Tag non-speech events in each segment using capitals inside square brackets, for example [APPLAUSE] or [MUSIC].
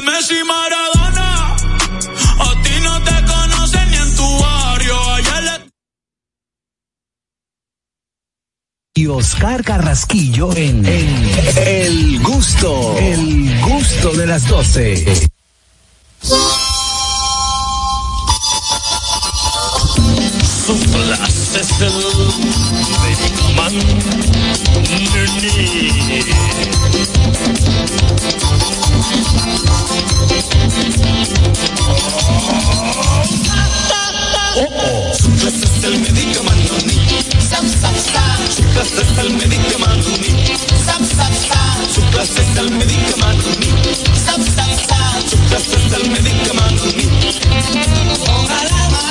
de Messi y Maradona. A ti no te conocen ni en tu barrio. Ayer le y Oscar Carrasquillo en, en El Gusto, El Gusto de las 12. Ojalá,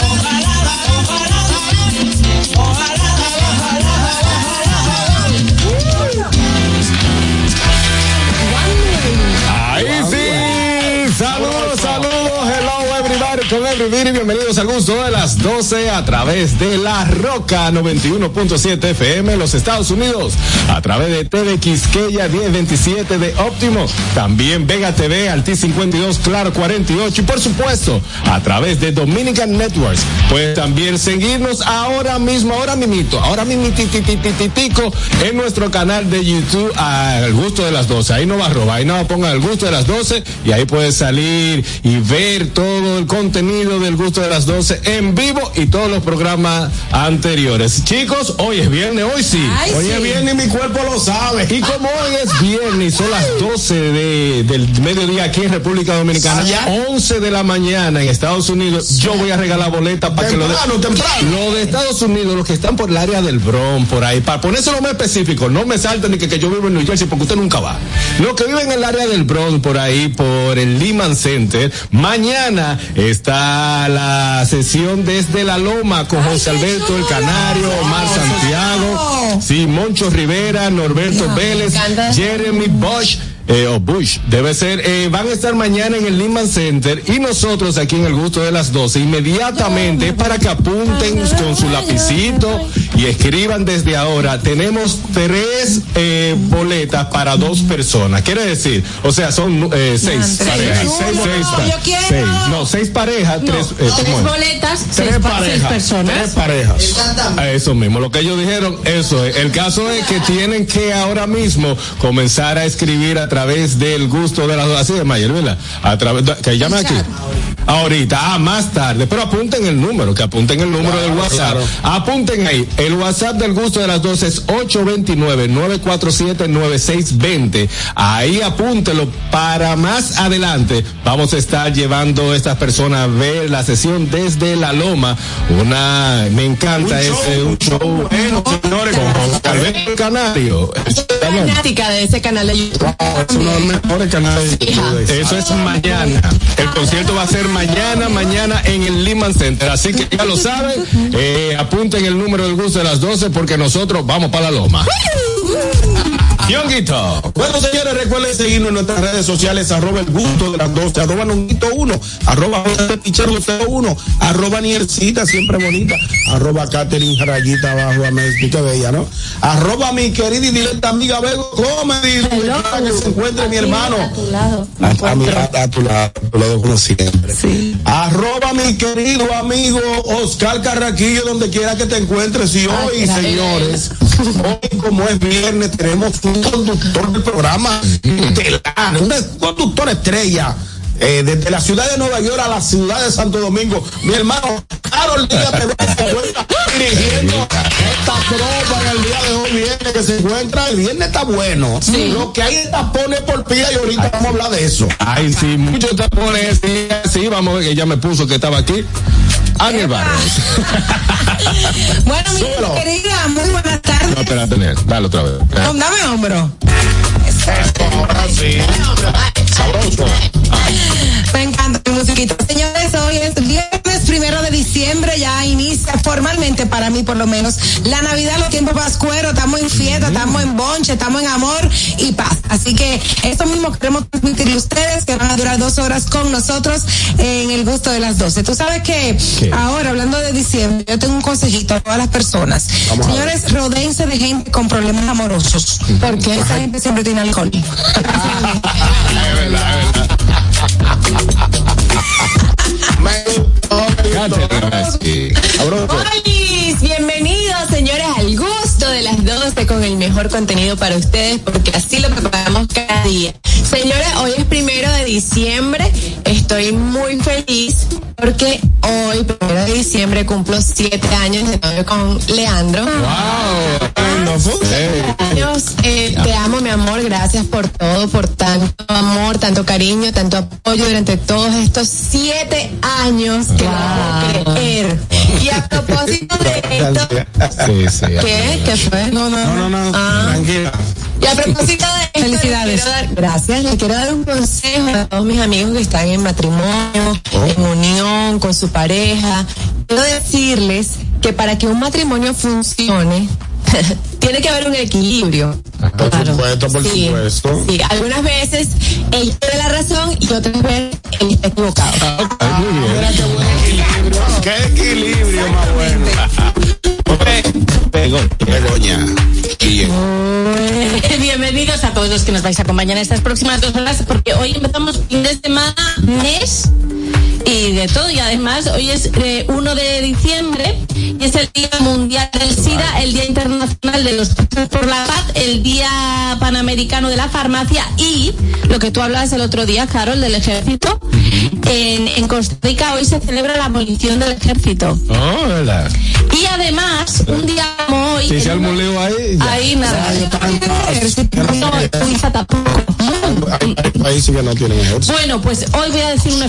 con everybody, bienvenidos al gusto de las 12 a través de La Roca 91.7 FM los Estados Unidos, a través de TV Quisqueya 1027 de Óptimo, también Vega TV, Alti 52, Claro 48 y por supuesto a través de Dominican Networks. Puedes también seguirnos ahora mismo, ahora mimito, ahora mimititititico en nuestro canal de YouTube al gusto de las 12. Ahí no va a robar, ahí no va a ponga el gusto de las 12 y ahí puedes salir y ver todo el contenido del gusto de las 12 en vivo y todos los programas anteriores. Chicos, hoy es viernes, hoy sí. Ay, hoy sí. es viernes y mi cuerpo lo sabe. Y como hoy es viernes, son las 12 de, del mediodía aquí en República Dominicana, 11 de la mañana en Estados Unidos, yo voy a regalar boletas para que lo de, Temprano, temprano. lo de Estados Unidos, los que están por el área del Bronx, por ahí, para ponérselo más específico, no me salten ni que, que yo vivo en New Jersey porque usted nunca va. Los que viven en el área del Bronx, por ahí, por el Lehman Center, mañana está la sesión desde la Loma con José Alberto el Canario, Omar Santiago, sí, Moncho Rivera, Norberto Vélez. Jeremy Bosch. Eh, o Bush, debe ser, eh, van a estar mañana en el Lehman Center y nosotros aquí en el gusto de las 12 inmediatamente para que apunten con su lapicito y escriban desde ahora. Tenemos tres eh, boletas para dos personas. Quiere decir, o sea, son eh, seis parejas. Seis. Seis, seis No, quiero. seis. No, seis parejas, No, tres. eh, tres boletas, seis, Tres seis parejas. personas. Tres parejas. A Eso mismo, lo que ellos dijeron, eso es. El caso es que tienen que ahora mismo comenzar a escribir a través del gusto de las así de Mayer, ¿verdad? A través de, que llamen aquí. Ahorita, ah, más tarde, pero apunten el número, que apunten el número del WhatsApp. Apunten ahí. El WhatsApp del gusto de las 12 es 829-947-9620. Ahí apúntelo para más adelante. Vamos a estar llevando a estas personas a ver la sesión desde la Loma. Una, me encanta ese, un show bueno, señores, con José Canario. fanática de ese canal de YouTube. Es uno de los mejores canales. Eso es mañana. El concierto va a ser mañana, mañana en el Lehman Center. Así que ya lo saben, eh, apunten el número del gusto de las 12 porque nosotros vamos para la loma. Yonguito. Bueno, señores, recuerden seguirnos en nuestras redes sociales, arroba el gusto de las 12, arroba nonguito 1, arroba Pichero 01, arroba Niercita, siempre bonita, arroba Catherine Rayita abajo, a Messi, que bella, ¿no? Arroba mi querida y directa amiga Bego Comedy, que se encuentre mi hermano. A tu lado. A, a mi- a- a tu lado, a tu lado como siempre. Sí. Arroba mi querido amigo Oscar Carraquillo, donde quiera que te encuentres. Y hoy, señores, hoy como es viernes, tenemos un conductor del programa estelar, un conductor estrella. eh, desde la ciudad de Nueva York a la ciudad de Santo Domingo, mi hermano Carol Díaz TV se encuentra dirigiendo [LAUGHS] esta tropa en el día de hoy viernes que se encuentra, el viernes está bueno. Lo que hay es tapones por pila y ahorita vamos a hablar de eso. Ay, sí, muchos tapones. Sí, sí, vamos a ver que ya me puso que estaba aquí. Ángel Barros. [LAUGHS] Bueno, mi Súbelo. querida, muy buenas tardes. No, espérate, dale otra vez. No, Dame hombro. Sí. Me encanta mi musiquita. Señores, hoy es viernes primero de diciembre, ya inicia formalmente para mí por lo menos la Navidad, los tiempos pascueros, estamos en fiesta, estamos en bonche, estamos en amor y paz. Así que esto mismo queremos transmitirle a ustedes que van a durar dos horas con nosotros en el gusto de las 12. Tú sabes que ¿Qué? ahora, hablando de diciembre, yo tengo un consejito a todas las personas. Vamos Señores, rodeense de gente con problemas amorosos, porque esa gente siempre tiene alcohol. Olis, bienvenidos señores al Bienvenidos, señores, las 12 con el mejor contenido para ustedes porque así lo preparamos cada día. Señores, hoy es primero de diciembre, estoy muy feliz porque hoy, primero de diciembre, cumplo siete años de novio con Leandro. Años, eh, te amo, mi amor, gracias por todo, por tanto amor, tanto cariño, tanto apoyo durante todos estos siete años que no puedo creer. Y a propósito de [LAUGHS] esto, Sí, sí. ¿qué? ¿Qué fue? No, no, No, no, no, Ah. tranquila. Y a propósito de esto, Felicidades. le quiero dar- gracias. Le quiero dar un consejo a todos mis amigos que están en matrimonio, en unión con su pareja. Quiero decirles que para que un matrimonio funcione, [LAUGHS] tiene que haber un equilibrio. Por supuesto, por Sí, supuesto. Sí, algunas veces ella tiene la razón y otras veces él está equivocado. Ay, muy bien. Mira qué buen equilibrio. Qué equilibrio más bueno. Pegón. Begoña. [LAUGHS] Bienvenidos a todos los que nos vais a acompañar en estas próximas dos horas, porque hoy empezamos fin de semana, mes y de todo. Y además, hoy es eh, 1 de diciembre y es el Día Mundial del SIDA, el Día Internacional de los por la Paz, el Día Panamericano de la Farmacia y lo que tú hablabas el otro día, Carol, del ejército. En, en Costa Rica hoy se celebra la abolición del ejército. Oh, ¿verdad? Y además, un día como hoy. Si se una- un lío ahí, ya. Ahí nada. No, Suiza tampoco. Hay hay países que no tienen ejército. Bueno, pues hoy voy a decir un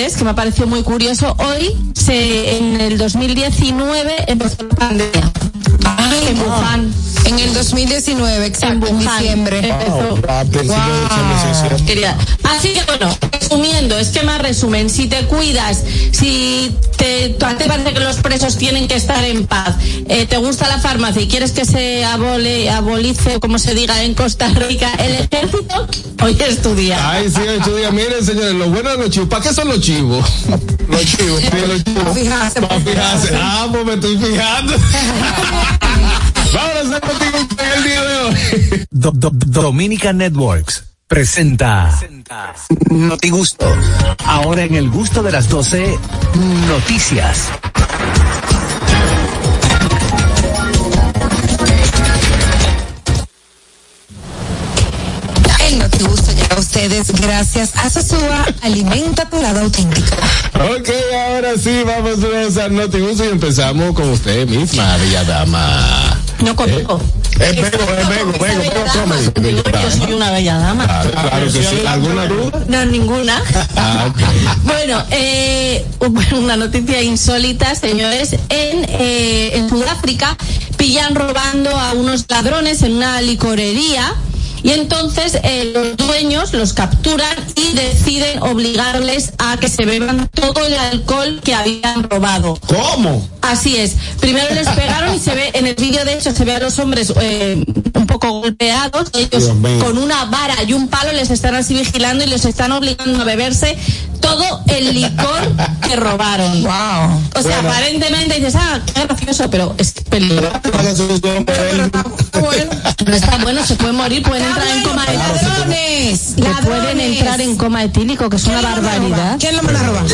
que me ha parecido muy curioso. Hoy, se, en el 2019, empezó la pandemia. en Wuhan. En el 2019, exacto, en, Wuhan. diciembre. Empezó. Es. Así que bueno, resumiendo, esquema resumen, si te cuidas, si te, a ti parece que los presos tienen que estar en paz, eh, te gusta la farmacia y quieres que se abole, abolice, como se diga en Costa Rica, el ejército, hoy es tu día. Ay, sí, ocho días. Miren, señores, lo bueno de los chivos. ¿Para qué son los chivos? Los chivos. Sí, los chivos. Fijarse, Para fijarse. Ah, pues me estoy fijando. [LAUGHS] Vamos a hacer contigo en el día de hoy. Do- Do- Dominica Networks presenta Noti Gusto. Ahora en el gusto de las 12, noticias. El Notigusto llega a ustedes gracias a Sosúa Alimenta tu lado auténtico. Ok, ahora sí, vamos a Notigusto y empezamos con usted misma, bella dama. No conozco. Es Bego, es Bego, Comedy. Digo, yo soy una bella dama. Claro, claro que sí. ¿Alguna duda? No, ninguna. Ah. [LAUGHS] Bueno, eh, una noticia insólita, señores. En, eh, en Sudáfrica pillan robando a unos ladrones en una licorería. Y entonces eh, los dueños los capturan y deciden obligarles a que se beban todo el alcohol que habían robado. ¿Cómo? Así es. Primero les pegaron y se ve, en el vídeo de hecho se ve a los hombres eh, un poco golpeados. Ellos con una vara y un palo les están así vigilando y les están obligando a beberse todo el licor que robaron. Wow. O sea, aparentemente dices, ah, qué gracioso, pero es peligroso. No está bueno, se puede morir, pueden entrar en coma etílico. ladrones, Que pueden entrar en coma etílico, que es una barbaridad. ¿Quién lo manda a robar?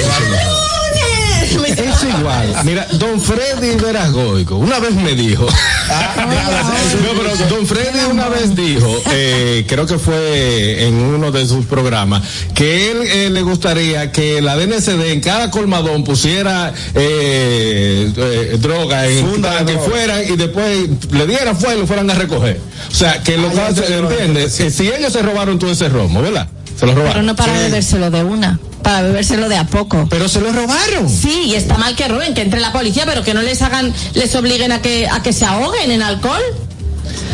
Es igual. Mira, don Freddy Verasgoico una vez me dijo. no, pero don Freddy una vez dijo, eh, creo que fue en uno de sus programas, que él eh, le gustaría que la DNCD en cada colmadón pusiera eh, eh, droga en Funda que droga. fueran y después le dieran fuego y lo fueran a recoger. O sea, que lo que ya sé, ¿entiendes? Que si ellos se robaron todo ese romo, ¿verdad? Se lo robaron. Pero no para bebérselo de una, para bebérselo de a poco. Pero se lo robaron. Sí, y está mal que roben, que entre la policía, pero que no les hagan, les obliguen a que, a que se ahoguen en alcohol.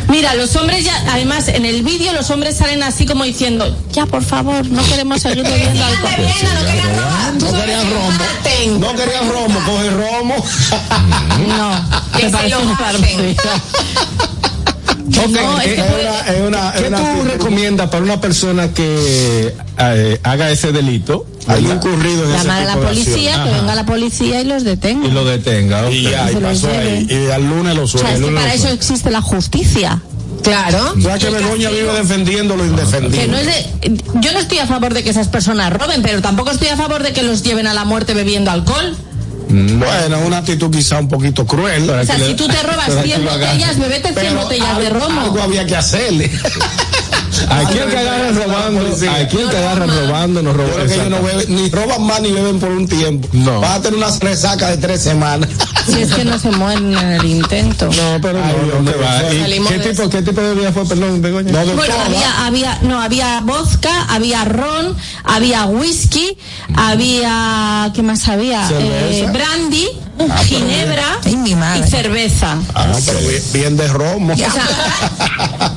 Mira, los hombres ya, además, en el vídeo los hombres salen así como diciendo, ya por favor, no queremos seguir [LAUGHS] bebiendo alcohol. No querían romo. No querían romo, coge romo. [LAUGHS] No, Que se lo [LAUGHS] barbaridad. No, es eh, que Es una, es una, ¿Qué una tú recomiendas para una persona que eh, haga ese delito Hay incurrido en ese llamar a la policía, que acción. venga la policía y los detenga. y lo detenga? Y ok. ya, y pasó ahí. Y al lunes lo O sea, suelta. es que para eso suelta. existe la justicia. Claro. O sea que Begoña vive defendiendo lo Que indefendible. no de, yo no estoy a favor de que esas personas roben, pero tampoco estoy a favor de que los lleven a la muerte bebiendo alcohol. Bueno, una actitud quizá un poquito cruel. O sea, si tú te robas pero aquí 100 lo agarra. botellas, bebete 100 pero botellas de romo. Algo había que hacerle. [LAUGHS] Aquí el que agarra robando, aquí el que agarra robando, no que ellos no beben, ni roban más ni beben por un tiempo. No. Vas a tener una resaca de tres semanas. Si es que no se mueren en el intento. No, pero Ay, no, Dios ¿dónde mío, va? ¿Y salimos ¿Qué tipo, qué tipo de bebida fue, perdón, Begoña? No de Bueno, todas. había, había, no, había vodka, había ron, había whisky, había, ¿qué más había? Cerveza. Eh, brandy, ginebra mi madre. y cerveza. Ah, pero bien, de romo. O sea,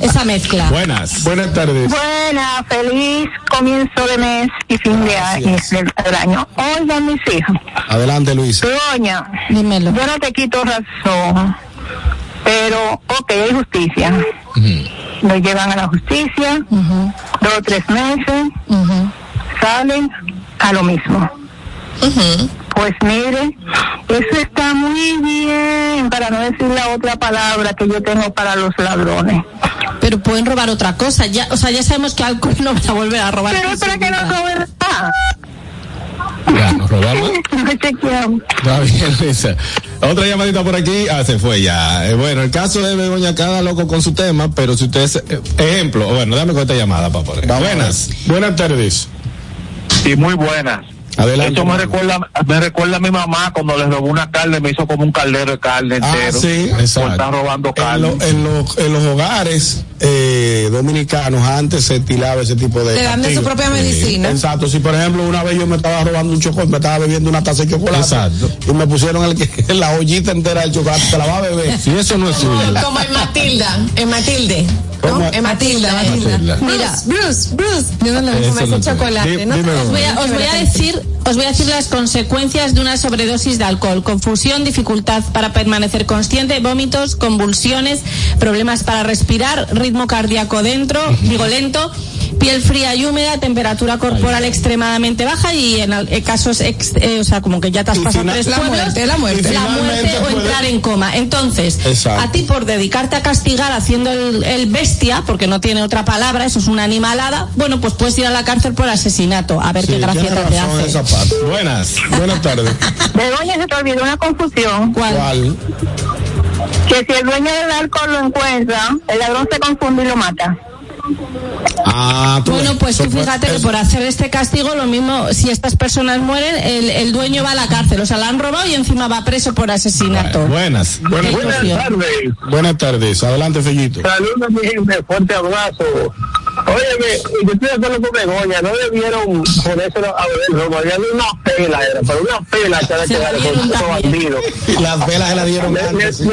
esa mezcla. Buenas. Buenas tardes. Buena, feliz comienzo de mes y fin de año, del, año. Oigan, mis hijos, Adelante, Luisa. Doña, Dímelo. yo no te quito razón, pero, ok, hay justicia. Lo llevan a la justicia, dos o tres meses, salen a lo mismo. Pues mire, eso está muy bien, para no decir la otra palabra que yo tengo para los ladrones. Pero pueden robar otra cosa. Ya, o sea, ya sabemos que alcohol no va a volver a robar. Pero para que no roben nada. Ya, nos robamos. [LAUGHS] Está bien. Otra llamadita por aquí. Ah, se fue ya. Eh, bueno, el caso de Begoña cada loco con su tema, pero si ustedes, eh, ejemplo, bueno, dame con esta llamada poner. Buenas. Buenas tardes. y muy buenas. Adelante. Eso me recuerda, me recuerda a mi mamá cuando le robó una carne, me hizo como un caldero de carne Ah, entero. sí. Exacto. estar robando En, carne. lo- en los- en los hogares eh, dominicanos antes se estilaba ese tipo de. Te dan de su propia medicina. Exacto, si por ejemplo una vez yo me estaba robando un chocolate, me estaba bebiendo una taza de chocolate Exacto. y me pusieron el, [LAUGHS] la ollita entera del chocolate, te la va a beber. Si eso no es suyo. Como en Matilda, en Matilde. En Matilda, Matilda. Matilda. Mira. Bruce, Bruce, no ese sé. chocolate. ¿no? Os voy, a, os voy a decir, os voy a decir las consecuencias de una sobredosis de alcohol: confusión, dificultad para permanecer consciente, vómitos, convulsiones, problemas para respirar, ritmo cardíaco dentro, digo lento, piel fría y húmeda, temperatura corporal extremadamente baja y en, casos, ex- eh, o sea, como que ya te has pasado tres la pueblos, muerte, la muerte. La o puede- entrar en coma. Entonces, Exacto. a ti por dedicarte a castigar haciendo el, el bestia, porque no tiene otra palabra, eso es una animalada, bueno, pues puedes ir a la cárcel por asesinato, a ver Sí, qué gracieta te hace. Buenas. Buenas tardes. [LAUGHS] Begoña se te olvidó una confusión, ¿Cuál? ¿Cuál? que si el dueño del alcohol lo encuentra, el ladrón se confunde y lo mata. Ah, tú Bueno, pues tú fue- fíjate que por hacer este castigo, lo mismo, si estas personas mueren, el, el dueño va a la cárcel, o sea, la han robado y encima va preso por asesinato. Buenas. Buenas tardes. Buenas tardes. Adelante, Fellito. Saludos, mi gente. Fuerte abrazo. Oye, yo estoy de acuerdo con Begoña. No debieron ponerse a beber romo. Había una pela, era, pero una pela que dieron con también. bandidos. Las velas se la dieron ¿Le, le, sí.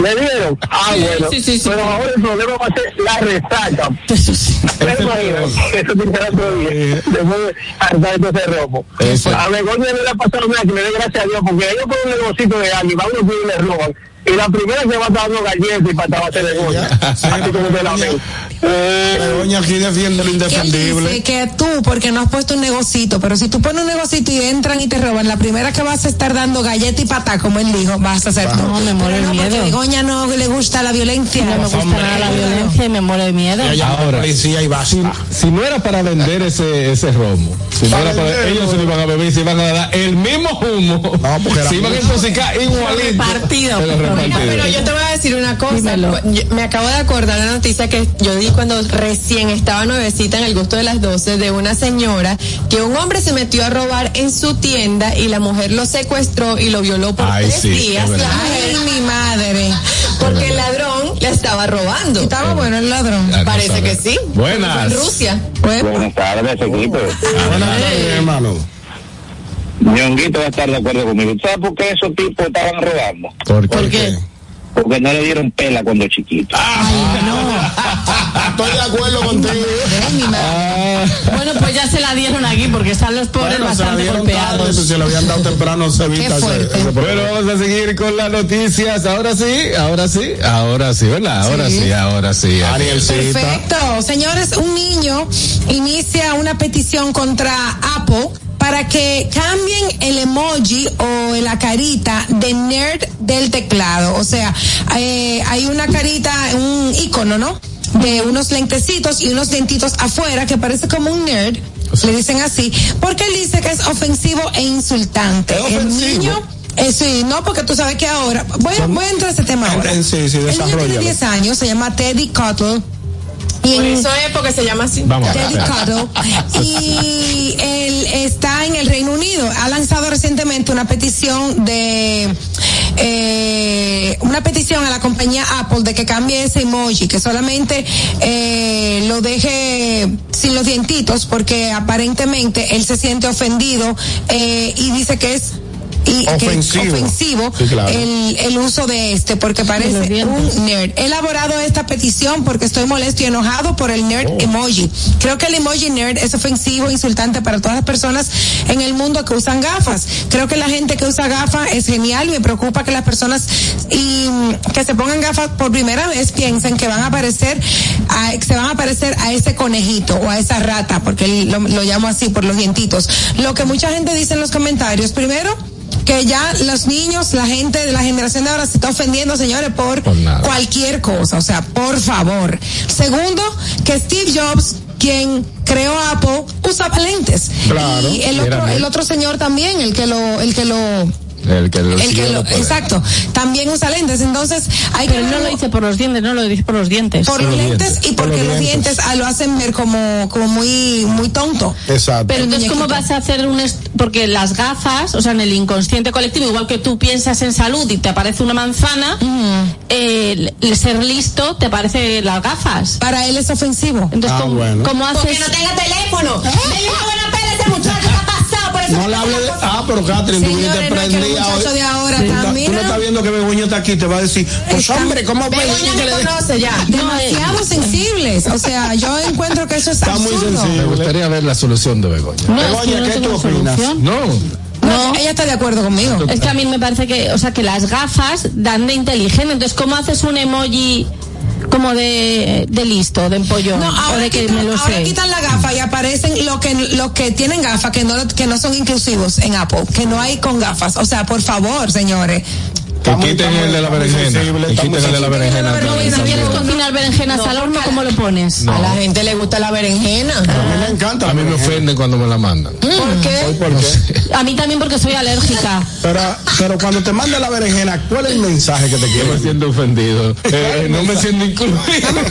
Le- dieron? Ah, Sí, bueno. sí, sí, sí. Pero ahora el problema va a ser la resaca. Eso sí. ¿Te imaginas? Eso que ser otro día. Después de hartar todo ese robo. Eso. A Begoña no le ha pasado nada, que le dé gracias a Dios, porque ellos ponen un negocito de y van unos y le roban. Y la primera se va a estar dando galletas y para hacer negocio. Así como te la ven. Begoña aquí defiende lo indefendible. dice que tú, porque no has puesto un negocito, pero si tú pones un negocito y entran y te roban, la primera que vas a estar dando galleta y patá, como él dijo, vas a hacer tú. No, me muero de no, porque miedo. Begoña no le gusta la violencia. No me gusta nada la violencia y me muero de miedo. La Ahora. policía y Si, si no era para vender ese, ese romo, si no era para, ellos se lo iban a beber y se iban a dar el mismo humo. No, porque [LAUGHS] era se iban a intoxicar igualito. Repartido. Pero yo te voy a decir una cosa. Yo- me acabo de acordar la noticia que yo di cuando recién estaba nuevecita en el gusto de las 12 de una señora que un hombre se metió a robar en su tienda y la mujer lo secuestró y lo violó por Ay, tres sí, días. Ay, mi madre. porque el ladrón le estaba robando. Estaba bueno el ladrón. Parece sabe. que sí. Buenas. En Rusia. Buenas tardes, equipo. Buenas tardes, hermano. Ñonguito va a estar de acuerdo conmigo. ¿Sabes por qué esos tipos estaban robando? ¿Por qué? ¿Por qué? Porque no le dieron pela cuando chiquito. Estoy de acuerdo contigo. Ah, Bueno, pues ya se la dieron aquí porque están los pobres Bueno, se la bastante dieron tarde, golpeados. si se lo habían dado temprano, se evita ese- fuerte. ese bueno, vamos a seguir con las noticias. Ahora sí, ahora sí, ahora sí, ¿verdad? Ahora sí, ahora sí. Perfecto. Señores, un niño inicia una petición contra Apple para que cambien el emoji o la carita de nerd del teclado. O sea, eh, hay una carita, un icono, ¿no? De unos lentecitos y unos dentitos afuera que parece como un nerd. Le dicen así, porque él dice que es ofensivo e insultante. ¿Es El ofensivo? niño Eh, sí, no, porque tú sabes que ahora. Voy, a- voy a entrar a ese tema ahora. Sí, sí, El niño tiene desarrollalo. 10 años, se llama Teddy Cuttle. Y Por en- eso es porque se llama así. Vamos. Cuttle. Y él está en el Reino Unido. Ha lanzado recientemente una petición de eh, una petición a la compañía Apple de que cambie ese emoji, que solamente eh, lo deje sin los dientitos, porque aparentemente él se siente ofendido eh, y dice que es y que es Ofensivo. ofensivo Sí, claro. el, el uso de este porque parece un nerd. He elaborado esta petición porque estoy molesto y enojado por el nerd emoji. Creo que el emoji nerd es ofensivo, insultante para todas las personas en el mundo que usan gafas. Creo que la gente que usa gafas es genial y me preocupa que las personas y mm, que se pongan gafas por primera vez piensen que van a aparecer a, se van a parecer a ese conejito o a esa rata porque lo, lo llamo así por los dientitos. Lo que mucha gente dice en los comentarios, primero que ya los niños, la gente de la generación de ahora se está ofendiendo, señores, por, Por cualquier cosa. O sea, por favor. Segundo, que Steve Jobs, quien creó Apple, usaba lentes. Claro. Y el otro, el otro señor también, el que lo, el que lo, El que lo el que lo, no exacto, también usa lentes. Entonces, hay Pero que no lo dice por los dientes, no lo dice por los dientes. por los los lentes, dientes, y por porque los los dientes. dientes ah, lo hacen ver como, como muy, muy tonto. Exacto. Pero entonces, ¿cómo vas a hacer un... Porque las gafas, o sea, en el inconsciente colectivo, igual que tú piensas en salud y te aparece una manzana, eh, el- ser listo te parece las gafas. Para él es ofensivo. Entonces, Ah, ¿cómo, bueno. cómo haces...? tenga teléfono. Dele una buena pela a ese muchacho, No le hable de. Ah, pero Catherine, tú prendida muchacho hoy. de ahora está, estás- Tú no estás viendo que Begoña está aquí, te va a decir, pues Está- hombre, ¿cómo Begoña que me le conoce ya. demasiado sensibles. O sea, yo encuentro que eso es Está muy absurdo. sensible. Me gustaría ver la solución de Begoña. No, Begoña, ¿qué tú opinas? solución. No. No, ella está de acuerdo conmigo. Es que a mí me parece que, o sea, que las gafas dan de inteligente. Entonces, ¿cómo haces un emoji como de, de listo, de empollón? No, o ahora, de que quitan, me lo ahora sé. quitan la gafa y aparecen los que los que tienen gafas que no que no son inclusivos en Apple, que no hay con gafas. O sea, por favor, señores. Que quiten el de la berenjena. Que quiten el de la berenjena. Si quieres cocinar berenjenas al horno, ¿cómo lo pones? A la gente le gusta la berenjena. A mí me encanta. A mí me ofende cuando me la mandan. ¿Por qué? ¿Por qué? A mí también porque soy alérgica. Pero, pero cuando te manda la berenjena, ¿cuál es el mensaje que te Yo quiere me decir? siento ofendido. Eh, no me siento incluido.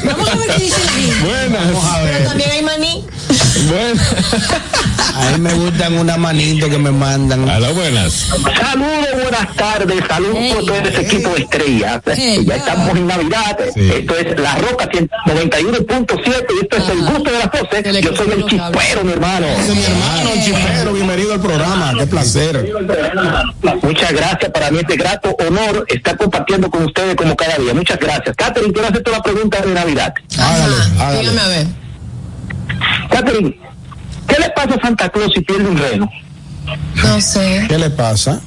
Vamos a ver qué dicen ahí. Buenas. Pero también hay maní. Buenas. A mí me gustan una manito que me mandan. A las buenas. Saludos, buenas tardes, saludos Hey. por todo ese equipo de estrellas. Hey. ya estamos en Navidad. Sí. Esto es La Roca 91.7 y esto es el gusto de las 12. Yo soy el chispero, mi hermano. Es mi hermano, el chipero, bienvenido al programa. Qué placer. Muchas gracias, para mí es de grato honor estar compartiendo con ustedes como cada día. Muchas gracias. Catherine, quiero hacerte una pregunta de Navidad. Hágale, Ajá, dígame hágale. a ver. Catherine, ¿qué le pasa a Santa Claus si pierde un reno? No sé. ¿Qué le pasa?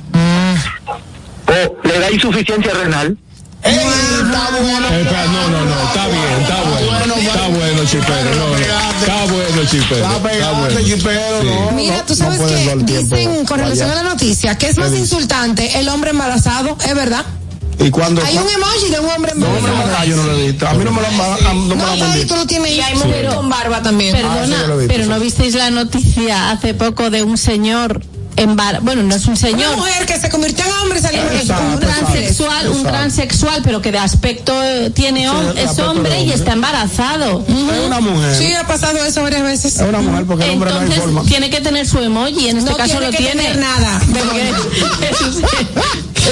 ¿O le da insuficiencia renal? ¡Ey! Está bueno. Espera, no, no, no, está bien, está bueno. Está bueno, chipero. No, no, está bueno, chipero. Está bueno. chipero. No, Mira, tú sabes que dicen con relación a la noticia que es más insultante el hombre embarazado, es verdad. ¿Y cuando Hay un emoji de un hombre No, hombre, embarazado. ah, yo no lo he visto. A mí no me lo han no No, David, visto. tú lo tienes Y hay mujer con barba también. Perdona, sí, visto, pero sí. ¿no visteis la noticia hace poco de un señor embar bueno, no es un Una señor, mujer que se convirtió en hombre y salió Exacto, un exacto. transexual, un Exacto. transexual, pero que de aspecto eh, tiene hom- de es aspecto hombre y está embarazado. Es una mujer. Sí, ha pasado eso varias veces. Es una mujer porque el hombre no hay Entonces forma. tiene que tener su emoji, en este No caso tiene lo que tiene. tener nada. [LAUGHS]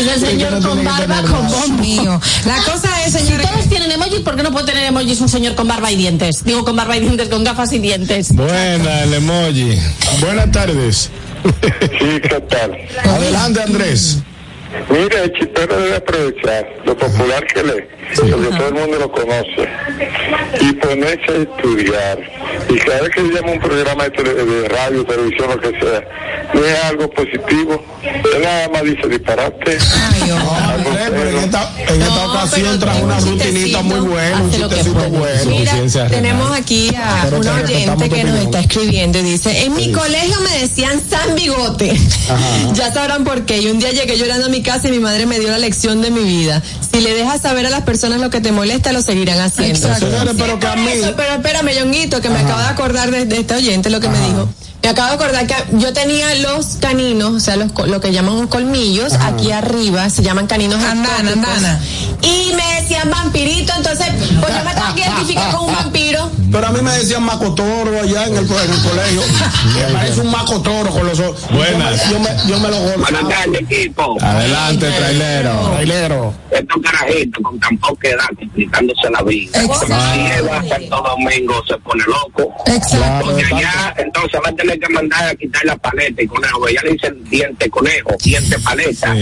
El [LAUGHS] señor no con barba con nada. bombo. Mío. La cosa es, Si señores, todos tienen emojis, ¿por qué no puede tener emojis un señor con barba y dientes? Digo con barba y dientes, con gafas y dientes. Buena, el emoji. Buenas tardes. Sí, ¿qué tal? Adelante, Andrés. Mira, el chipero debe aprovechar lo popular que le, porque todo el mundo lo conoce, y ponerse a estudiar. Y cada vez que llama un programa de, tele- de radio, televisión, lo que sea, no es algo positivo. Él nada más dice disparate. Andrés, pero en esta, en esta No, ocasión trajo tengo una un rutinita muy buena, un chistecito bueno. Mira, tenemos aquí a Pero un oyente que nos está escribiendo y dice, en mi colegio me decían San Bigote. [LAUGHS] ya sabrán por qué. Y un día llegué llorando a mi casa y mi madre me dio la lección de mi vida. Si le dejas saber a las personas lo que te molesta, lo seguirán haciendo. Señores, pero mí, Eso, pero espérame, Yonguito, que me acabo de acordar de, de este oyente lo que me dijo. Me acabo de acordar que yo tenía los caninos, o sea, los, co- lo que llaman colmillos, aquí arriba, se llaman caninos Andana, andana. Y me decían vampirito, entonces, pues yo me tengo que identificar con un vampiro. Pero a mí me decían macotoro allá en el, co- en el colegio. [LAUGHS] Me parece un macotoro con los ojos. Buenas. Yo me, yo me, lo Buenas golpeaba. tardes, equipo. Adelante, trailero. Trailero. Estos carajitos con tan poca edad complicándose la vida. Exacto. A Santo Domingo se pone loco. Exacto. Porque allá entonces va a tener que mandar a quitar la paleta y conejo. Ya le dicen diente conejo, diente paleta.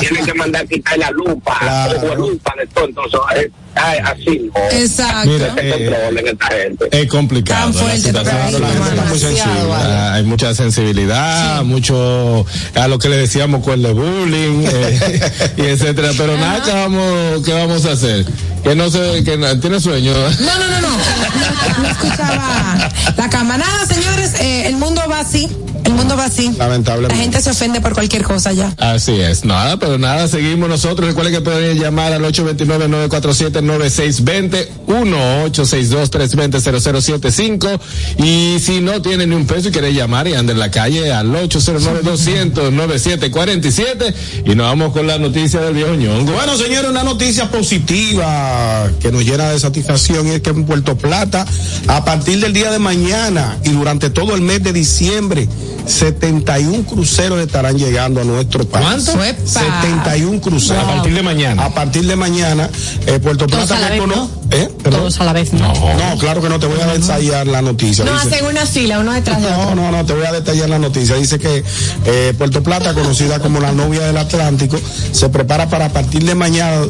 Tienen que mandar a quitar la lupa, Claro. lupa de todo. Entonces, eh, ay, así no. Exacto. Mira, eh, esta gente. Es complicado. Tan la fuerte, situación. La gente está muy sensible. vale. Hay mucha sensibilidad, mucho a lo que le decíamos con el bullying, eh, [LAUGHS] y etcétera. Pero nada, ¿qué vamos, ¿qué vamos a hacer? Que no se, que tiene sueño. No, no, no, no. No, no escuchaba la cámara. Nada, señores, eh, el mundo va así. El mundo va así. La Lamentablemente. gente se ofende por cualquier cosa ya. Así es, nada, pero nada, seguimos nosotros. Recuerden que pueden llamar al 829-947-9620, 1-862-320-0075. Y si no tienen ni un peso y quieren llamar y anden en la calle al 809-200-9747. Y nos vamos con la noticia del viejo ñongo. Bueno, señores, una noticia positiva que nos llena de satisfacción y es que en Puerto Plata, a partir del día de mañana y durante todo el mes de diciembre, 71 cruceros estarán llegando a nuestro país. ¿Cuánto? Suepa. 71 cruceros. A partir de mañana. A partir de mañana, eh, Puerto Todos Plata a la vez, ¿no? ¿Eh? Todos a la vez, ¿no? No, claro que no, te voy a ensayar la noticia. No Dice- hacen una fila, uno detrás de otro. no, no, no, te voy a detallar la noticia. Dice que eh, Puerto Plata, conocida como la novia del Atlántico, se prepara para a partir de mañana,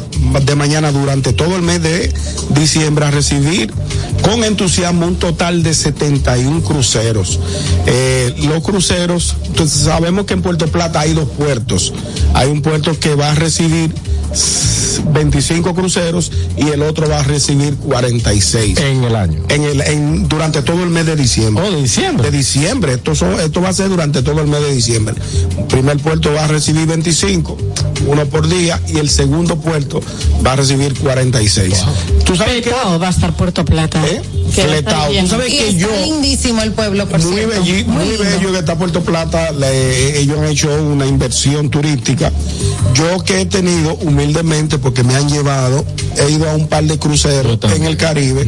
de mañana durante todo el mes de diciembre a recibir con entusiasmo un total de 71 cruceros. Eh, los cruceros, entonces sabemos que en Puerto Plata hay dos puertos. Hay un puerto que va a recibir 25 cruceros y el otro va a recibir 46 En el año. en el, en, durante todo el mes de diciembre. Oh, de diciembre. De diciembre. Esto, son, esto va a ser durante todo el mes de diciembre. El primer puerto va a recibir 25, uno por día, y el segundo puerto va a recibir 46. ¿Tú sabes qué? Petao va a estar Puerto Plata. ¿Eh? Que Fletao. ¿Tú sabes Y que está yo... lindísimo el pueblo, por Muy, cierto. belli- muy bello que está Puerto Plata, le- ellos han hecho una inversión turística. Yo que he tenido humildemente, porque me han llevado, he ido a un par de cruceros en el Caribe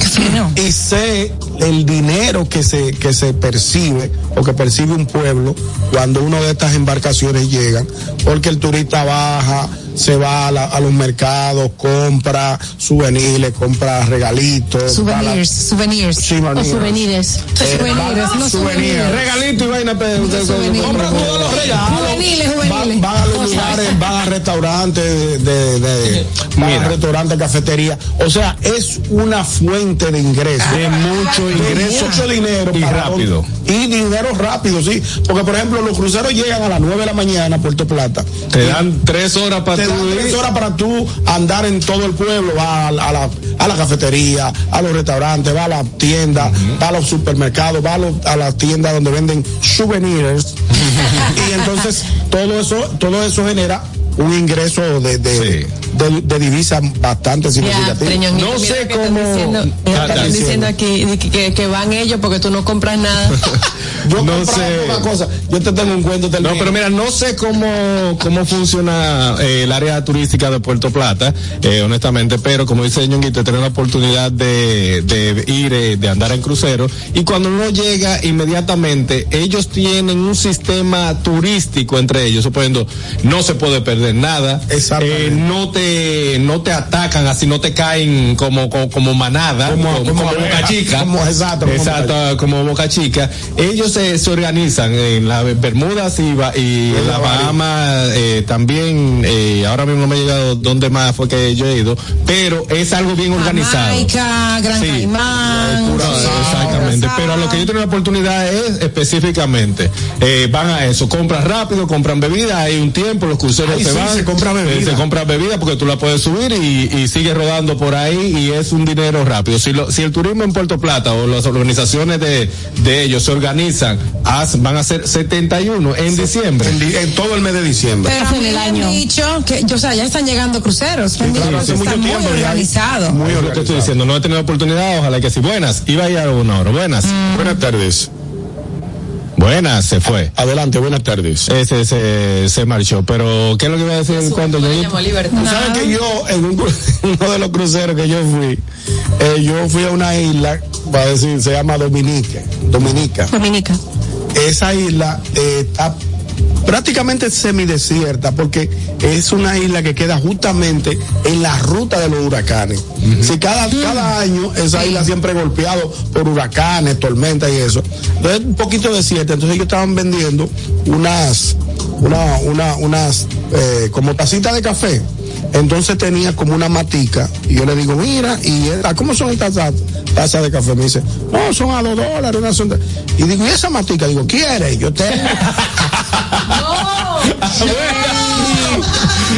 Qué fino. y sé el dinero que se que se percibe o que percibe un pueblo cuando una de estas embarcaciones llegan porque el turista baja se va a, la- a los mercados compra souvenirs compra regalitos la- Souvenirs, souvenirs. Sí, O souvenirs. Eh, Souvenirs, no souvenirs. Regalito y vaina. pe- souvenirs. compra todos los regalos. Juveniles, Va- juveniles. van a los lugares van a restaurantes de, de- van a restaurantes cafetería. O sea es una fuente de ingresos. De mucho de ingreso mucho dinero y para rápido. y dinero rápido sí. Porque por ejemplo los cruceros llegan a las 9 de la mañana a Puerto Plata. Te dan tres horas para te tú tres horas para tú andar en todo el pueblo, va a, la- a la, a la cafetería, a los restaurantes, va a la tienda, va a los supermercados, va a, los- a las tiendas donde venden souvenirs. [LAUGHS] y entonces todo eso, todo eso genera un ingreso de, de, Sí. De, de divisa bastante Ya. Treñonguito, No mira sé cómo- Diciendo, Ah, están está diciendo aquí que, que- que van ellos porque tú no compras nada. [LAUGHS] Yo No sé. poca cosa. Yo te tengo un cuento No, también. pero mira, no sé cómo, cómo funciona eh, el área turística de Puerto Plata, eh, honestamente, pero como dice Ñonguito, tener la oportunidad de, de ir, eh, de andar en crucero, y cuando uno llega inmediatamente, ellos tienen un sistema turístico entre ellos, suponiendo, no se puede perder nada, Exactamente. eh, no te, no te atacan así, no te caen como, como, como manada, Como- como, como como abeja, boca chica. como- exacto, como exacto, como Boca Chica, ellos se, se organizan en las Bermudas y, y en la Bahamas eh, también, eh, ahora mismo no me ha llegado dónde más fue que yo he ido, pero es algo bien organizado. Jamaica, Gran Sí. Caimán. Exactamente, Curazao. pero a lo que yo tengo la oportunidad es específicamente, eh, van a eso, compran rápido, compran bebida, hay un tiempo, los cruceros Ay, se sí, van, se compra bebida. eh, se compra bebida porque tú la puedes subir y, y sigue rodando por ahí y es un dinero rápido. Si, lo- si el turismo en Puerto Plata o las organizaciones de, de ellos se organizan, haz- van a ser 71 en diciembre. en, en todo el mes de diciembre. Pero a mí me han dicho que, o sea, ya están llegando cruceros. Dicho claro, que hace está mucho muy tiempo ya. organizado. Muy que organizado. estoy diciendo, no he tenido oportunidad, ojalá que sí. Buenas, iba a ir a una hora, buenas. Buenas tardes. Buenas, se fue. Adelante, buenas tardes. Ese se, se marchó, pero ¿qué es lo que iba a decir cuando Le yo sabes que yo, en un [LAUGHS] uno de los cruceros que yo fui, eh, yo fui a una isla, va a decir, se llama Dominica. Dominica. Dominica. Esa isla eh, está prácticamente semidesierta porque es una isla que queda justamente en la ruta de los huracanes. Si cada, cada año esa isla siempre golpeado por huracanes, tormentas y eso. Entonces un poquito desierta. Entonces ellos estaban vendiendo unas, una, una, unas, eh, como tacitas de café. Entonces tenía como una matica y yo le digo, mira, y él, "¿Ah, ¿cómo son estas tazas de café? Me dice, no, son a dos dólares. Una son de-". Y digo, ¿y esa matica? Digo, ¿quiere? Yo tengo. [LAUGHS]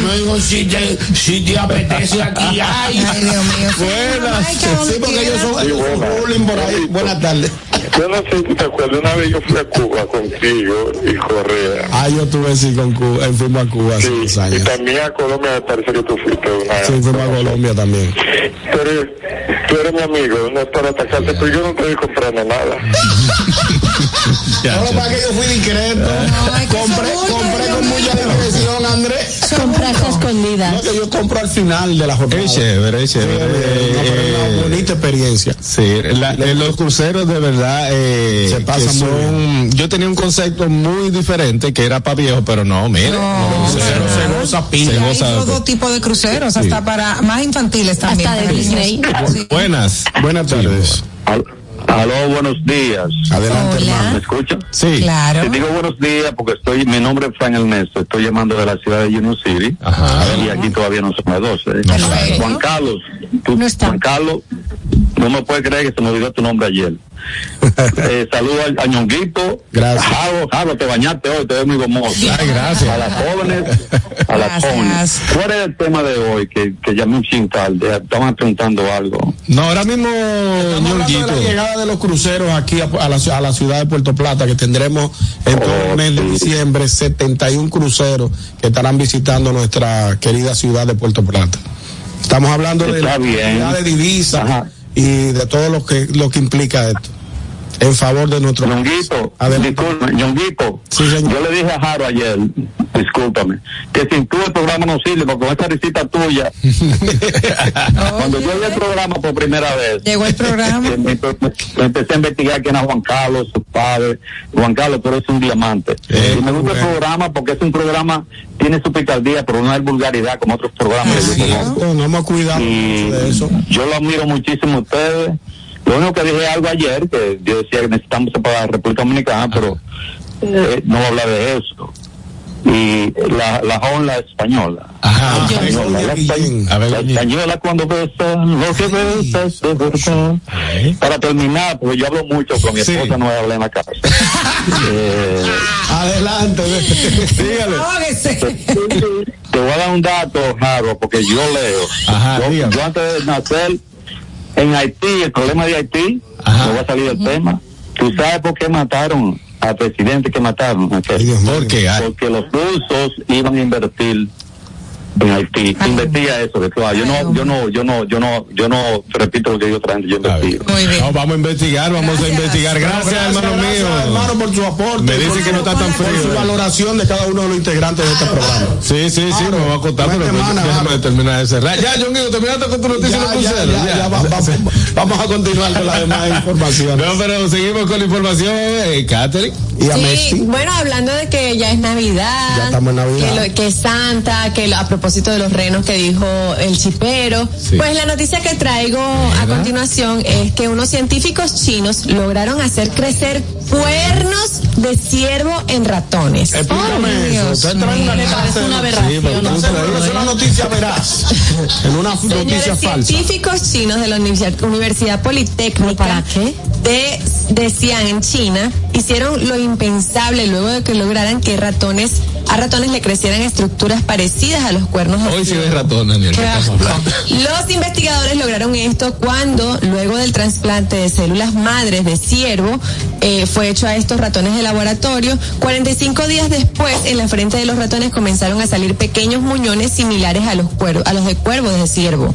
No digo, si te, si te apetece aquí, ay. Ay, Dios mío. Buenas. Sí, porque ellos son, ellos son bullying por ahí. Buenas tardes. Yo no sé si te acuerdas, una vez yo fui a Cuba contigo y Correa. Ah, yo tuve sí con Cuba, eh, fuimos a Cuba hace Sí, unos y años. también a Colombia me parece que tú fuiste una Sí, fuimos a Colombia también. Pero tú eres mi amigo, no es para atacarte, pero yo no te estoy comprando nada. [LAUGHS] No, para que yo fui discreto. No, es que compré, compré con mucha discreción, Andrés. Compraste a No, escondidas. que yo compro al final de la jornada. Es chévere, es chévere. no, es una Eh, bonita experiencia. Sí, la- en los cruceros de verdad eh, Se pasa que muy son, yo tenía un concepto muy diferente que era para viejos, pero no, mire, No, cruceros se goza pila. se Hay todo tipo de cruceros, hasta para más infantiles también. Hasta de para Disney. niños. Sí. Buenas. Buenas tardes. Aló, buenos días. Adelante, Hola. hermano. ¿Me escucha? Sí. Claro. Te digo buenos días porque estoy, mi nombre es Frank Ernesto, estoy llamando de la ciudad de Union City Ajá. y aquí todavía no son las 12. Perfecto. Juan Carlos, tú- No está. Juan Carlos, no me puedes creer que se me olvidó tu nombre ayer. [LAUGHS] eh, saludo a, a Ñonguito. Gracias. Jaro, Jaro, te bañaste hoy, te ves muy gomoso. Ay, gracias. A las jóvenes, a las Gracias. jóvenes. ¿Cuál es el tema de hoy? Que, que llamé un chin tarde, estaban preguntando algo. No, ahora mismo, Estamos hablando de la Ñonguito. llegada de los cruceros aquí a, a la, a la ciudad de Puerto Plata, que tendremos en todo el mes de diciembre 71 cruceros que estarán visitando nuestra querida ciudad de Puerto Plata. Estamos hablando de la bien. de divisas Ajá. Y de todo lo que lo que implica esto en favor de nuestro Adelante. disculpe, Ñonguito, Sí, yo le dije a Jaro ayer, discúlpame, que sin tú el programa no sirve, porque con esa risita tuya, [LAUGHS] cuando yo vi el programa por primera vez, Llegó el programa. [LAUGHS] me, me- me empecé a investigar quién era Juan Carlos, su padre. Juan Carlos, tú eres un diamante. Eh, y me gusta el programa porque es un programa, tiene su picardía, pero no hay vulgaridad como otros programas que yo conozco. No, no hemos cuidado Y mucho de eso. yo lo admiro muchísimo a ustedes. Lo único que dije algo ayer, que yo decía que necesitamos separar la República Dominicana, pero eh, no voy a hablar de eso. Y la, la joven, la española. Ajá. La española, la. A ver, la española cuando besa, lo que besa es de verdad. Para terminar, porque yo hablo mucho, pero mi Sí. esposa no habla en la casa. [LAUGHS] eh, Adelante, dígale. Te voy a dar un dato, Jaro, porque yo leo. Ajá, yo, yo antes de nacer en Haití, el problema de Haití, Ajá. no va a salir el tema. ¿Tú sabes por qué mataron al presidente que mataron? Aquel? Ay, Dios mío. ¿Por qué? Ay. Porque los rusos iban a invertir en Haití. Ay. Invertía eso, de claro. Yo no, yo no, yo no, yo no, yo no repito lo que digo otra gente, yo investigo. Muy bien. No, vamos a investigar, vamos a Gracias. investigar. Gracias, hermano gracias, mío. hermano, por su aporte. Me dice por que no está tan por frío. su valoración de cada uno de los integrantes de este programa. Sí, sí, sí, Claro. me va a contar, pero déjame terminar de cerrar. Ya, John Guido, terminaste con tu noticia Ya, de ya, crucero. ya, ya, va- va- [LAUGHS] vamos a continuar con las demás [LAUGHS] informaciones. No, pero seguimos con la información, eh, Catherine. Y a Sí, Messi. bueno, hablando de que ya es Navidad, Ya estamos en Navidad. Que, lo- que es Santa, que lo- a propósito de los renos que dijo el chipero, Sí. pues la noticia que traigo a continuación es que unos científicos chinos lograron hacer crecer cuernos de ciervo en ratones. Explícame Ay, eso. Una clase aberración. es una noticia veraz. [LAUGHS] En una noticia falsa. científicos chinos de la Universidad, Universidad Politécnica ¿Para qué? de, de Xi'an en China hicieron lo impensable luego de que lograran que ratones a ratones le crecieran estructuras parecidas a los cuernos Hoy sí de ratón, Daniel. Los investigadores lograron esto cuando, luego del trasplante de células madres de ciervo, eh, fue hecho a estos ratones de laboratorio. 45 días después, en la frente de los ratones comenzaron a salir pequeños muñones similares a los, cuervos, a los de cuervos de ciervo.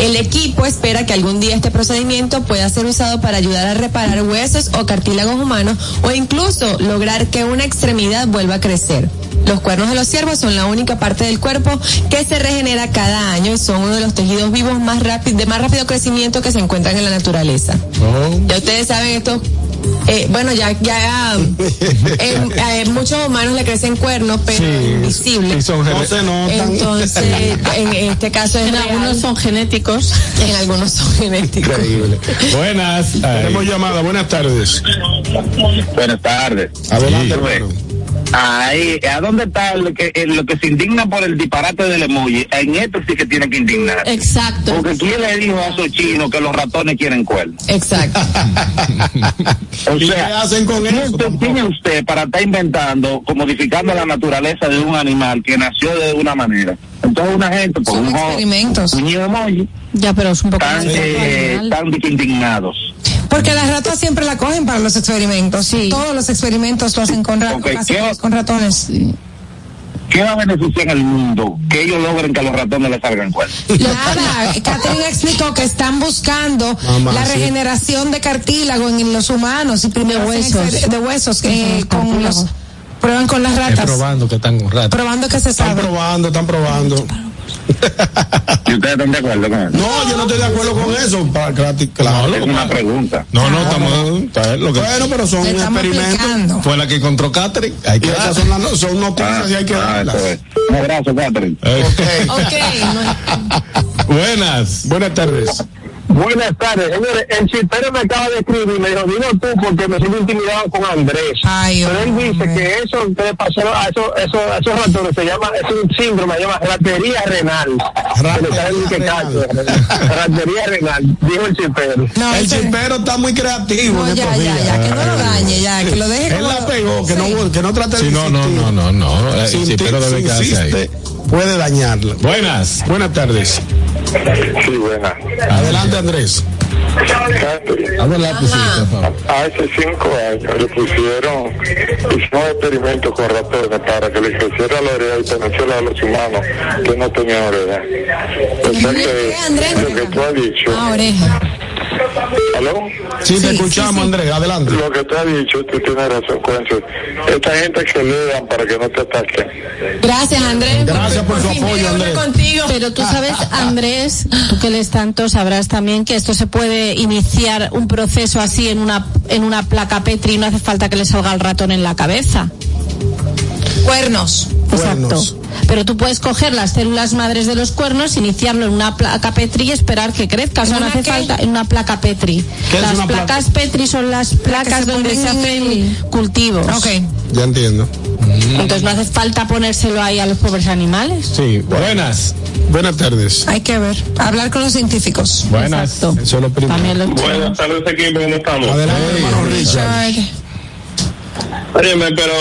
El equipo espera que algún día este procedimiento pueda ser usado para ayudar a reparar huesos o cartílagos humanos o incluso lograr que una extremidad vuelva a crecer. Los cuernos de los ciervos son la única parte del cuerpo que se regenera cada año y son uno de los tejidos vivos más rápido, de más rápido crecimiento que se encuentran en la naturaleza. Ya ustedes saben esto. eh, bueno, ya, ya [LAUGHS] eh, eh, muchos humanos le crecen cuernos, pero invisibles. Y son No gene- se notan. Entonces, [LAUGHS] en este caso es En real, algunos son genéticos. en algunos son genéticos. Increíble. Buenas. Tenemos llamada. Buenas tardes. Buenas tardes. Adelante, Sí. Ahí, ¿a dónde está lo que, eh, lo que se indigna por el disparate del emoji? En esto sí que tiene que indignar. Exacto. Porque ¿quién le dijo a esos chinos que los ratones quieren cuernos? Exacto. [LAUGHS] O ¿Y qué sea, hacen con ¿quién eso? usted- ¿quién es usted para estar inventando modificando la naturaleza de un animal que nació de una manera? Entonces una gente por Son un experimentos. un emoji Ya, pero es un poco eh, que indignados. Porque las ratas siempre la cogen para los experimentos. Sí. Todos los experimentos lo hacen con, ra- Ok, casi ¿qué- todos con ratones. ¿Qué va a beneficiar al mundo que ellos logren que a los ratones les salgan cuernos? Nada, [LAUGHS] Catherine explicó que están buscando Mamá, la sí. regeneración de cartílago en los humanos y primero De hacen huesos. de huesos que Ujú, con los prueban con las ratas, probando que están con rato. probando que se Están probando, están probando. ¿Y ustedes están de acuerdo con eso? No, yo no estoy de acuerdo con eso. Para, claro, claro. Es una pregunta. No, no, estamos. bien, lo que- Bueno, pero son experimentos. fue la que encontró Catherine. Hay que esas son, las no- son noticias y hay que ah, darlas. eso es. Un abrazo, Catherine. Eh, Ok, [LAUGHS] Buenas. Buenas tardes. Buenas tardes, señores. El chipero me acaba de escribir y me dijo, dilo tú porque me siento intimidado con Andrés. Ay, Pero él dice hombre. que eso que le pasó a esos, esos, a esos ratones se llama, es un síndrome, se llama ratería renal. Que cacho, Ratería renal, dijo el chipero. no, el ese- chipero está muy creativo no, en ya, ya, ya, que no lo dañe, ya, que lo deje Él como la pegó, que, Sí. no, que no trate de Sí, no, no, no, no, no. Eh, Si Sí, pero inti- debe quedarse ahí. puede dañarla. Buenas. Buenas tardes. Sí, buena. Adelante, Andrés. Por favor. Hace cinco años le pusieron, hicieron experimentos con ratones para que le creciera la oreja y penetrara a los humanos que no tenían oreja. O sea ¿Qué, que Andrés? lo que tú has dicho, Ah, oreja. ¿Aló? Sí, te Sí, escuchamos, sí, sí. Andrés. Adelante. Lo que tú has dicho, tú tienes razón con eso. Esta gente que lean para que no te ataquen. Gracias, Andrés. Gracias por su fin apoyo, pude hablar Andrés. contigo. Pero tú sabes, [LAUGHS] Andrés, tú que lees tanto, sabrás también que esto se puede iniciar un proceso así en una, en una placa Petri y no hace falta que le salga el ratón en la cabeza. Cuernos. Exacto. Pero tú puedes coger las células madres de los cuernos, iniciarlo en una placa Petri y esperar que crezca. O sea, ¿En no una hace qué? falta en una placa Petri. ¿Qué es Las placa? placas Petri son las placas se donde se en hacen cultivos. Ok. Ya entiendo. Entonces no hace falta ponérselo ahí a los pobres animales. Sí, buenas. Buenas tardes. Hay que ver. Hablar con los científicos. Buenas. Exacto. Eso es lo primero. También los Buenas tardes, equipo, ¿cómo estamos? Adelante, hermano Richard. Richard. Óyeme, pero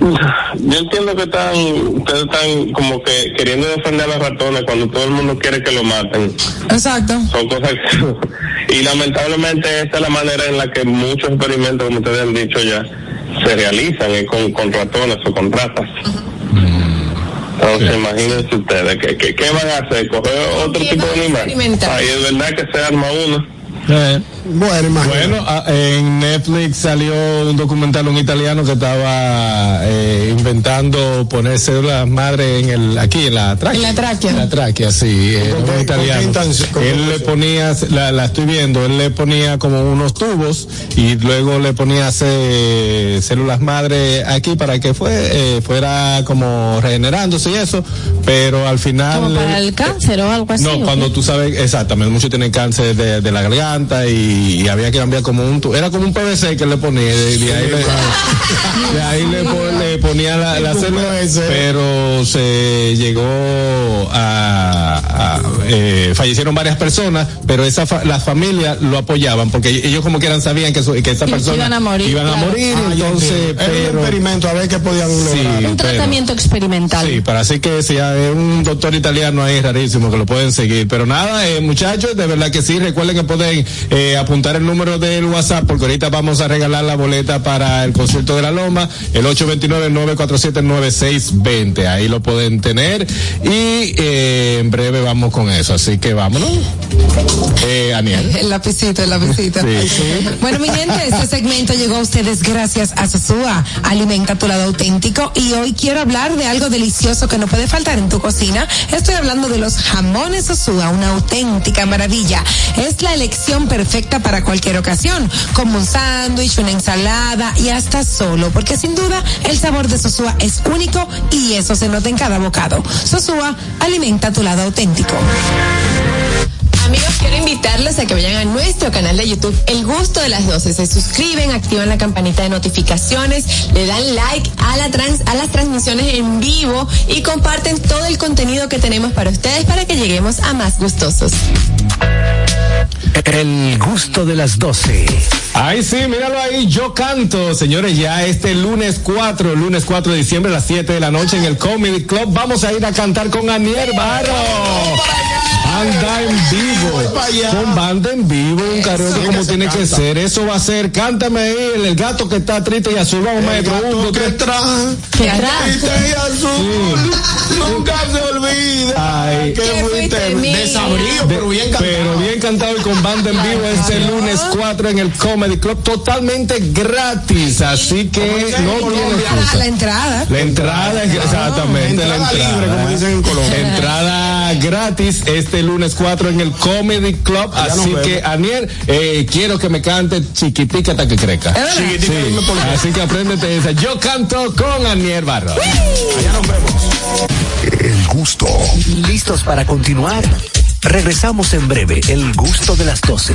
yo entiendo que están, ustedes están como que queriendo defender a los ratones cuando todo el mundo quiere que lo maten. Exacto. Son cosas que, [LAUGHS] y lamentablemente esta es la manera en la que muchos experimentos, como ustedes han dicho ya, se realizan es con, con ratones o con ratas. Entonces, imagínense ustedes, ¿qué, qué, qué van a hacer? ¿Coger otro tipo de animal? Ahí es verdad que se arma uno. Eh, Bueno, imagínate. Bueno, ah, en Netflix salió un documental un italiano que estaba eh, inventando poner células madre en el aquí en la tráquea. En la tráquea. En la tráquea, sí, eh, ¿Con qué- un italiano. qué Él le ponía, la, la estoy viendo, él le ponía como unos tubos y luego le ponía células madre aquí para que fue eh, fuera como regenerándose y eso, pero al final como para el cáncer o algo así. no, ¿o cuando qué? tú sabes, exactamente, muchos tienen cáncer de, de la garganta y, y había que cambiar como un, tu- era como un PVC que le ponía, de, de ahí, le, de ahí le, pon- le ponía la, la PVC. pero se llegó a, a, eh, fallecieron varias personas, pero esa fa- las familias lo apoyaban porque ellos como quieran sabían que, que esa Que persona iban a morir, iban a morir, Ah, entonces. Era un pero experimento a ver qué podían Sí, un pero- tratamiento experimental. Sí, para así que si hay un doctor italiano ahí rarísimo que lo pueden seguir. Pero nada, eh, muchachos, de verdad que sí, recuerden que pueden eh, apuntar el número del WhatsApp porque ahorita vamos a regalar la boleta para el concierto de la Loma, el 829-947-9620. Ahí lo pueden tener y eh, en breve vamos con eso, así que vámonos. Eh, Aniel. [LAUGHS] El lapicito, el lapicito. Bueno, mi gente, este segmento llegó a ustedes gracias a Sosúa. Alimenta tu lado auténtico. Y hoy quiero hablar de algo delicioso que no puede faltar en tu cocina. Estoy hablando de los jamones Sosúa, una auténtica maravilla. Es la elección perfecta para cualquier ocasión, como un sándwich, una ensalada y hasta solo, porque sin duda el sabor de Sosúa es único y eso se nota en cada bocado. Sosúa, alimenta tu lado auténtico. Amigos, quiero invitarlos a que vayan a nuestro canal de YouTube El Gusto de las 12. Se suscriben, activan la campanita de notificaciones, le dan like a, a las transmisiones en vivo y comparten todo el contenido que tenemos para ustedes para que lleguemos a más gustosos. El gusto de las 12. Ay, sí, míralo ahí, yo canto, señores, ya este lunes 4, lunes 4 de diciembre a las 7 de la noche en el Comedy Club, vamos a ir a cantar con Anier Barro. Anda en vivo, con banda en vivo, un karaoke como tiene que ser, eso va a ser, cántame ahí, el, el gato que está triste y azul, vamos maestro, un, tres, ¿Qué triste y azul, nunca se olvida Ay. que fuiste desabrío, pero bien cantado. Pero bien cantado y con banda en vivo este lunes 4 en el Comedy Club, totalmente gratis, así que no tiene excusa. La entrada. La entrada exactamente la entrada entrada. libre, como dicen en Colombia. Entrada gratis este lunes 4 en el Comedy Club. Allá Así que, Aniel, eh, quiero que me cante chiquitica hasta que crezca. Chiquitica, Sí. Así que apréndete esa. Yo canto con Aniel Barro. Allá nos vemos. El gusto. ¿Listos para continuar? Regresamos en breve. El gusto de las 12.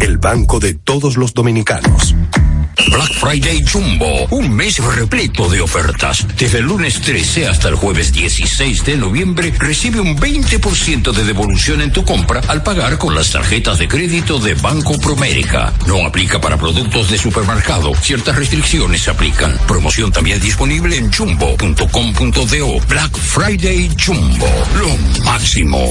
el banco de todos los dominicanos. Black Friday Jumbo, un mes repleto de ofertas. Desde el lunes 13 hasta el jueves 16 de noviembre, recibe un 20% de devolución en tu compra al pagar con las tarjetas de crédito de Banco Promérica. No aplica para productos de supermercado. Ciertas restricciones se aplican. Promoción también disponible en jumbo.com.do. Black Friday Jumbo, lo máximo.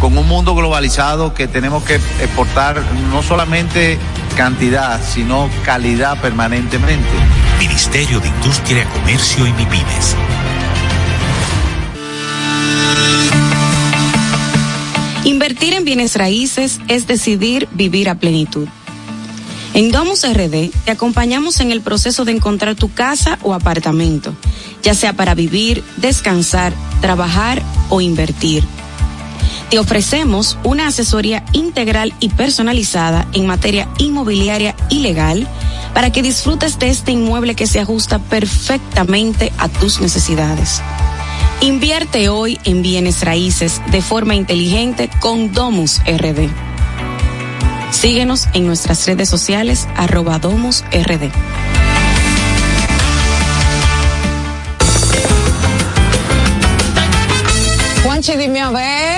con un mundo globalizado que tenemos que exportar no solamente cantidad, sino calidad permanentemente. Ministerio de Industria, Comercio y MIPIMES. Invertir en bienes raíces es decidir vivir a plenitud. En Domus RD te acompañamos en el proceso de encontrar tu casa o apartamento, ya sea para vivir, descansar, trabajar o invertir. Te ofrecemos una asesoría integral y personalizada en materia inmobiliaria y legal para que disfrutes de este inmueble que se ajusta perfectamente a tus necesidades. Invierte hoy en bienes raíces de forma inteligente con Domus RD. Síguenos en nuestras redes sociales arroba Domus RD. Juanchi, dime a ver.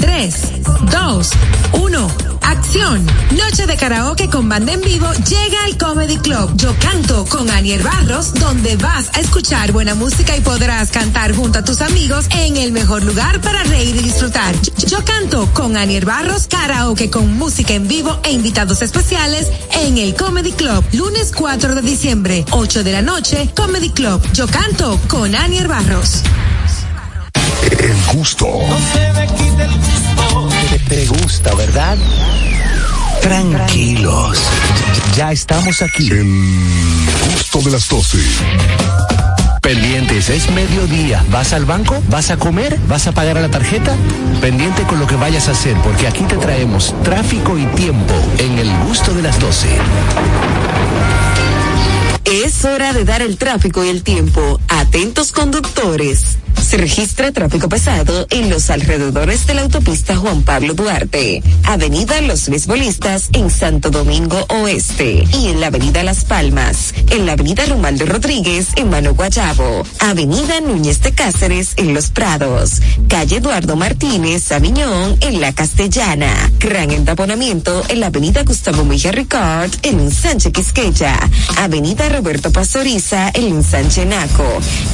3, 2, 1. Acción. Noche de karaoke con banda en vivo llega al Comedy Club. Yo canto con Anier Barros, donde vas a escuchar buena música y podrás cantar junto a tus amigos en el mejor lugar para reír y disfrutar. Yo canto con Anier Barros, karaoke con música en vivo e invitados especiales en el Comedy Club. Lunes 4 de diciembre, 8 de la noche, Comedy Club. Yo canto con Anier Barros. El gusto. Te, te gusta, ¿verdad? Tranquilos. Ya estamos aquí. El gusto de las 12. Pendientes, es mediodía. ¿Vas al banco? ¿Vas a comer? ¿Vas a pagar a la tarjeta? Pendiente con lo que vayas a hacer, porque aquí te traemos tráfico y tiempo en el gusto de las 12. Es hora de dar el tráfico y el tiempo. Atentos conductores. Se registra tráfico pesado en los alrededores de la autopista Juan Pablo Duarte, Avenida Los Beisbolistas en Santo Domingo Oeste y en la Avenida Las Palmas, en la Avenida Romaldo Rodríguez en Mano Guayabo, Avenida Núñez de Cáceres en Los Prados, Calle Eduardo Martínez Aviñón en La Castellana, gran entaponamiento en la Avenida Gustavo Mejía Ricard en Sánchez Quisqueya, Avenida Roberto Pastoriza en Sánchez Naco,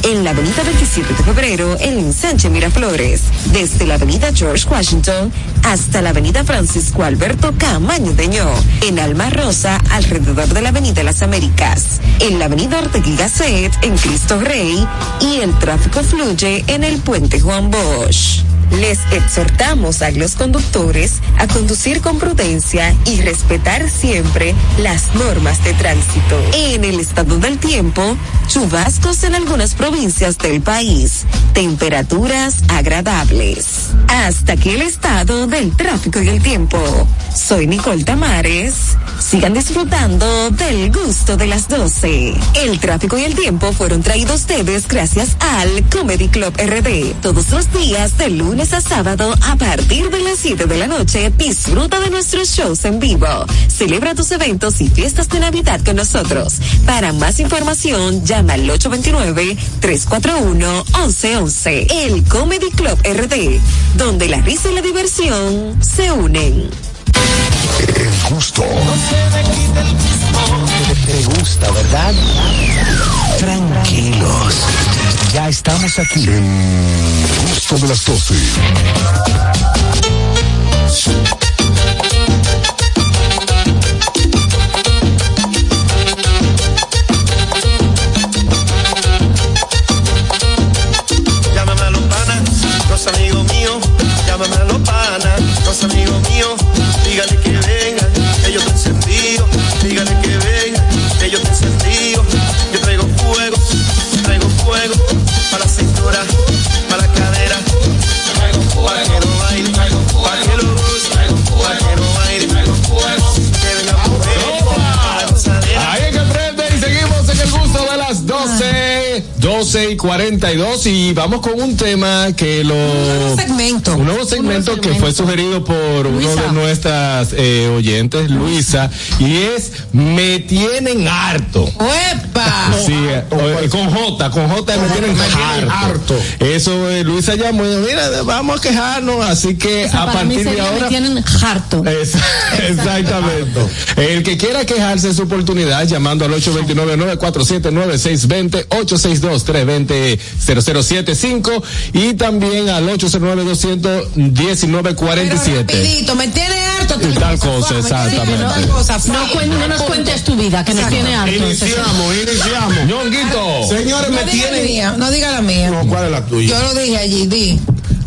en la Avenida 27 de Febrero en Sánchez Miraflores, desde la Avenida George Washington hasta la Avenida Francisco Alberto Camaño Deño, en Alma Rosa alrededor de la Avenida Las Américas, en la Avenida Ortegui Gasset en Cristo Rey. Y el tráfico fluye en el Puente Juan Bosch. Les exhortamos a los conductores a conducir con prudencia y respetar siempre las normas de tránsito. En el estado del tiempo, chubascos en algunas provincias del país, temperaturas agradables. Hasta aquí el estado del tráfico y el tiempo. Soy Nicole Tamares. Sigan disfrutando del gusto de las 12. El tráfico y el tiempo fueron traídos ustedes gracias al Comedy Club RD. Todos los días de lunes a sábado a partir de las 7 de la noche disfruta de nuestros shows en vivo. Celebra tus eventos y fiestas de Navidad con nosotros. Para más información llama al 829-341-1111. El Comedy Club RD, donde la risa y la diversión se unen. El gusto. Te, gusta, ¿verdad? Tranquilos. Ya estamos aquí. El gusto de las 12. Y 42 y vamos con un tema que lo... Un nuevo segmento. Un nuevo segmento que fue sugerido por uno de nuestras eh, oyentes, Luisa, y es Me tienen harto. ¡Uepa! Sí, eh, eh, con J, con J me tienen harto. Eso, eh, Luisa llamó y dijo, mira, vamos a quejarnos, así que a Para mí partir de ahora... me tienen harto. [LAUGHS] Es- exactamente. El que quiera quejarse es su oportunidad llamando al 829-947-9620, 862-320-0075 y también al 809-219-47. Rapidito, me tiene harto. Y tal cosa, tiene exactamente. tal cosa. No, cuen- no nos cuentes tu vida, que nos tiene harto. Iniciamos, iniciamos. Ñonguito. Señores, No me diga la tienen. mía, no diga la mía. No, ¿cuál es la tuya? Yo lo dije allí, di.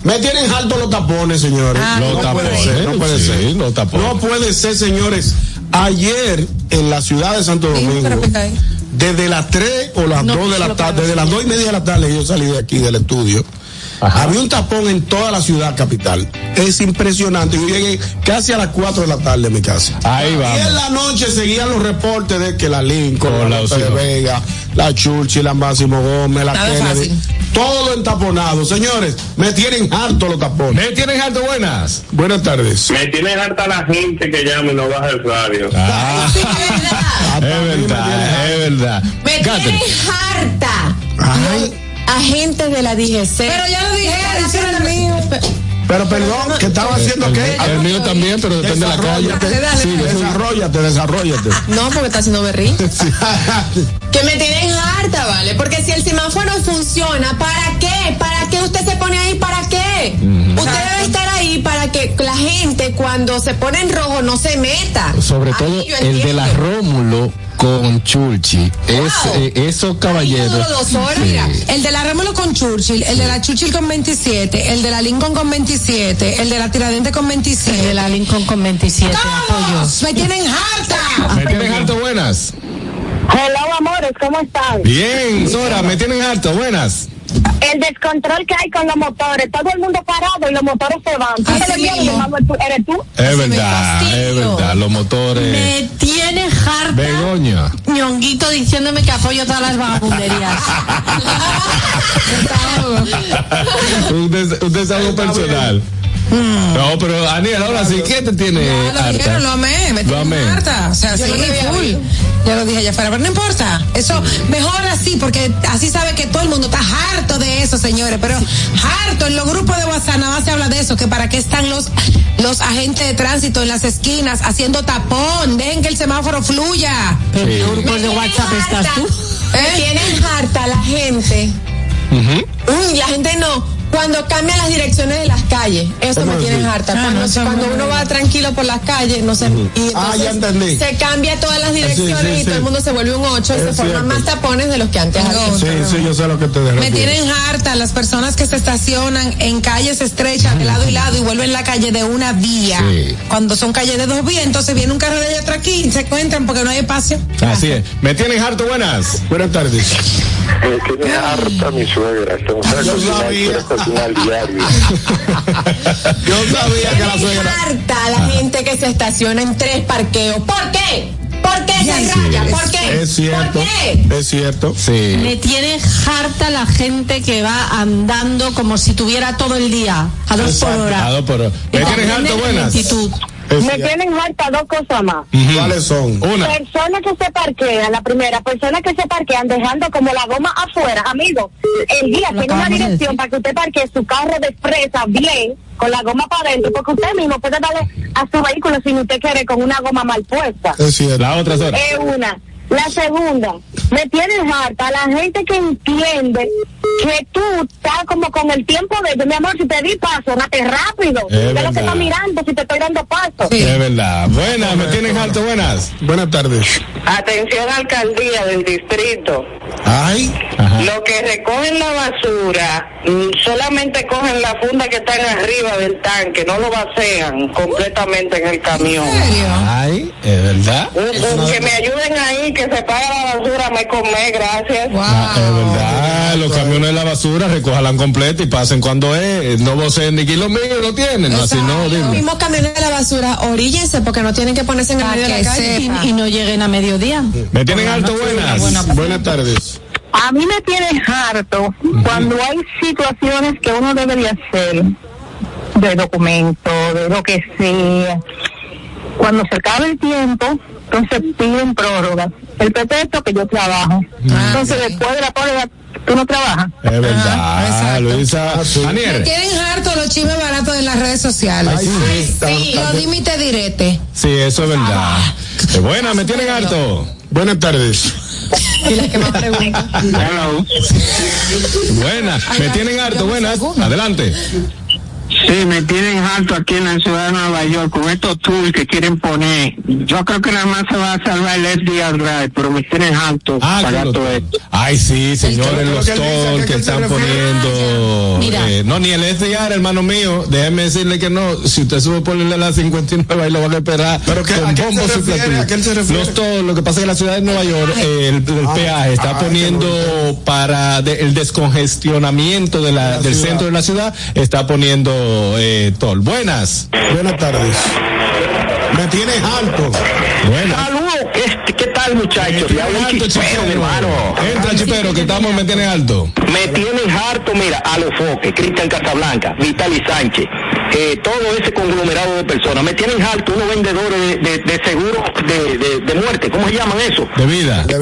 Me tienen alto los tapones, señores. Ah, Los no tapones, puede ser, no puede sí, ser. los tapones. No puede ser, señores. Ayer en la ciudad de Santo Domingo. Desde las 3 o las No, 2 de la tarde, desde las 2 y media de la tarde, yo salí de aquí del estudio. Había un tapón en toda la ciudad capital. Es impresionante. Yo llegué casi a las 4 de la tarde a mi casa. Ahí Y en la noche seguían los reportes de que la Lincoln, la la. Vega, la Churchill, la Máximo Gómez, la Nada Kennedy. fácil. Todo entaponado. Señores, me tienen harto los tapones. Me tienen harto buenas. Buenas tardes. Me tiene harta la gente que llama y no baja el radio. Ah, [LAUGHS] Sí, es verdad. es verdad, es verdad. Me Catherine. tiene harta. Ay, agentes de la DGC. Pero ya lo dije, ese era el mío. Pero perdón, ¿qué estaba haciendo qué? El mío también, pero depende de la calle. Sí, desarrollate, desarrollate. No, porque está haciendo berrinche. [LAUGHS] que me tienen harta, ¿vale? Porque si el semáforo funciona, ¿para qué? ¿Para qué usted se pone ahí? ¿Para qué? Usted debe estar ahí para que la gente cuando se pone en rojo no se meta. Sobre Ahí todo el de la. Rómulo con Chulchi. Es, eh, esos caballeros. Los horas, Sí. mira. El de la Rómulo con Churchill, el de la Churchill con 27, el de la Lincoln con 27, el de la Tiradentes con 27. El de la Lincoln con 27, ¡Todos! ¡Me tienen harta! ¿Me tienen harto buenas? Hello, amores, ¿cómo están? Bien, Sora, me tienen harto buenas. El descontrol que hay con los motores, todo el mundo parado y los motores se van. Tú te tú- ¿Eres tú? Es verdad, es verdad. Los motores. Me tiene harta Begoña. ñonguito diciéndome que apoyo todas las vagabunderías. un, des- un desahogo personal. No, pero Aniel, ahora sí, ¿qué te tiene Ya lo harta? dijeron, lo amé, me amé. harta. O sea, Yo sí, full. Ya lo dije allá afuera, pero no importa. Eso, mejor así, porque así sabe que todo el mundo está harto de eso, señores. Pero harto, en los grupos de WhatsApp nada más se habla de eso, que para qué están los, los agentes de tránsito en las esquinas haciendo tapón. Dejen que el semáforo fluya. ¿En qué grupos de WhatsApp estás tú? Me tienen harta la gente. Mm, la gente no. Cuando cambian las direcciones de las calles, eso me tiene harta. Ah, Cuando, no, cuando no. uno va tranquilo por las calles, no sé. Y Ah, ya entonces entendí. se cambia todas las direcciones Sí, sí, y sí. todo el mundo se vuelve un 8 y se forman más tapones de los que antes había. Sí, sí, yo sé lo que te Me tienen harta las personas que se estacionan en calles estrechas de lado y lado y vuelven la calle de una vía. Sí. Cuando son calles de dos vías, entonces viene un carro de allá atrás aquí y se encuentran porque no hay espacio. Así es. Me tienen harto buenas. Buenas tardes. Me tiene harta mi suegra. Cocinar diario. [LAUGHS] Yo sabía que la Me suegra. harta la gente que se estaciona en tres parqueos. ¿Por qué? ¿Por qué se raya? ¿Por qué? Es cierto. ¿Por qué? Es cierto. Sí. Me tiene harta la gente que va andando como si tuviera todo el día, a dos por hora. A dos por hora. Me Con tienen harto buenas. lentitud. Es Me cierto. tienen harta dos cosas más. ¿Cuáles son? Una. Personas que se parquean, la primera, personas que se parquean dejando como la goma afuera, amigo. El guía Lo tiene una dirección para que usted parquee su carro de fresa bien, con la goma para adentro, porque usted mismo puede darle a su vehículo si usted quiere con una goma mal puesta. Es cierto. La otra. Es una. La segunda, me tienes harta la gente que entiende que tú estás como con el tiempo de, mi amor, si te di paso, date rápido. Es Es lo que verdad. está mirando, si te estoy dando paso. Es verdad. Buenas, me tienen harto buenas. Buenas tardes. Atención alcaldía del distrito. Ay. Ajá. Los que recogen la basura mm, solamente cogen la funda que están arriba del tanque, no lo vacían completamente en el camión. Ay, es verdad. Un- un- que me ayuden ahí, que se pague la basura, me comé, gracias. Ah, es verdad, los camiones de la basura recojan completa y pasen cuando es, no voceen ni kilómetros lo tienen, no, así no, Los mismos camiones de la basura, oríllense porque no tienen que ponerse en el medio de la calle. Y, y no lleguen a mediodía. Me tienen harto buenas. Buenas tardes. A mí me tiene harto cuando hay situaciones que uno debería hacer de documento, de lo que sea. Cuando se acaba el tiempo, entonces piden prórroga. El pretexto que yo trabajo. entonces después de la prórroga, tú no trabajas. Es verdad, exacto. Luisa. Me Anier. tienen harto los chismes baratos en las redes sociales. Ay, sí. Sí, lo dime y te direte. Sí, eso es verdad. Es buena, me tienen harto. Buenas tardes. Y la que más pregunta. Hello. Buena, me tienen harto, buenas. Adelante. Sí, me tienen alto aquí en la ciudad de Nueva York con estos tours que quieren poner. Yo creo que nada más se va a salvar el SDR Drive, pero me tienen alto Ah, claro. todo esto. Ay, sí, señores, Lo los que él dice, toll ¿a qué que están poniendo. Mira. eh, no, ni el SDR, hermano mío. Déjeme decirle que no. Si usted sube por la 59, ahí lo van a esperar. ¿Pero qué- con a. Los toll, lo que pasa es que la ciudad de Nueva York, eh, el, el Ah, peaje está ah, poniendo para de- el descongestionamiento de la, La del ciudad. centro de la ciudad, está poniendo eh, toll. Buenas. Buenas tardes. Me tienes alto. Buenas. Saludos, ¿qué, qué tal muchachos? Ya un chispero, mi hermano. Entra, chipero, que estamos, me tiene alto. Me tienen harto, mira, a los foques, Cristian Casablanca, Vitali Sánchez, eh, todo ese conglomerado de personas. Me tienen harto unos vendedores de, de, de seguro de, de, de muerte, ¿cómo se llaman eso? De vida. De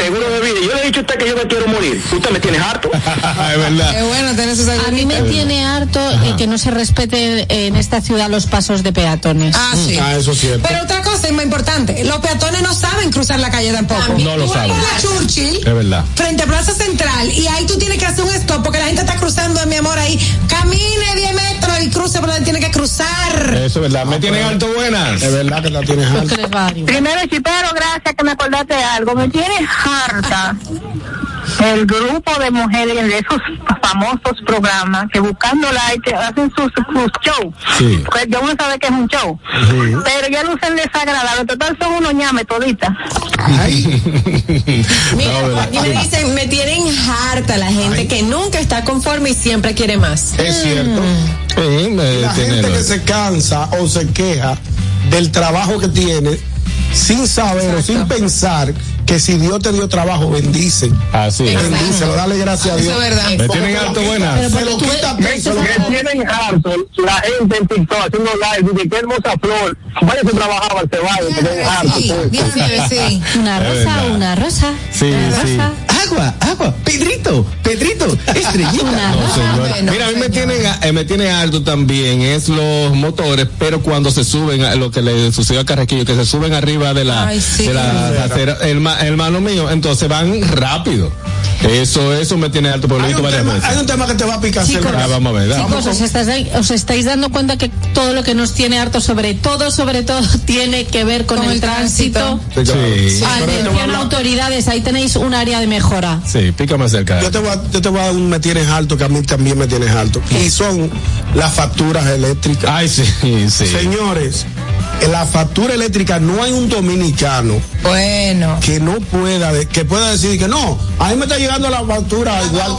seguro de vida. Yo le he dicho a usted que yo me quiero morir. Usted me tiene harto. [LAUGHS] es verdad. Qué bueno tener esos A mí me tiene harto eh, que no se respete en esta ciudad los pasos de peatones. Ah, sí. Ah, eso es cierto. Pero otra cosa es muy importante, los peatones no saben cruzar la calle tampoco. No lo la Churchill, Es verdad. frente a Plaza Central, y ahí tú tienes que hacer un stop porque la gente está cruzando, mi amor, ahí. Camine 10 metros y cruce por donde tiene que cruzar. Eso es verdad. Me tienen alto buenas. Es verdad que la tienes alto. Primero, Chipero, gracias que me acordaste de algo. Me tiene harta el grupo de mujeres de esos famosos programas que buscando like hacen sus, sus shows. Sí. Pues ya uno sabe que es un show. Pero ya lucen desagradable. Total son unos ñames toditas. [LAUGHS] Mira, No, me dicen, me tienen harta la gente que nunca está conforme y siempre quiere más. Es cierto. Me La gente que se cansa o se queja del trabajo que tiene sin saber o sin pensar que si Dios te dio trabajo, bendice. Así es. Bendícelo, dale gracias a Dios. Eso es verdad. Me tienen alto buenas. Se lo quita Me tienen harto la gente en TikTok haciendo live. Dice, qué hermosa flor. Vaya a trabajar al Ceballos, me tienen harto. Sí, pues. sí, sí. Una rosa, una rosa. Sí, una sí. rosa. Agua, agua, Pedrito, Pedrito, No, bueno, Mira, a mí me tienen, eh, me tiene alto también es los motores, pero cuando se suben, a lo que le sucedió a Carraquillo, que se suben arriba de la, Ay, sí. de la acera, el, ma- hermano mío, entonces van rápido. Eso, eso me tiene alto he Hay un, varias tema, veces. hay un tema que te va a picar. Chicos, cerca. Ah, vamos a ver. Chicos, os estáis, os estáis dando cuenta que todo lo que nos tiene harto, sobre todo, sobre todo, [LAUGHS] tiene que ver con, Con el, el tránsito. Sí, Atención, autoridades, ahí tenéis un área de mejora. sí, pícame cerca. Yo te, voy a, yo te voy a dar un me tienes alto que a mí también me tienes alto. Y son las facturas eléctricas. Ay, sí, sí. Señores, en la factura eléctrica no hay un dominicano Bueno. que no pueda, que pueda decir que no, a mí me está llegando la factura igual,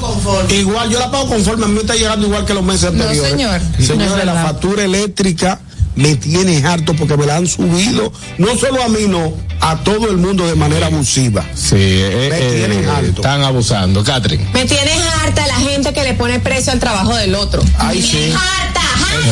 igual, yo la pago conforme, a mí me está llegando igual que los meses anteriores. señor. No es Señores, la factura eléctrica me tiene harto porque me la han subido, no solo a mí, no, a todo el mundo de manera abusiva. Sí, eh, Me eh, tienen alto. están abusando. Catherine. Me tienes harta la gente que le pone precio al trabajo del otro. Ay, sí. Harta, harta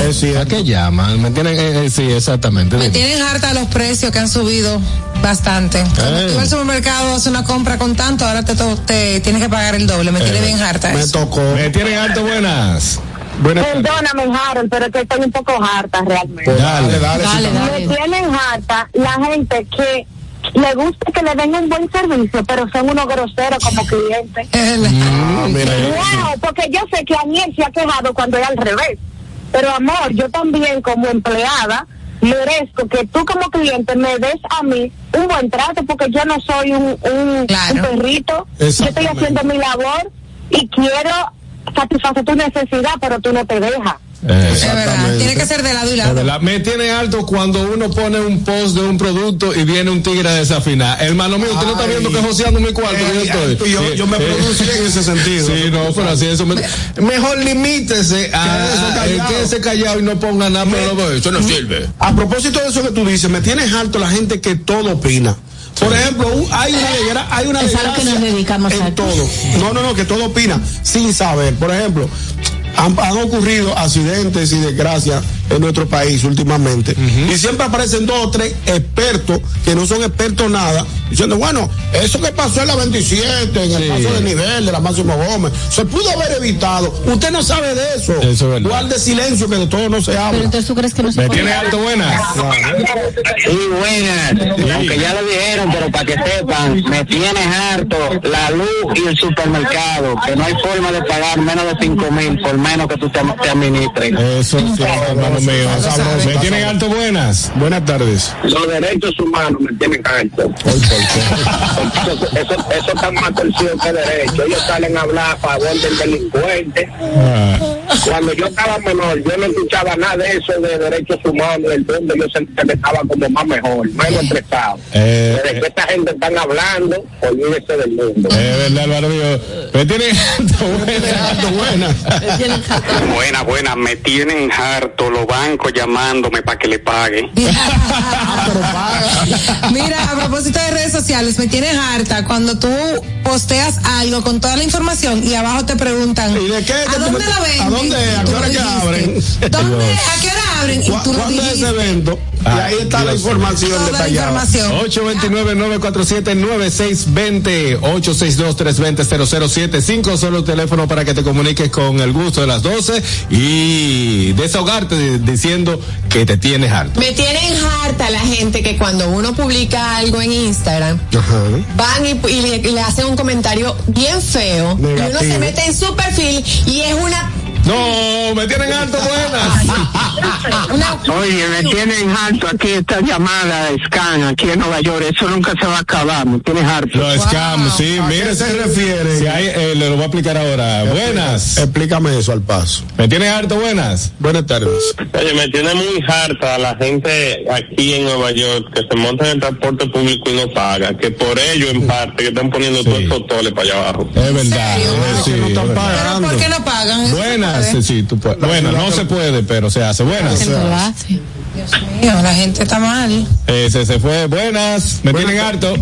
me. Es cierto. ¿A qué llaman? ¿Me tienen? eh, eh, sí, exactamente. Me tienen harta los precios que han subido bastante. Cuando Eh. tú vas al supermercado, haces una compra con tanto, ahora te, te tienes que pagar el doble. Me tiene Eh. bien harta Me eso. tocó. Me tienen alto buenas. Buenas. Perdóname, Harold, pero es que estoy un poco harta realmente. Dale, dale, Dale, sí, dale. Me tienen harta la gente que le gusta que le den un buen servicio, pero son unos groseros como clientes. [LAUGHS] Mira, eh, Wow, porque yo sé que Aniel se ha quejado cuando es al revés. Pero amor, yo también como empleada merezco que tú como cliente me des a mí un buen trato porque yo no soy un, un, Claro. un perrito. Yo estoy haciendo mi labor y quiero satisfacer tu necesidad, pero tú no te dejas. Eh, Es verdad. Tiene que ser de lado y de lado. me tiene alto cuando uno pone un post de un producto y viene un tigre a desafinar. Hermano mío, usted no está viendo que joseando mi cuarto. que yo, Eh, estoy? yo- Sí, yo me pronuncié en ese sentido. Sí, no, pero así eso. me- mejor limítese a, Quédese a- callado. quédese callado y no ponga nada, pero no, eso no sirve. A propósito de eso que tú dices, me tienes alto la gente que todo opina. Por ejemplo, hay una, desgra- hay una Es a que nos dedicamos en aquí. todo. No, no, no, que todo opina sin saber. Por ejemplo, han, han ocurrido accidentes y desgracias en nuestro país últimamente. Y siempre aparecen dos o tres expertos que no son expertos nada, diciendo, bueno, eso que pasó en la 27, en el Sí. paso de nivel de la Máximo Gómez, se pudo haber evitado. Usted no sabe de eso. Eso es verdad. Guarde silencio que de todo no se Pero habla. entonces tú crees que no se Me puede? tiene alto buenas. Sí, buenas. Aunque ya lo dijeron, pero para que sepan, me tienes harto la luz y el supermercado, que no hay forma de pagar menos de cinco mil por menos que tú te, te administres. Eso sí, hermano mío. sabroso, Me tienen alto buenas. Buenas tardes. Los derechos humanos me tienen harto. Eso, eso, eso está más torcido que derecho. Ellos salen a hablar a favor del delincuente. Ah, Cuando yo estaba menor, yo no escuchaba nada de eso de derechos humanos, del mundo. Yo sentía que estaba como más mejor, menos estresado. Eh, Desde que esta gente están hablando, olvídese del mundo. es verdad, hermano mío. Me tienen [LAUGHS] alto buenas. Me tienen harto. Buena, buena, me tienen harto los bancos llamándome para que le pague. [LAUGHS] Mira, a propósito de redes sociales, me tienes harta cuando tú posteas algo con toda la información y abajo te preguntan, ¿Y de qué? ¿a ¿Qué tú dónde lo vendes? ¿A dónde ¿Dónde? ¿A qué hora que abren? ¿Dónde? ¿A qué hora abren? Y ¿Cu- tú lo ¿Cuándo es ese evento? y ahí está la información detallada. información. 829-947-9620, 862-320-0075, solo el teléfono para que te comuniques con el gusto de las 12 y desahogarte diciendo que te tienes harto. Me tienen harta la gente que cuando uno publica algo en Instagram, van y, y le, y le hacen un comentario bien feo, y uno se mete en su perfil y es una... No, me tienen harto buenas. [LAUGHS] Oye, me tienen harto aquí esta llamada de scan aquí en Nueva York. Eso nunca se va a acabar. Me tienes harto. Los scams, sí, ¿A mire. se refiere? Si hay, eh, le lo voy a explicar ahora. Buenas. Explícame eso al paso. ¿Me tienes harto buenas? Buenas tardes. Oye, me tiene muy harta la gente aquí en Nueva York que se monta en el transporte público y no paga, que por ello en parte que están poniendo todos esos toles para allá abajo. Es verdad. sí, no es están pagando. ¿Por qué no pagan? Buenas, sí, tú puedes. Bueno, no se puede, pero se hace. Buenas. Dios mío, la gente está mal. Eh, se, se fue. Buenas. Me tienen harto.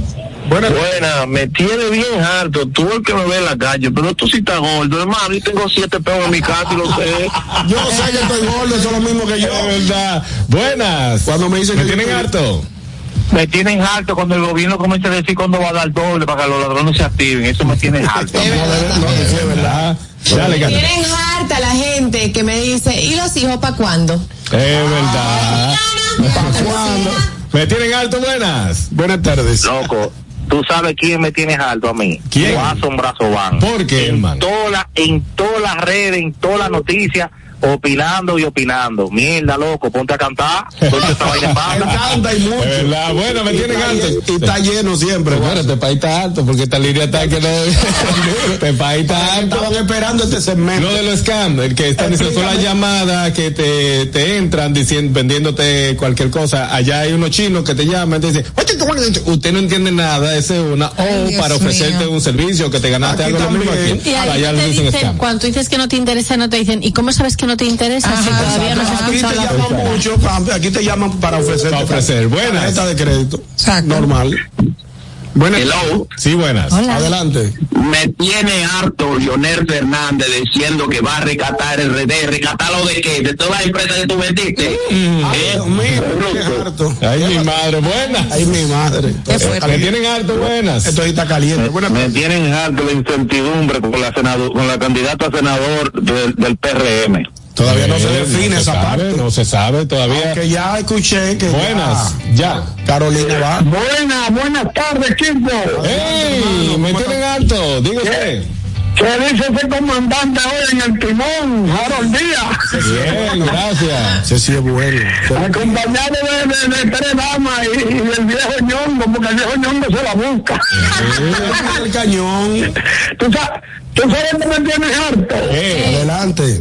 Buenas Buena, me tiene bien harto. Tú el que me ve en la calle, pero tú sí estás gordo, hermano. Yo tengo siete pesos en mi casa y lo sé. Yo sé que estoy gordo, eso es lo mismo que yo. Es verdad. Buenas. Cuando me dicen me que tienen harto. Me tienen harto cuando el gobierno comienza a decir cuándo va a dar doble para que los ladrones se activen. Eso me tiene [LAUGHS] harto. No, es verdad. Dale, tienen harta la gente que me dice, ¿y los hijos para cuándo? Es verdad. ¿Cuándo? Me tienen harto buenas. Buenas tardes. Loco, tú sabes quién me tiene harto a mí. ¿Quién? Watson Brazovan. ¿Por qué, en hermano? en todas las redes, en todas las noticias, opinando y opinando. Mierda, loco, ponte a cantar. Ponte esta vaina [LAUGHS] canta y mucho. Verdad. Bueno, me Y tienen Y está lleno siempre. Pero este país está alto porque esta línea está que no. [LAUGHS] Este país está alto. Estaban esperando este segmento. No de los scams, el que están diciendo las llamadas que te, te entran diciendo, vendiéndote cualquier cosa. Allá hay unos chinos que te llaman y te dicen, "Oye, tú, bueno, usted no entiende nada, esa es una, o Dios para ofrecerte mío. un servicio que te ganaste Aquí algo lo mismo también. aquí. Y ahí Allá te le dicen dicen, scam. cuando tú dices que no te interesa, no te dicen, ¿y cómo sabes que no te interesa si Ajá, todavía no has Aquí te escuchado la llaman mucho, aquí te llaman para ofrecer. Para ofrecer, buenas. Tarjeta de crédito. Exacto. Normal. Buenas. Hello. Sí, buenas. Hola. Adelante. Me tiene harto Leonel Fernández diciendo que va a rescatar el RD. ¿Rescatarlo de qué? ¿De todas las empresas que tú vendiste? Ay, ¿Eh? Dios mío, qué harto. Ay, mi madre, buenas. Ay, mi madre. Me tienen harto buenas. Esto ahí está caliente. Buenas Me tienen harto la incertidumbre con la senado, con la candidata a senador del, del PRM. Todavía no se Eh, define se esa sabe, parte. No se sabe todavía. Que ya escuché que. Buenas, ya. ya Carolina va. Buenas, buenas tardes, chicos. ¡Ey! Me tienen harto, diga usted. ¿Qué dice ese comandante hoy en el timón, Harold Díaz? Bien, [LAUGHS] gracias. Ese sí es bueno. Acompañado de, de, de tres damas y, y del viejo ñongo, porque el viejo ñongo se la busca. El [LAUGHS] cañón. ¿Tú sabes, tú sabes que me tienes harto? Eh, Adelante.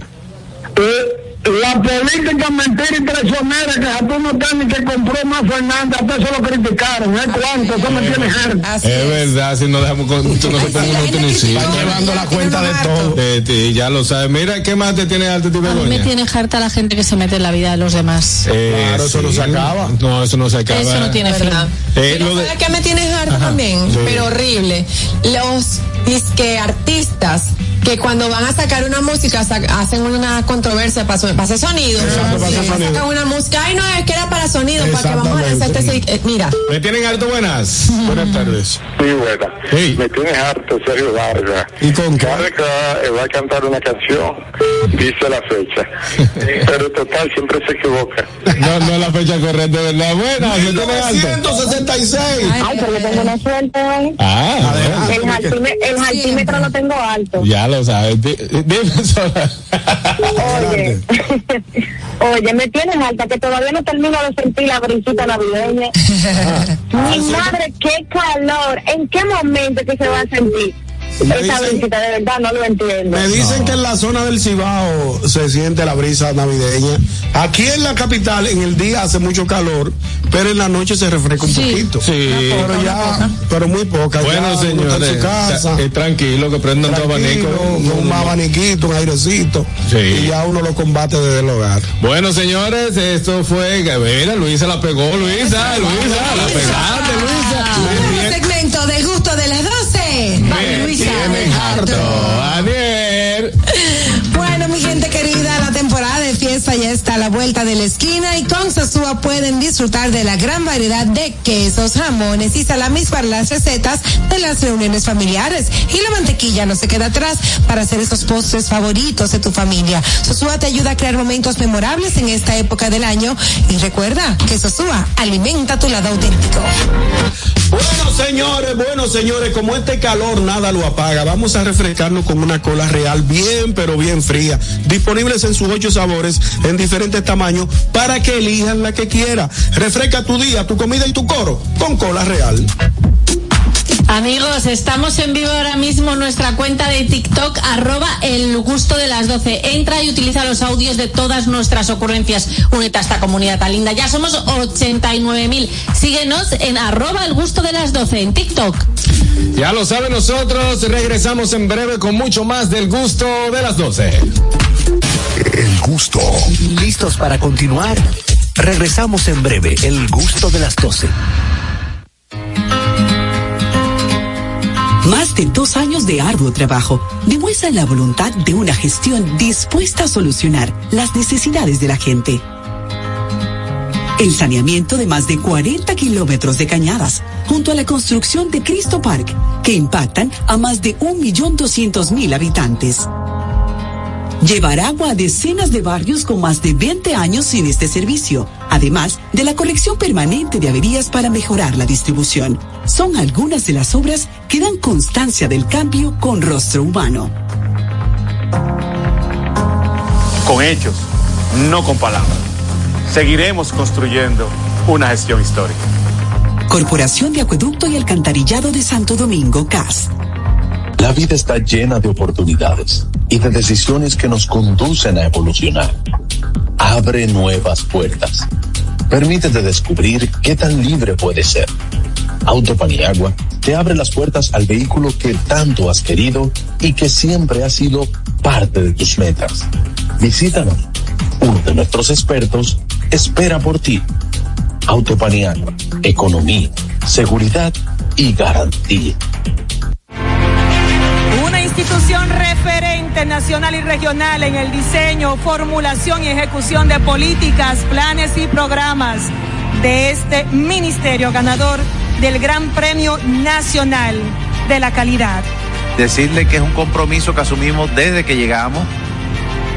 Eh, la política mentira y traicionera que Jatuno Tani que compró más Fernández, hasta eso lo criticaron. ¿Eh? ¿Cuánto? Eso me tiene harto. Es es. verdad, si no dejamos con, no se pone uno critica. Están llevando la cuenta de todo. De ti, ya lo sabes. Mira, ¿qué más te tiene alto, tipo A mí me tiene harta la gente que se mete en la vida de los demás. Claro, eso no se acaba. No, eso no se acaba. Eso no tiene fin. ¿Verdad? Eh, Pero lo de- ¿sabes qué me tienes harto también? Pero horrible. Los disque artistas que cuando van a sacar una música sac- hacen una controversia para, so- para sonido. Exacto, para Sí, sonido. Sacan una música. Ay, no, es que era para sonido, para que vamos a lanzar este. Eh, mira. Me tienen harto buenas. Buenas tardes. Sí, buena. Sí. Me tienes harto, Sergio Vargas. ¿Y con qué? Cada vez que va, eh, va a cantar una canción, dice la fecha. [LAUGHS] Pero total, siempre se equivoca. No, no es la fecha correcta, ¿verdad? Buenas, me tienen alto. 1966. Ay, pero yo tengo una suerte hoy. Ah, El, jaltime- el jaltímetro lo tengo alto. ya lo sabes. Di- Dime, [LAUGHS] Sola. Oye, [LAUGHS] oye, me tienes alta que todavía no termino de sentir la brisita navideña. [LAUGHS] Mi madre, qué calor. ¿En qué momento que se va a sentir esa dicen- brisita? De verdad, no lo entiendo. Me dicen que en la zona del Cibao se siente la brisa navideña. Aquí en la capital, en el día hace mucho calor, pero en la noche se refresca un poquito. Sí. Pero ya, pero muy poca. Bueno, ya señores, en su casa. eh, tranquilo, que prendan tu abanico. un abaniquito, un airecito. Sí. Y ya uno lo combate desde el hogar. Bueno, señores, esto fue. Mira, Luisa la pegó, Luisa, Luisa, la pegaste, Luisa. Nuevo segmento del gusto de las 12. Tienen harto. Aniel. La vuelta de la esquina y con Sosúa pueden disfrutar de la gran variedad de quesos, jamones y salamis para las recetas de las reuniones familiares. Y la mantequilla no se queda atrás para hacer esos postres favoritos de tu familia. Sosúa te ayuda a crear momentos memorables en esta época del año y recuerda que Sosúa alimenta tu lado auténtico. Bueno, señores, bueno, señores, como este calor nada lo apaga, vamos a refrescarnos con una cola real bien, pero bien fría. Disponibles en sus ocho sabores, en diferentes tamaños, para que elijan la que quiera. Refresca tu día, tu comida y tu coro con cola real. Amigos, estamos en vivo ahora mismo en nuestra cuenta de TikTok, arroba el gusto de las 12. Entra y utiliza los audios de todas nuestras ocurrencias. Únete a esta comunidad tan linda. Ya somos 89 mil. Síguenos en arroba el gusto de las 12 en TikTok. Ya lo saben nosotros, regresamos en breve con mucho más del gusto de las 12. El gusto. ¿Listos para continuar? Regresamos en breve, el gusto de las 12. Más de dos años de arduo trabajo demuestran la voluntad de una gestión dispuesta a solucionar las necesidades de la gente. El saneamiento de más de 40 kilómetros de cañadas, junto a la construcción de Cristo Park, que impactan a más de 1.200.000 habitantes. Llevar agua a decenas de barrios con más de 20 años sin este servicio, además de la colección permanente de averías para mejorar la distribución. Son algunas de las obras que dan constancia del cambio con rostro humano. Con hechos, no con palabras. Seguiremos construyendo una gestión histórica. Corporación de Acueducto y Alcantarillado de Santo Domingo, CAS. La vida está llena de oportunidades y de decisiones que nos conducen a evolucionar. Abre nuevas puertas. Permítete descubrir qué tan libre puedes ser. Auto Paniagua te abre las puertas al vehículo que tanto has querido y que siempre ha sido parte de tus metas. Visítanos. Uno de nuestros expertos espera por ti. Auto Paniagua. Economía, seguridad y garantía. Una institución referente nacional y regional en el diseño, formulación y ejecución de políticas, planes y programas de este ministerio ganador del Gran Premio Nacional de la Calidad. Decirle que es un compromiso que asumimos desde que llegamos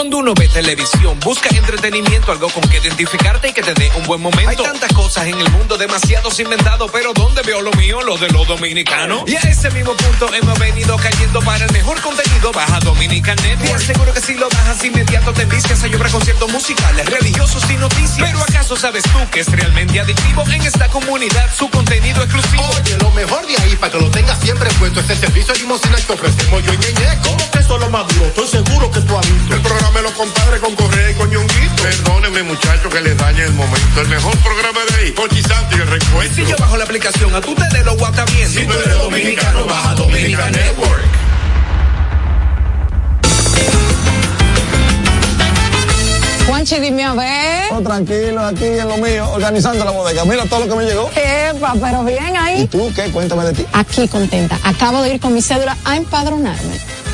Cuando uno ve televisión, busca entretenimiento, algo con que identificarte y que te dé un buen momento. Hay tantas cosas en el mundo, demasiados inventados, pero ¿dónde veo lo mío? Lo de los dominicanos. Y a ese mismo punto hemos venido cayendo para el mejor contenido. Baja Dominican Network. Te aseguro que si lo bajas inmediato te vistes a llorar conciertos musicales, religiosos y noticias. Pero ¿acaso sabes tú que es realmente adictivo en esta comunidad su contenido exclusivo? Oye, lo mejor de ahí para que lo tengas siempre puesto es el servicio de limosina que ofrecemos yo y Ñeñe. ¿Cómo que eso es lo más duro? Estoy seguro que tú has visto. El programa de los compadres con Correa y con Ñonguito. Perdónenme, muchachos, que les dañe el momento. El mejor programa de ahí, Pochi Santo y el recuento. Si yo bajo la aplicación, a tú te de lo guata bien. Si tú eres dominicano, baja Dominica Network. Juanchi, dime a ver. Oh, tranquilo, aquí en lo mío, organizando la bodega. Mira todo lo que me llegó. Epa, pero bien ahí. ¿Y tú qué? Cuéntame de ti. Aquí contenta. Acabo de ir con mi cédula a empadronarme.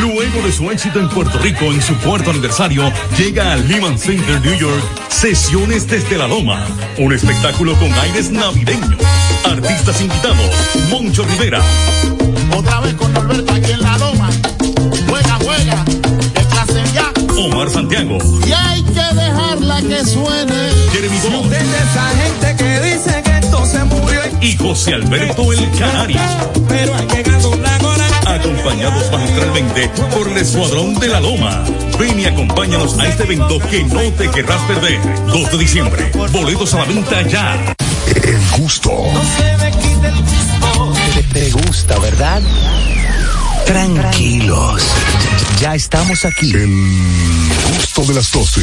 Luego de su éxito en Puerto Rico en su cuarto aniversario, llega al Lehman Center New York Sesiones desde la Loma, un espectáculo con aires navideños. Artistas invitados, Moncho Rivera, Otra vez con Norberto aquí en la loma. Juega, juega. De clase ya. Omar Santiago, Y hay que dejarla que suene. Jeremy Colón, esa gente que dice que esto se murió y José Alberto El Canario. Pero ha llegado la hora. Acompañados magistralmente por el Escuadrón de la Loma. Ven y acompáñanos a este evento que no te querrás perder. 2 de diciembre. Boletos a la venta ya. El gusto. Te, te gusta, ¿verdad? Tranquilos. Ya estamos aquí. El gusto de las 12.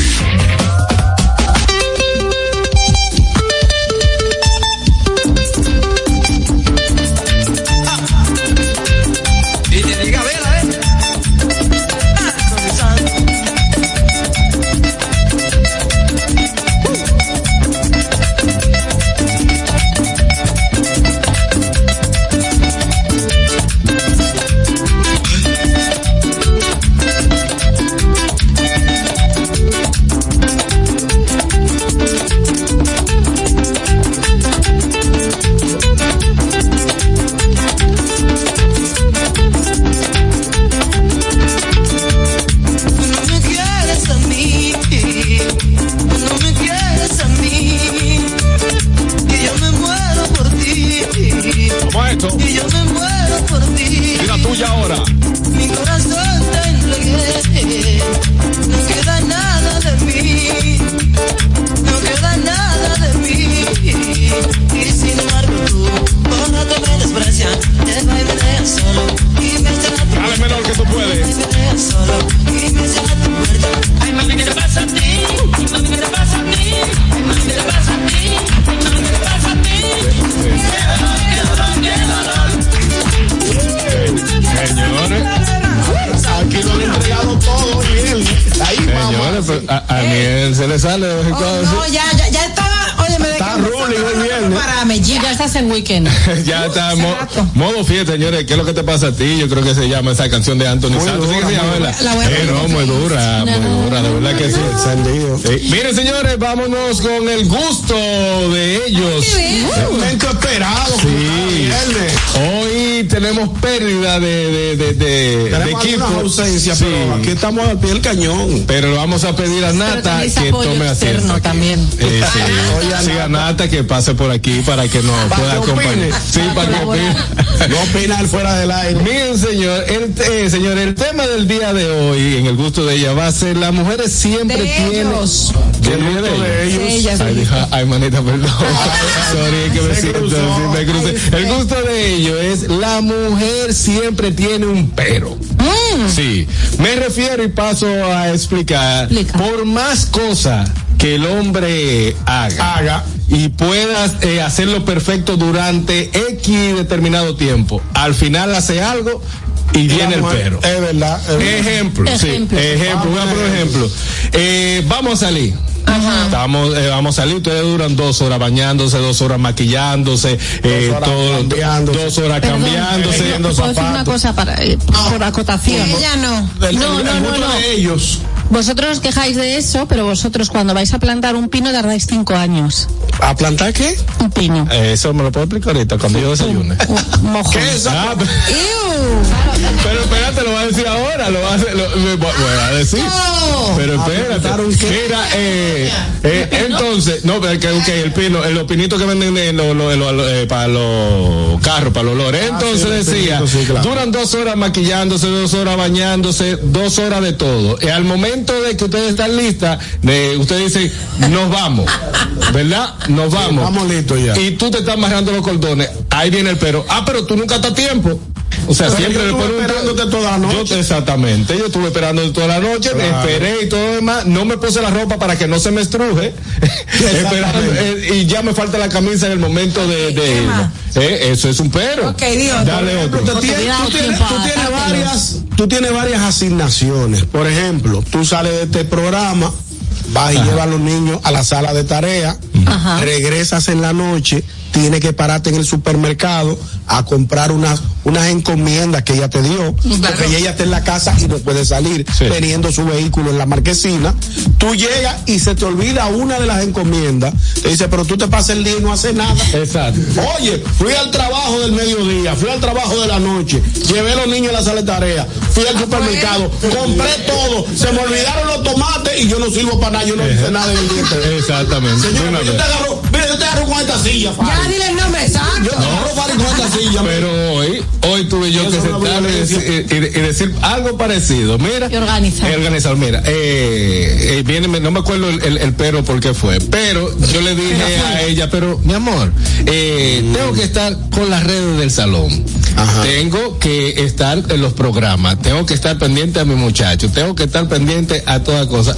Weekend. [LAUGHS] ya está mo- modo fiesta, señores. ¿Qué es lo que te pasa a ti? Yo creo que se llama esa canción de Anthony Santos. ¿Sí que se llama, verdad? La buena. Eh, no, muy dura, muy dura, de verdad que sí. Sí. Miren, señores, vámonos con el gusto de ellos. Momento esperado. Sí. Hoy tenemos pérdida de, de, de, de, de equipo. algunas ausencias, Sí. pero aquí estamos al pie del cañón. Pero vamos a pedir a Nata que tome asiento. también. Eh, sí, Oye, sí, a Nata que pase por aquí para que nos Para que opine. Sí, para que opine. No opina él fuera del aire. Miren, señor, el, eh, señor, el tema del día de hoy, en el gusto de ella, va a ser las mujeres siempre De tienen. ellos. ¿Del gusto de ellos? De ellas, ay, de dijo, ay, manita, perdón. Sorry, que me siento, me crucé. El gusto de ellos es la mujer siempre tiene un pero. Sí, me refiero y paso a explicar. Explica. Por más cosas que el hombre haga, Haga. y puedas eh, hacerlo perfecto durante X determinado tiempo, al final hace algo y viene el pero. Es verdad. es verdad. Ejemplo, sí, Ejemplo. ejemplo, voy a poner ejemplo. Eh, vamos a salir. Estamos, eh, vamos a salir, ustedes duran dos horas bañándose, dos horas maquillándose, eh, horas todo, cambiándose. dos horas Perdón, cambiándose. ¿puedo decir una cosa para, eh, por acotación? Ella no. El, No, el- no, el no, gusto no. de ellos. Vosotros os quejáis de eso, pero vosotros cuando vais a plantar un pino tardáis cinco años. ¿A plantar qué? Un pino. Eh, eso me lo puedo explicar ahorita cuando yo desayune. [LAUGHS] Mojón. ¿Qué es Ah, [LAUGHS] pero, espérate, lo voy a decir ahora, lo voy a, hacer- lo- me voy voy a decir. Pero espérate, mira, eh, eh, entonces, no, pero que, el pino, el, los pinitos que venden en lo- lo- lo- lo- eh, para los carros, para los olores. Entonces sí, los decía, pinitos, sí, claro. duran dos horas maquillándose, dos horas bañándose, dos horas de todo. Y al momento de que ustedes están listas, de, ustedes dicen, nos vamos, ¿verdad? Nos vamos. Estamos listos ya. Y tú te estás amarrando los cordones, ahí viene el pero. Ah, pero tú nunca estás a tiempo. O sea, Pero siempre yo le estuve esperándote toda la noche. Yo- exactamente. Yo estuve esperando toda la noche, me esperé y todo lo demás. No me puse la ropa para que no se me estruje. [LAUGHS] [LAUGHS] Eh, y ya me falta la camisa en el momento de. de eh, eso es un pero. Ok, Dios. Dale otro. Tú tienes, tú tienes- tú varias, tú tienes varias asignaciones. Por ejemplo, tú sales de este programa, vas y llevas a los niños a la sala de tarea, Ajá. regresas en la noche, tienes que pararte en el supermercado a comprar unas unas encomiendas que ella te dio, porque ella está en la casa y no puede salir, Sí. teniendo su vehículo en la marquesina. Tú llegas y se te olvida una de las encomiendas, te dice, pero tú te pasas el día y no haces nada. Exacto. Oye, fui al trabajo del mediodía, fui al trabajo de la noche, llevé a los niños a la sala de tarea, fui al supermercado, compré todo, se me olvidaron los tomates y yo no sirvo para nada, yo no hice nada en el día. Exactamente. Señor, De una yo te agarro, mira, yo te agarro con esta silla, Fari. Ya dile el nombre, exacto. Yo no, Fari con esta silla. Pero hoy, hoy tuve yo que sentarme y decir, y- y decir algo parecido. Mira. Y organizar. Eh, organizar, mira. Eh, eh, viene, no me acuerdo el, el- el pero por qué fue. Pero yo le dije a ella, pero mi amor, eh, tengo que estar con las redes del salón. Tengo que estar en los programas. Tengo que estar pendiente a mi muchacho. Tengo que estar pendiente a toda cosa.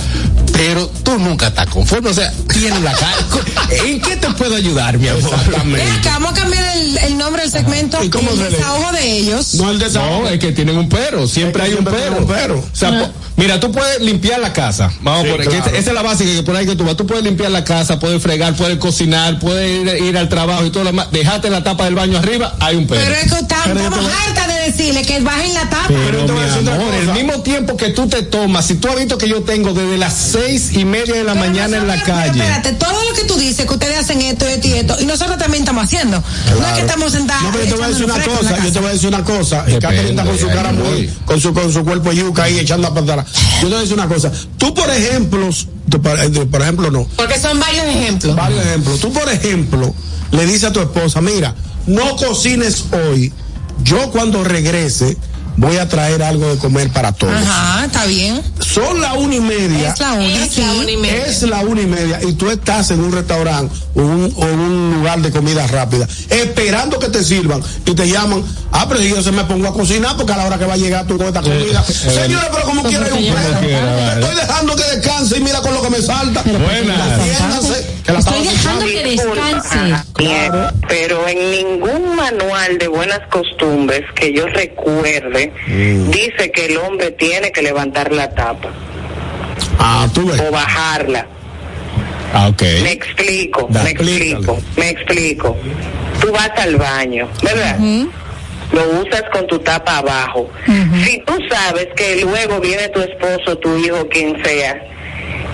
Pero tú nunca estás conforme. O sea, tienes la cara. [LAUGHS] ¿En qué te puedo ayudar, mi amor? Ven acá, vamos a cambiar el, el nombre del segmento. ¿Y cómo el se desahogo de ellos. No el desahogo. No, es que tienen un pero, siempre hay un siempre pero. tienen un pero. O sea, po- mira, tú puedes limpiar la casa. Vamos Sí, por que claro. esa, es la básica que por ahí que tú vas. Tú puedes limpiar la casa, puedes fregar, puedes cocinar, puedes ir, ir al trabajo y todo lo demás. Dejaste la tapa del baño arriba, hay un pero. Pero es que estamos, Pero hartas de decirle que bajen la tapa. Pero decir mi amor, el mismo tiempo que tú te tomas, si tú has visto que yo tengo desde las seis y media de la Pero mañana en la calle. pero Espérate, todo lo que tú dices, que ustedes hacen esto, esto y esto, y nosotros también estamos haciendo. No es que estamos sentados. No, pero yo te voy a decir una cosa, yo te voy a decir una cosa. Depende, Y Catherine está con su cara muy, con su, con su cuerpo yuca ahí echando a patar. Yo te voy a decir una cosa. Tú, por ejemplo, tú, por, eh, por ejemplo, no. Porque son varios ejemplos. Varios ejemplos. Tú, por ejemplo, le dices a tu esposa, mira, no cocines hoy. Yo cuando regrese voy a traer algo de comer para todos. Ajá, está bien. Son la una y media. Es la una, Es sí. la una y media. Es la una y media y tú estás en un restaurante o un, o un lugar de comida rápida esperando que te sirvan y te llaman. Ah, pero yo se me pongo a cocinar porque a la hora que va a llegar tú con esta comida. Señores, pero como quiera hay un Te vale. estoy dejando que descanse y mira con lo que me salta. Buenas. Atiéndase, que la Estoy dejando escuchando. que descanse. Claro. Pero en ningún manual de buenas costumbres que yo recuerde dice que el hombre tiene que levantar la tapa Ah, tú ves. o bajarla. Ah, ok. Me explico, Da, me explícale. explico, me explico. Tú vas al baño, ¿verdad? Lo usas con tu tapa abajo. Si tú sabes que luego viene tu esposo, tu hijo, quien sea,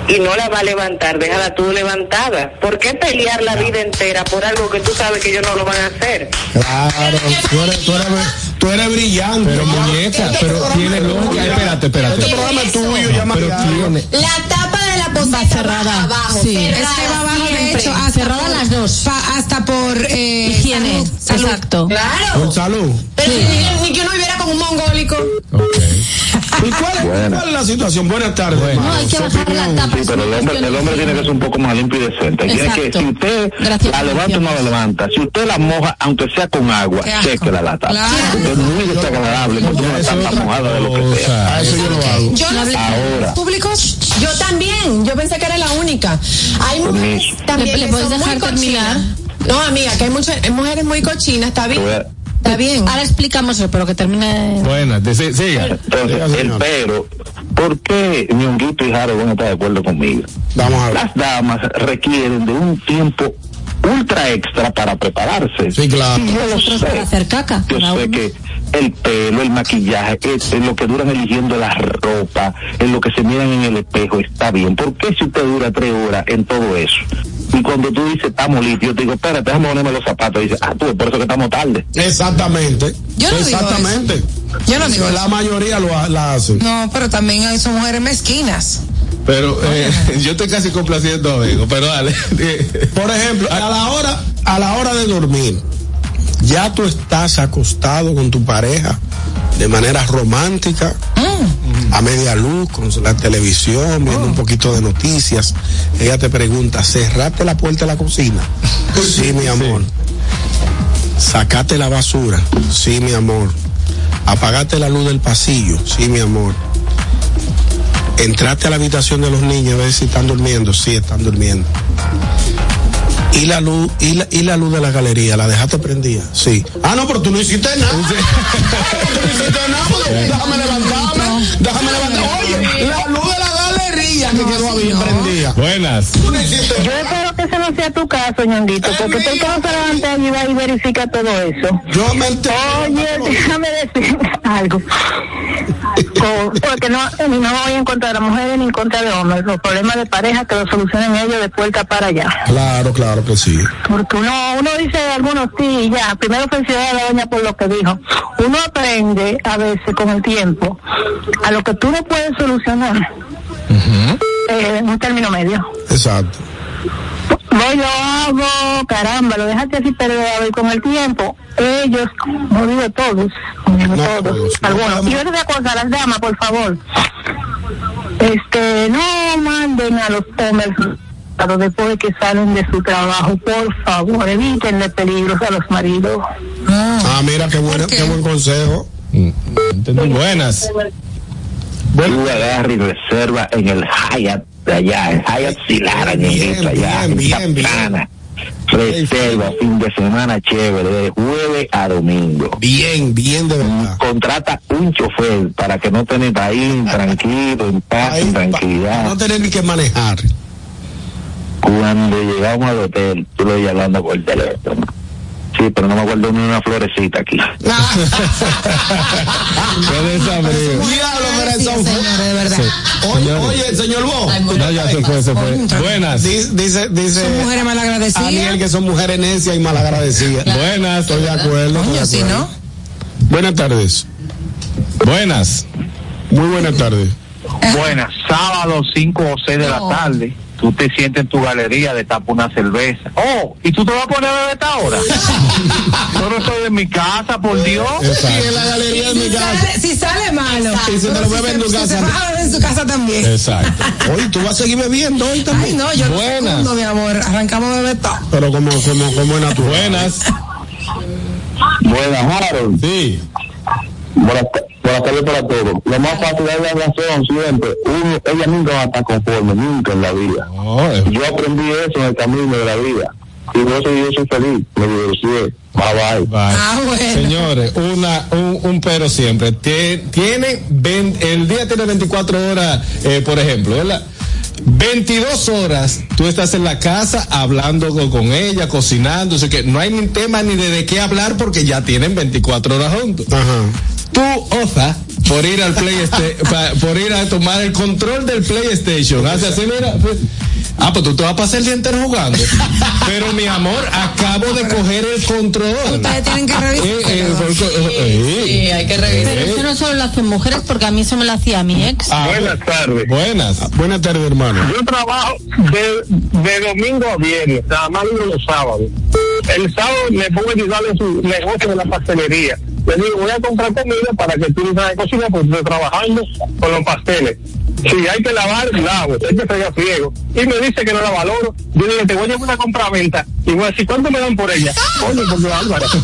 y no la va a levantar, déjala tú levantada. ¿Por qué pelear la vida entera por algo que tú sabes que ellos no lo van a hacer? Claro, tú eres, tú eres, tú eres brillante. Pero muñeca, pero tiene lógica. Espérate, espérate. Este programa es tuyo, llama. La tapa de la poseta Va cerrada. abajo. Sí. Es que va abajo, de hecho, hasta Cerrada por, las dos. pa- hasta por eh, Higiene. salud, salud. Exacto. Claro. Con salud. Pero si ni, ni que uno viviera con un mongólico. [LAUGHS] ¿Y cuál es, cuál es la situación? Buenas tardes. No, hermano. hay que bajar la tapa. Sí, pero el una hombre, el hombre tiene que ser un poco más limpio y decente. Tiene que, si usted Gracias la por levanta o no la levanta, si usted la moja, aunque sea con agua, séquela la tapa. Claro. Es muy desagradable que una Eso es tapa mojada de lo que sea. A eso yo lo hago. Yo no. Ahora. ¿Públicos? Yo también. Yo pensé que era la única. Hay mujeres Permiso. también ¿Le- le que puedes dejar terminar? No, amiga, que hay muchas hay mujeres muy cochinas. Está bien. Está bien. Ahora explicamos eso, pero que termine. Buenas, de- sí, siga. Entonces, el pero, ¿por qué Ñonguito y Jaro van a estar de acuerdo conmigo? Vamos a ver. Las damas requieren de un tiempo ultra extra para prepararse. Sí, claro. Y yo lo sé. para hacer caca. Yo sé uno. que el pelo, el maquillaje, es, es lo que duran eligiendo la ropa, en lo que se miran en el espejo, está bien. ¿Por qué si usted dura tres horas en todo eso? Y cuando tú dices, estamos listos, yo te digo, espérate, déjame ponerme los zapatos. Y dices, ah, tú, es por eso que estamos tarde. Exactamente. Yo no digo Exactamente. Yo no digo La eso. mayoría lo la hacen. No, pero también hay son mujeres mezquinas. Pero eh, [LAUGHS] yo estoy casi complaciendo, amigo. Pero dale. [LAUGHS] Por ejemplo, a la hora, a la hora de dormir, ya tú estás acostado con tu pareja de manera romántica, a media luz, con la televisión, viendo un poquito de noticias. Ella te pregunta, ¿cerraste la puerta de la cocina? [LAUGHS] sí, mi amor. ¿Sacaste la basura? Sí, mi amor. ¿Apagaste la luz del pasillo? Sí, mi amor. ¿Entraste a la habitación de los niños a ver si están durmiendo? Sí, están durmiendo. ¿Y la luz, y la, y la luz de la galería? ¿La dejaste prendida? Sí. Ah, no, pero tú no hiciste nada. [LAUGHS] tú no hiciste nada. porque Déjame levantarme. Déjame levantarme. Oye, la luz de la galería que quedó bien prendida. Buenas. Tú no hiciste que ese no sea tu caso, ñonguito, porque tú que no se levanta y va y verifica todo eso. Yo me enteré. Oye, déjame decir [LAUGHS] algo. Porque no, ni no voy en contra de las mujeres ni en contra de hombres. Los problemas de pareja que los solucionen ellos de puerta para allá. Claro, claro que sí. Porque uno, uno dice algunos sí ya. Primero felicidades a la doña por lo que dijo. Uno aprende a veces con el tiempo a lo que tú no puedes solucionar eh, en un término medio. Exacto. Voy, lo hago, caramba, lo dejaste así, pero a ver, con el tiempo, ellos, no digo todos, no digo todos, algunos. Y otra cosa, las damas, por favor, este, no manden a los hombres después de que salen de su trabajo, por favor, evítenle peligros a los maridos. Ah, mira, qué, buena, qué buen consejo. Entendí. Buenas. Tú agarra y reserva en el Hyatt de allá, el Hyatt Silara, ñeñito, allá, en Santana. Reserva fin de semana chévere, de jueves a domingo. Bien, bien de verdad. Contrata un chofer para que no tenés ahí tranquilo, en paz, en tranquilidad. No tener ni que manejar. Cuando llegamos al hotel, tú lo hablando por teléfono. Sí, pero no me acuerdo ni una florecita aquí. [LAUGHS] Diablo, pero eso fue- de verdad. Oye, Señores. oye, señor Bo. No, ya se fue, se fue. Buenas. Dice, dice, dice Son mujeres malagradecidas. Aniel que son mujeres necias y malagradecidas. Buenas. Estoy de acuerdo. Si de no. Buenas tardes. Buenas. Muy buenas tardes. Buenas, sábado 5 o 6 de la tarde. Tú te sientes en tu galería, de tapa una cerveza. Oh, ¿y tú te vas a poner a beber esta hora? [LAUGHS] Yo no estoy en mi casa, por Dios. Y en la galería de mi Si casa. sale, si sale malo. Y si te lo bebes en tu Si casa. Se va a beber en su casa también. Exacto. [LAUGHS] Oye, tú vas a seguir bebiendo hoy Ay, también. no, yo Buenas. no, mi amor. Arrancamos beber todo. Pero como, como, como natural. Buenas. Buenas, Harold. Sí. Buenas, buenas tardes para todos. Lo más fácil es la razón siempre. Uno, ella nunca va a estar conforme, nunca en la vida. Eh, Yo aprendí eso en el camino de la vida. Y por eso yo soy feliz. Me divorcié. Bye bye. bye. Ah, bueno. Señores, una, un, un pero siempre. Tie- Tiene, el día tiene 24 horas, eh, por ejemplo, ¿verdad? 22 horas tú estás en la casa hablando con, con ella, cocinando, o sea que no hay ni tema ni de, de qué hablar porque ya tienen 24 horas juntos. Ajá. Tú, Oza, por ir al PlayStation, por ir a tomar el control del PlayStation, hace así, mira, pues, ah, pues tú te vas a pasar el día entero jugando. [LAUGHS] Pero mi amor, acabo de coger el control. Ustedes tienen que revisar. Eh, eh, por- eh, Sí, hay que revisar. Pero eso no solo lo hacen mujeres, porque a mí eso me lo hacía mi ex. ah, Buenas tardes. Buenas. Buenas tardes, hermano. Yo trabajo de, de domingo a viernes, nada más los sábados. El sábado me pongo a ayudar en su negocio de la pastelería. Le digo, voy a comprar comida para que tú no sabes cocinar porque estoy trabajando con los pasteles. Si hay que lavar, lavo, hay que fregar friego. Y me dice que no la valoro. Yo le dije, te voy a llevar una compra-venta. Y voy a decir, ¿cuánto me dan por ella? Oye, porque Álvaro. [LAUGHS]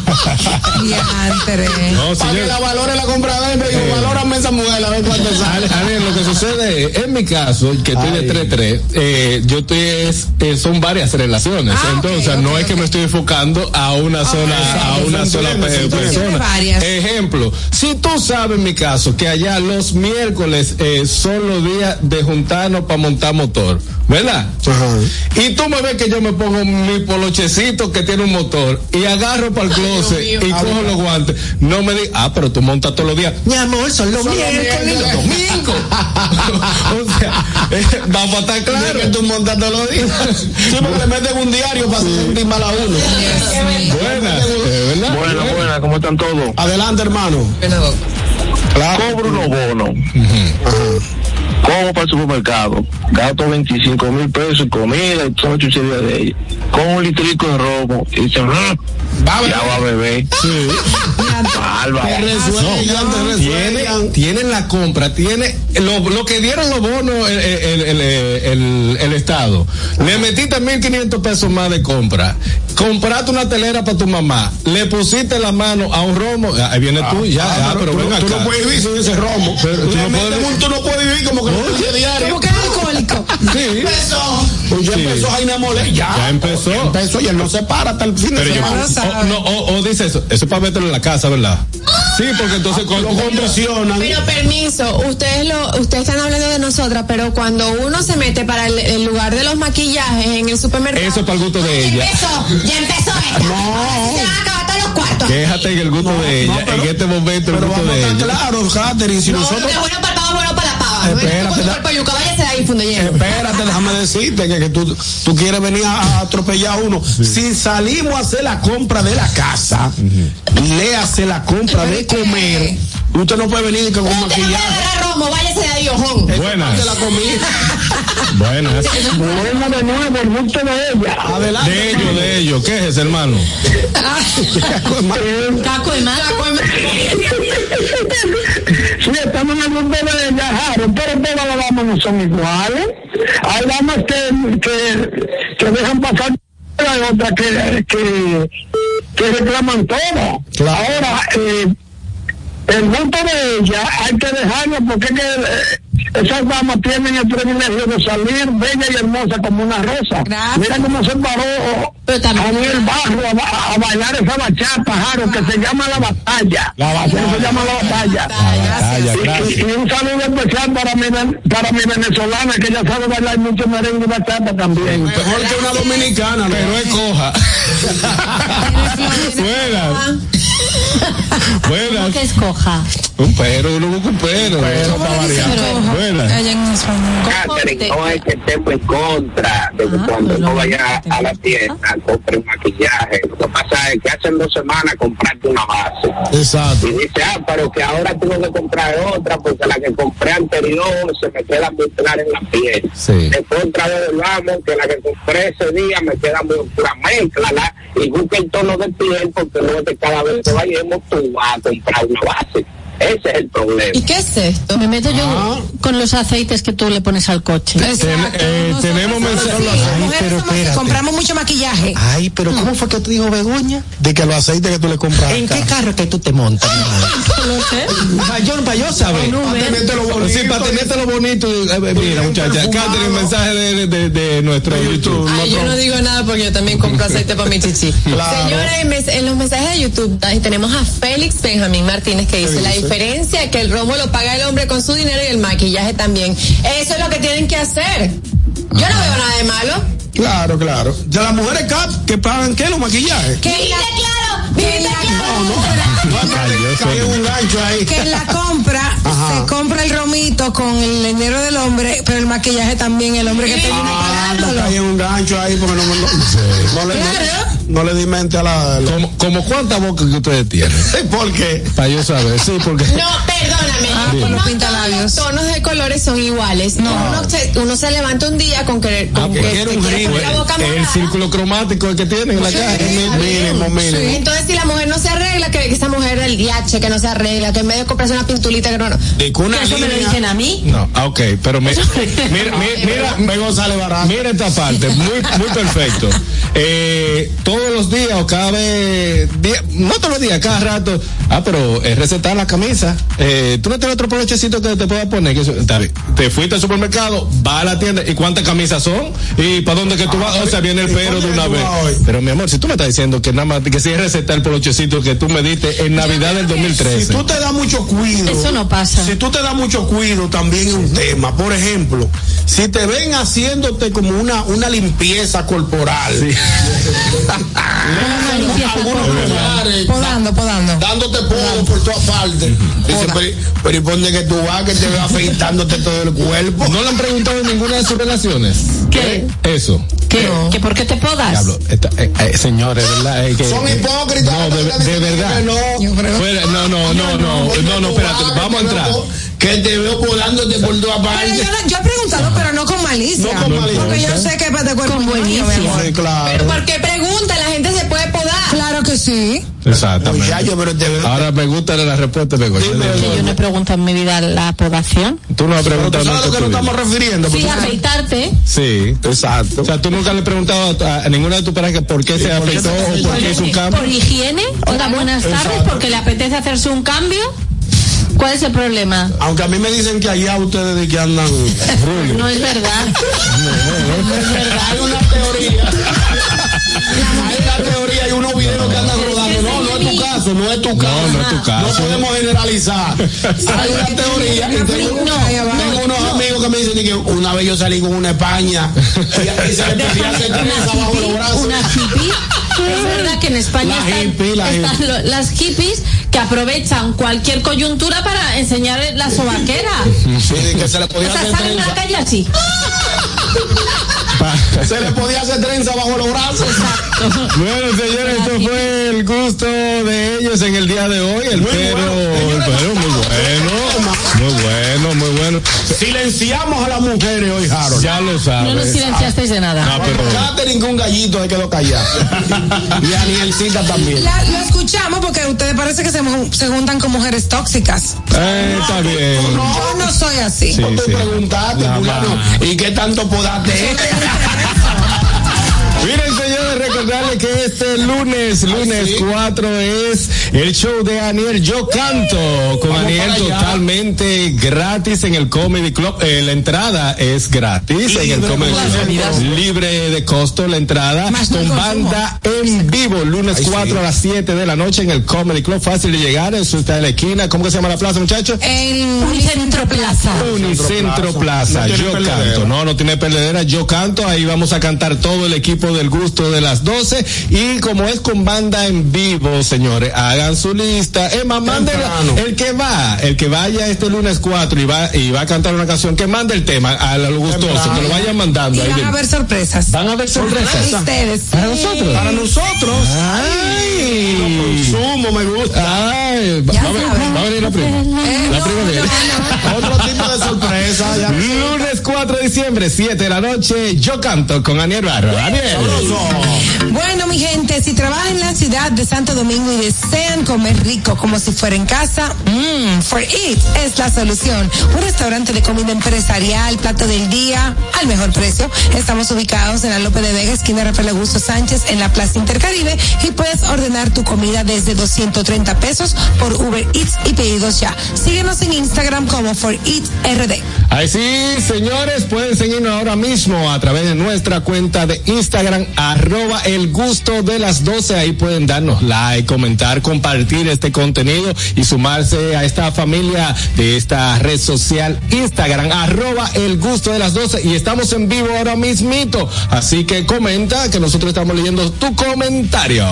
No, Para que la valore la compra de digo, Eh. valórame esa mujer a ver cuánto sale. A ver, lo que sucede es, en mi caso, que estoy de Ay. 3-3, eh, yo estoy, es, eh, son varias relaciones. Ah, Entonces, no es que me estoy enfocando a una sola, a una sola persona. Ejemplo, si tú sabes en mi caso que allá los miércoles eh, son los días de juntarnos para montar motor, ¿verdad? Ajá. Y tú me ves que yo me pongo mi polochecito que tiene un motor y agarro para el closet y cojo los guantes. No me digas, ah, pero tú montas todos los días. Mi amor, son los miércoles y los domingos. [LAUGHS] o sea, eh, vamos a estar Claro. que tú montas todos los días. [LAUGHS] Sí, porque le meten un diario para sentir mal a uno. Buenas, ¿verdad? Buenas, buenas, ¿cómo están todos? Adelante, hermano. Claro. Cobro unos bonos. Como para el supermercado. Gasto 25 mil pesos en comida y todo chuchería de ella. Con un litrico de romo. Y dicen, "Mm, Va ya va a beber. Bárbaro. Te resuellan, te resuellan. Tiene, tienen la compra, tiene lo, lo que dieron los bonos el, el, el, Estado. Le metiste 1.500 pesos más de compra. Compraste una telera para tu mamá. Le pusiste la mano a un romo. Ahí viene tú, ya, Ah, ah, pero tú, ven tú acá. no puedes vivir sin ese romo. Pero tú no puedes- tú no puedes vivir como que tienes diario. Como que es alcohólico. Sí. Pues ya Sí. empezó Jaime Mole. Ya. Ya empezó. Empezó y él no se para hasta el fin de Pero yo, semana. lo sabe. o, no, o, o dice eso, eso es para meterlo en la casa, ¿verdad? Sí, porque entonces Lo cuando, condicionan. Pero permiso, ustedes lo, ustedes están hablando de nosotras, pero cuando uno se mete para el, el lugar de los maquillajes en el supermercado. eso es para el gusto de Ya ella. empezó, ya empezó esta. No. Se van a acabar todos los cuartos. Quéjate en el gusto de ella, no, pero- en este momento el Pero gusto vamos a de estar ella. claros, Catherine, si no, nosotros... Espérate, déjame decirte que, que tú, tú quieres venir a, a atropellar a uno. Si salimos a hacer la compra de la casa, le hace la compra de comer, usted no puede venir con maquillaje. romo, váyase de ahí, ojón. Es Buenas. parte de la comida. [LAUGHS] Buenas. Bueno, de nuevo, el gusto de ella. Adelante. De ello, de ello. ¿Qué es hermano? Caco de más. Sí, estamos en el grupo de ella, Jaro, pero todas las damas no son iguales. Hay damas que, que, que dejan pasar, hay otras que, que, que reclaman todo. Ahora, eh, el gusto de ella hay que dejarlo porque es que eh, esas damas tienen el privilegio de salir bella y hermosa como una rosa. Mira cómo se paró Daniel Barro a, ba- a bailar esa bachata, Jaro, que se llama La Batalla. La Batalla. Se llama La Batalla. batalla, Y- gracias. y, y un saludo especial para mi, para mi venezolana, que ella sabe bailar mucho merengue y bachata también. Mejor que una dominicana. Pero es coja. [LAUGHS] Buenas. [LAUGHS] Buenas. ¿Cómo que escoja? Un pero, uno busca un pero. Buenas. Catherine, no es que estemos en contra de que cuando no vaya a la tienda compre un maquillaje. Lo que pasa es que hace dos semanas compraste una base. Exacto. Y dice, ah, pero que ahora tengo que comprar otra porque la que compré anterior se me queda muy clara en la piel. Sí. Después otra vez vamos que la que compré ese día me queda muy clara. Mézclala y busca el tono de piel porque no es que cada vez que vayamos tú vas a comprar una base. Ese es el problema. ¿Y qué es esto? Me meto yo con los aceites que tú le pones al coche. eh, tenemos mensajes. Compramos mucho maquillaje. Ay, pero ¿cómo fue que te dijo Begoña? De que los aceites que tú le compraste. ¿En qué carro que tú te montas? No sé. Para yo, para yo saber. Para bonito. Sí, para tenértelo bonito. Eh, eh, Mira, muchacha. Catherine, mensaje de, de, de nuestro YouTube. Ay, yo no digo nada porque yo también compro aceite para mi chichi. En, mes- en los mensajes de YouTube ahí tenemos a Félix Benjamín Martínez que dice, la diferencia es que el romo lo paga el hombre con su dinero y el maquillaje también. Eso es lo que tienen que hacer. Yo no veo nada de malo. Claro, claro. De las mujeres cap que pagan qué los maquillajes. Que en la, claro! en un gancho ahí. que en la compra Ajá. se compra el romito con el dinero del hombre, pero el maquillaje también, el hombre que termina Ah, no pagándolo. caí en un gancho ahí porque no, no, no le, Claro. no, le di mente a la. la- ¿Como, como cuántas bocas que ustedes tienen? ¿Por qué? Para yo saber, sí, porque. No, perdóname. Ah, no por los todos pintalabios. los tonos de colores son iguales. Uno, se, uno se levanta un día con que, con Ah, que quiere un quiere ritmo. poner la boca El morada. círculo cromático el que tienen en la caja. Mínimo, mínimo. Entonces, si la mujer no se arregla, que, que esa mujer del DH que no se arregla, que en vez de comprarse una pintulita que no. no. De que una ¿Eso me lo dicen a mí? No, ah, ok, pero mi- mira, mira, [LAUGHS] mira, Me González Barranco. mira esta parte, muy, muy perfecto. Eh, todos los días o cada vez, no todos los días, cada rato. Ah, pero es recetar la camisa. Eh, Tú no tienes otro polochecito que te pueda poner. Que. Te fuiste al supermercado, va a la tienda. ¿Y cuántas camisas son? ¿Y para dónde que tú vas? O sea, viene el ¿Y pero cuándo de una vez. Pero mi amor, si tú me estás diciendo que nada más, que si es recetar el polochecito que tú me diste en Navidad del 2013. Si tú te das mucho cuido. Eso no pasa. Si tú te das mucho cuido, también es un tema. Por ejemplo, si te ven haciéndote como una, una limpieza corporal. Limpieza [LAUGHS] Algunos corporal. lugares, Podando, podando. dándote polvo por todas partes. Dice, pero, pero ¿y por dónde que tú vas que te ve afeitándote todo el cuerpo? ¿No le han preguntado en ninguna de sus relaciones? ¿Qué? Eso. ¿Qué? ¿Que por qué te podas? Diablo, esta- eh, eh, señores, ¿verdad? Eh, que- Son hipócritas. No, de, ¿verdad? no. Fuera- no, no, no, no, no, no, espérate, vamos a entrar. Que te veo podándote por todas partes. yo, he preguntado, pero no con malicia. No con malicia. Porque yo sé que es de cuerpo Con amor. Sí, claro. Pero ¿por qué pregunta? La gente se puede podar. Claro que sí. Exactamente. Muchacho, pero te. Ahora me gusta la respuesta de Que yo no he preguntado en mi vida la podación. Tú no has preguntado sabes a lo que nos estamos refiriendo. Sí, porque- afeitarte. Sí. Exacto. O sea, tú nunca le has preguntado a, ninguna de tus parejas por qué se afeitó o por qué hizo un cambio. Por higiene. Hola, buenas tardes, porque le apetece hacerse un cambio. ¿Cuál es el problema? Aunque a mí me dicen que allá ustedes de que andan. [LAUGHS] No es verdad. [LAUGHS] No es verdad. Hay una teoría. Hay una teoría y unos videos que andan rodando. No, no es tu caso, no es tu caso. No, no es tu caso. No podemos generalizar. Hay una teoría. y tengo, tengo unos amigos que me dicen que una vez yo salí con una España y, y se le hacer trenza bajo los brazos. Una hippie. Es verdad que en España La están, hippie, la están hippie. lo- las hippies que aprovechan cualquier coyuntura para enseñar la sobaquera. [LAUGHS] Sí, de que se le O podía sea, hacer salen a la trenza. calle así. Se le podía hacer trenza bajo los brazos. Bueno, señores, esto fue el gusto de ellos en el día de hoy. El pero, el pero muy bueno. Muy bueno, muy bueno. Silenciamos a las mujeres hoy, Harold. Ya lo sabes. No nos silenciasteis de nada. No, pero- Catherine con un gallito se quedó callado. [LAUGHS] y Anielcita también. La- lo escuchamos porque ustedes parece que se, se juntan con mujeres tóxicas. Eh, está bien. Yo no soy así. Sí, No te sí. preguntaste. ¿y qué tanto podaste? [LAUGHS] Miren, señores, recordarles que este lunes, lunes 4 es el show de Aniel Yo Canto, con Vamos Aniel totalmente gratis en el Comedy Club. Eh, la entrada es gratis en el Comedy Club. Libre de costo la entrada, Más con banda en vivo, lunes Ay, 4 sí. a las 7 de la noche en el Comedy Club. Fácil de llegar, eso está en la esquina. ¿Cómo que se llama la plaza, muchachos? En Unicentro Plaza. Unicentro Plaza, No yo perdedera. canto, no, no tiene perdedera, yo canto, ahí vamos a cantar todo el equipo del gusto de las 12 y como es con banda en vivo, señores, hagan su lista, es más, manden Temprano. el que va, el que vaya este lunes 4 y va y va a cantar una canción, que mande el tema a lo gustoso, que lo vayan Y mandando ahí. van a haber sorpresas. Van a haber sorpresas. Ustedes. Para nosotros. Para nosotros. Ay. Consumo me gusta. Ay, va, va a venir la prima. Eh, La no, prima viene. Otro tipo de sorpresa. Ya. Lunes 4 de diciembre, 7 de la noche, yo canto con Aniel Barro. Aniel. Bueno, mi gente, si trabajan en la ciudad de Santo Domingo y desean comer rico como si fuera en casa, mmm, For It es la solución. Un restaurante de comida empresarial, plato del día, al mejor precio. Estamos ubicados en la López de Vega, esquina Rafael Augusto Sánchez, en la Plaza Intercaribe, y puedes ordenar tu comida desde 230 pesos por Uber Eats y pedidos ya. Síguenos en Instagram como For It RD. Ahí sí, señores, pueden seguirnos ahora mismo a través de nuestra cuenta de Instagram, arroba el gusto de las 12. Ahí pueden darnos like, comentar, compartir este contenido y sumarse a esta familia de esta red social Instagram, arroba el gusto de las 12. Y estamos en vivo ahora mismito. Así que comenta que nosotros estamos leyendo tu comentario.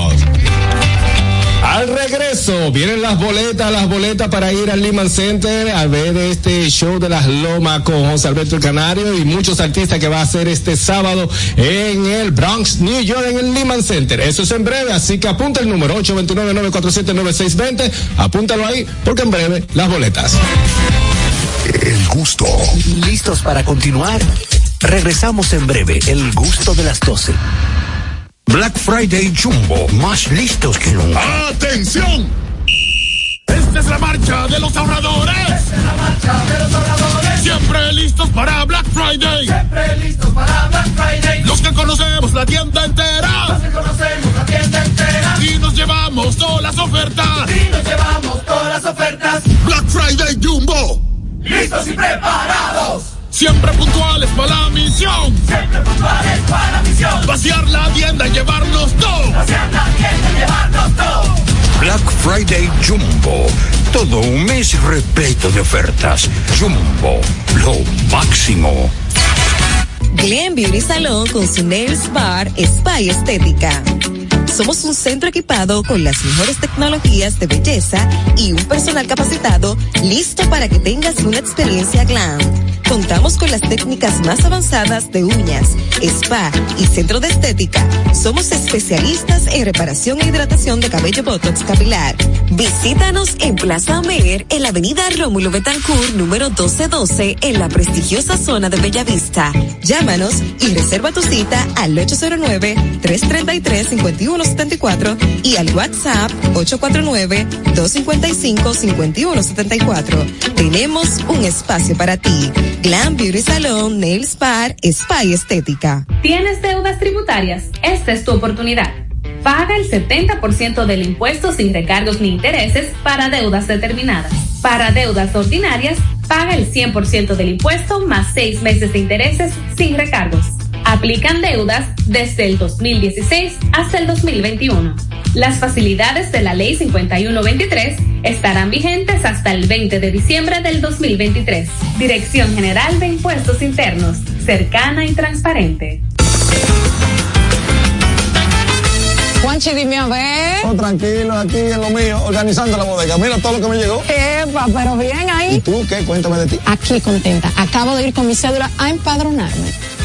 Al regreso, vienen las boletas, las boletas para ir al Lehman Center a ver este show de las lomas con José Alberto el Canario y muchos artistas que va a hacer este sábado en el Bronx, New York, en el Lehman Center. Eso es en breve, así que apunta el número 829-947-9620. Apúntalo ahí, porque en breve las boletas. El gusto. ¿Listos para continuar? Regresamos en breve, el gusto de las 12. Black Friday Jumbo, más listos que nunca. ¡Atención! Esta es la marcha de los ahorradores. Esta es la marcha de los ahorradores. Siempre listos para Black Friday. Siempre listos para Black Friday. Los que conocemos la tienda entera. Los que conocemos la tienda entera. Y nos llevamos todas las ofertas. Y nos llevamos todas las ofertas. Black Friday Jumbo. Listos y preparados. Siempre puntuales para la misión. Siempre puntuales para la misión. Vaciar la tienda y llevarnos todo. Vaciar la tienda y llevarnos todo. Black Friday Jumbo, todo un mes repleto de ofertas. Jumbo, lo máximo. Glen Beauty Salón con su Nails Bar Spa y Estética. Somos un centro equipado con las mejores tecnologías de belleza y un personal capacitado listo para que tengas una experiencia glam. Contamos con las técnicas más avanzadas de uñas, spa y centro de estética. Somos especialistas en reparación e hidratación de cabello botox capilar. Visítanos en Plaza Amer, en la avenida Rómulo Betancourt, número 1212, en la prestigiosa zona de Bellavista. Llámanos y reserva tu cita al 809-333-5174 y al WhatsApp 849-255-5174. Tenemos un espacio para ti. Glam Beauty Salon, Nails Bar, Spa y Estética. ¿Tienes deudas tributarias? Esta es tu oportunidad. Paga el 70% del impuesto sin recargos ni intereses para deudas determinadas. Para deudas ordinarias, paga el 100% del impuesto más seis meses de intereses sin recargos. Aplican deudas desde el 2016 hasta el 2021. Las facilidades de la Ley 5123 estarán vigentes hasta el 20 de diciembre del 2023. Dirección General de Impuestos Internos, cercana y transparente. Juanchi, dime a ver. Oh, tranquilo, aquí en lo mío, organizando la bodega. Mira todo lo que me llegó. Epa, pero bien ahí. ¿Y tú qué? Cuéntame de ti. Aquí contenta. Acabo de ir con mi cédula a empadronarme.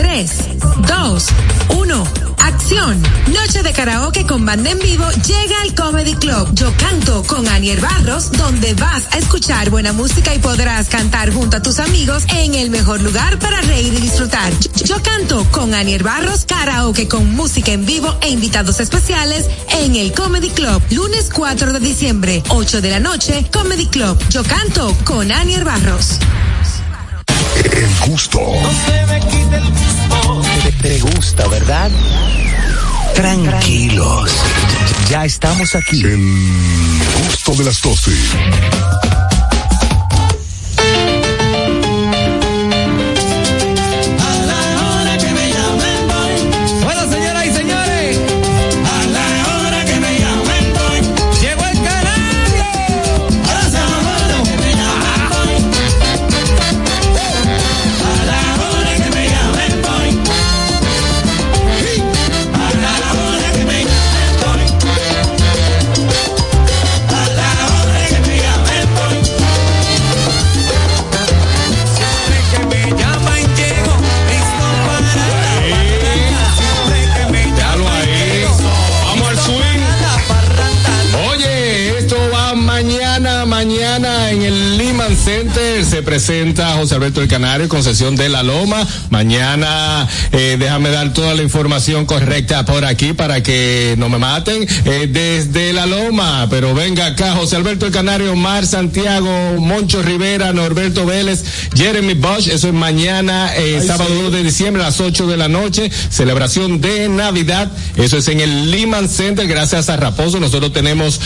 3, 2, 1. Acción. Noche de karaoke con banda en vivo llega al Comedy Club. Yo canto con Anier Barros, donde vas a escuchar buena música y podrás cantar junto a tus amigos en el mejor lugar para reír y disfrutar. Yo, canto con Anier Barros, karaoke con música en vivo e invitados especiales en el Comedy Club. Lunes 4 de diciembre, 8 de la noche, Comedy Club. Yo canto con Anier Barros. El gusto. Te, Tranquilos. Ya estamos aquí. El gusto de las 12. Se presenta José Alberto El Canario, concesión de la Loma. Mañana, eh, déjame dar toda la información correcta por aquí para que no me maten. Eh, desde la Loma, pero venga acá, José Alberto El Canario, Mar Santiago, Moncho Rivera, Norberto Vélez, Jeremy Bosch. Eso es mañana, eh, sábado 2 de diciembre a las 8 de la noche. Celebración de Navidad. Eso es en el Lehman Center, gracias a Raposo. Nosotros tenemos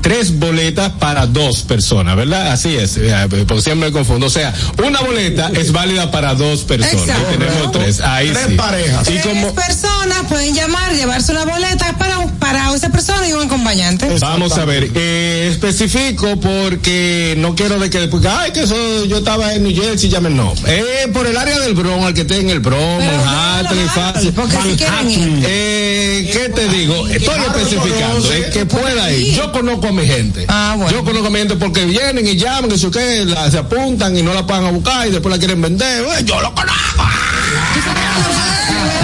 tres boletas para dos personas, ¿verdad? Así es, porque siempre me confundo. O sea, una boleta es válida para dos personas. Exacto. Y tenemos tres. Ahí Tres sí. parejas. Y como Tres personas pueden llamar, llevarse una boleta para, para esa persona y un acompañante. Vamos a ver, eh, especifico porque no quiero de que después, ay, que eso yo estaba en New Jersey, llamen, no. Eh, por el área del Bronx, al que esté en el Bronx, Manhattan, fácil. porque si quieren ir. Eh, ¿qué te digo? Estoy especificando, es que pueda ir. Yo conozco a mi gente. Ah, bueno. Yo conozco a mi gente porque vienen y llaman, que yo qué, la- se apuntan y no la pagan a buscar y después la quieren vender. Eh, yo lo conozco.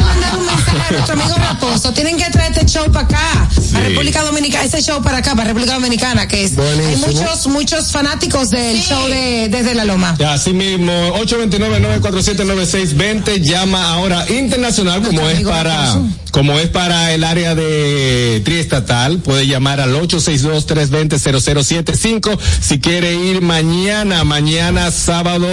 mandar un mensaje a nuestro amigo Raposo. Tienen que traer este show para acá, a República Dominicana, ese show para acá, para República Dominicana, que es. Hay Buenísimo. muchos, muchos fanáticos del show de Desde la Loma. Así mismo, 829-947-9620, llama ahora internacional como es para, como es para el área de triestatal, puede llamar al 862-320-0075 si quiere ir mañana, mañana sábado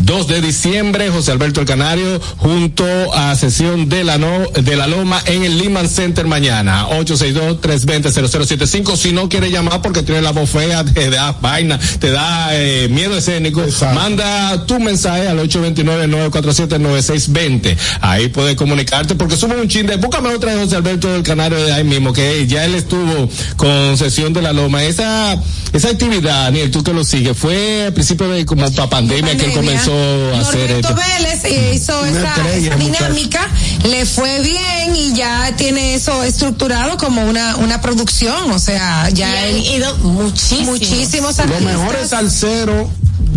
2 de diciembre, José Alberto El Canario, junto a sesión de la, no, de la Loma en el Lehman Center mañana, 862-320-0075 si no quiere llamar porque tiene la voz fea, [LAUGHS] te da vaina, te da eh, miedo escénico, manda tu mensaje al 829-947-9620. Ahí puedes comunicarte porque sube un chin de, otra de José Alberto del Canario de ahí mismo, que ya él estuvo con sesión de la Loma. Esa, esa actividad, Daniel, tú que lo sigues, fue al principio de como para pandemia, que él comenzó a hacer Norberto esto. Vélez eh, hizo esa, estrella, esa muchacho. dinámica, le fue bien y ya tiene eso estructurado como una, una producción, o sea, ya Y han él ido muchísimos. muchísimos Los artistas. mejores salseros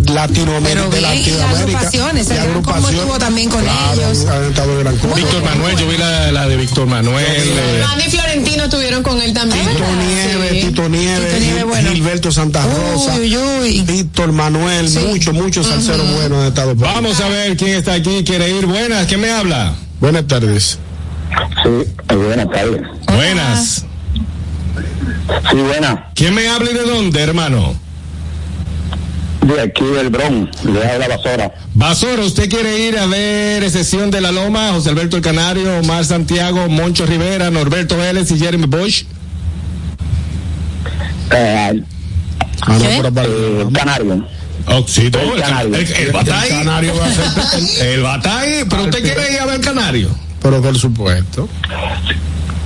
Latinoamérica, Pero de Latinoamérica. y agrupaciones. estuvo también con Claro, ellos. de. Víctor Manuel, yo vi la, la de Víctor Manuel. eh, Florentino estuvieron con él también. Tito Nieves, Sí. Tito Nieves, Tito Nieves, Gil- bueno. Gilberto Santa Rosa, Uy, uy, uy. Víctor Manuel, muchos, muchos salseros buenos han estado. por ahí. Vamos a ver quién está aquí, quiere ir. Buenas, ¿quién me habla? Buenas tardes. Sí, buenas tardes. Buenas. Sí, buenas. ¿Quién me habla y de dónde, hermano? De aquí del Bronx, de la Basora. Basoro, ¿usted quiere ir a ver sesión de la Loma? José Alberto El Canario, Omar Santiago, Moncho Rivera, Norberto Vélez y Jeremy Bosch. Eh, eh, Canario. Oh, sí, todo, El el, Canario. el- el. El Canario va a ser- Él va a estar ahí, pero usted quiere ir a ver Canario. Pero por supuesto.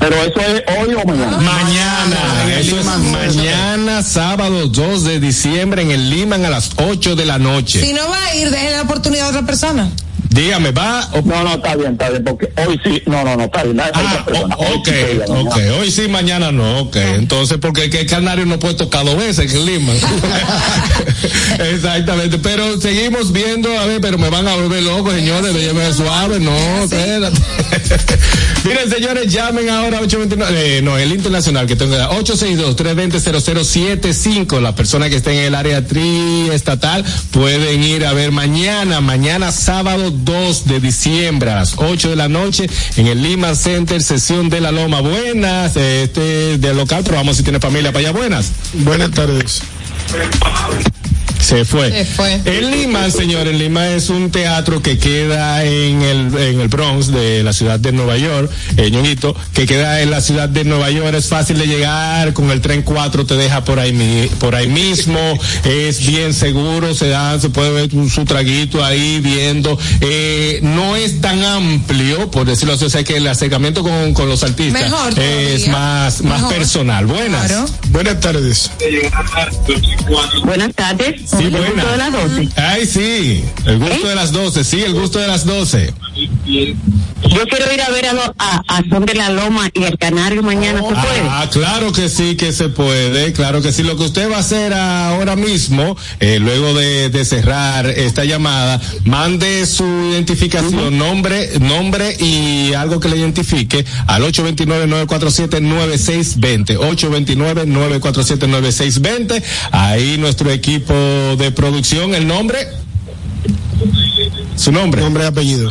Pero eso es hoy o mañana. Mañana, eso es mañana, sábado 2 de diciembre en el Liman a las 8 de la noche. Si no va a ir, déjale la oportunidad a otra persona. Dígame, ¿va? o- No, no, está bien, está bien, porque hoy sí, no, no, no, está bien. hay otra persona. Hoy Ok, sí ok, mañana. hoy sí, mañana no, ok. Entonces, porque el canario no puede tocar dos veces en el Lima. [LAUGHS] Exactamente, pero seguimos viendo, a ver, pero me van a volver loco, señores, déjenme suave, no, espérate. [LAUGHS] Miren, señores, llamen ahora 829, eh, no, el internacional que tengo 862-320-0075. Las personas que estén en el área triestatal pueden ir a ver mañana, mañana sábado 2 de diciembre a las 8 de la noche en el Lima Center, sesión de la Loma. Buenas, este de local, pero si tiene familia para allá. Buenas. Buenas tardes. Se fue. Se fue. El Lima, señor, el Lima es un teatro que queda en el, en el Bronx de la ciudad de Nueva York, eh, Ñonguito, que queda en la ciudad de Nueva York, es fácil de llegar, con el tren 4 te deja por ahí, por ahí mismo, es bien seguro, se da, se puede ver su, su traguito ahí viendo, eh, no es tan amplio, por decirlo así, o sea que el acercamiento con, con los artistas Mejor es más, más Mejor. personal. Buenas. Claro. Buenas tardes. Buenas tardes. Sí, ¿El buenas. gusto de las 12? Ay, sí, el gusto de las 12, sí, el gusto de las 12. Yo quiero ir a ver a, lo- a, a Son de la Loma y el Canario mañana, ¿se puede? Ah, claro que sí, que se puede, claro que sí. Lo que usted va a hacer ahora mismo, eh, luego de, de cerrar esta llamada, mande su identificación, nombre, nombre y algo que le identifique al 829-947-9620. 829-947-9620. Ahí nuestro equipo de producción, el nombre. Su nombre. Nombre y apellido.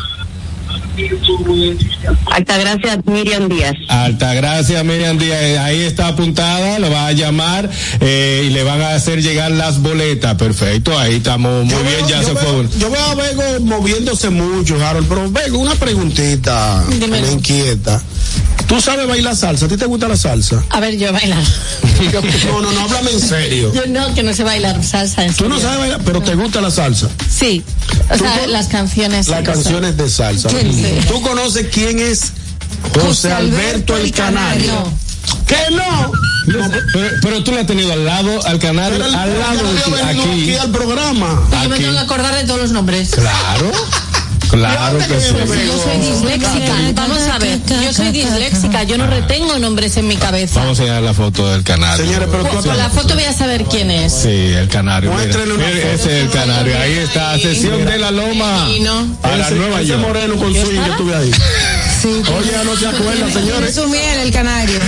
Altagracia Miriam Díaz. Altagracia Miriam Díaz, eh, ahí está apuntada, lo va a llamar eh, y le van a hacer llegar las boletas. Perfecto, ahí estamos muy Yo bien, veo- ya se veo- fue. Yo veo a Vego moviéndose mucho, Harold, pero Vego, una preguntita Dímelo. me inquieta. ¿Tú sabes bailar salsa? ¿A ti te gusta la salsa? A ver, yo bailar. [LAUGHS] No, no, no, háblame en serio. Yo no, que no sé bailar salsa. En Tú no sabes bailar, pero te gusta la salsa. Sí. O sea, las canciones. Las canciones de salsa. Sí. ¿Tú conoces quién es José Alberto el Canario? ¿Qué no? Pero, pero tú le has tenido al lado, al canal, al lado de aquí. aquí al programa. Yo me tengo que acordar de todos los nombres. Claro, claro que sí. Yo soy disléxica. Vamos a ver, yo soy disléxica. Yo no retengo nombres en mi cabeza. Vamos a enseñar la foto del canario. Señores, pero tú Con la foto voy a saber quién es. Sí, el canario. Muéstrenle una ese es el canario. Ahí está, sesión de la loma para Nueva ese York. moreno con estuve ahí. Oye, no se acuerdan, [LAUGHS] señores. Su miel, el canario.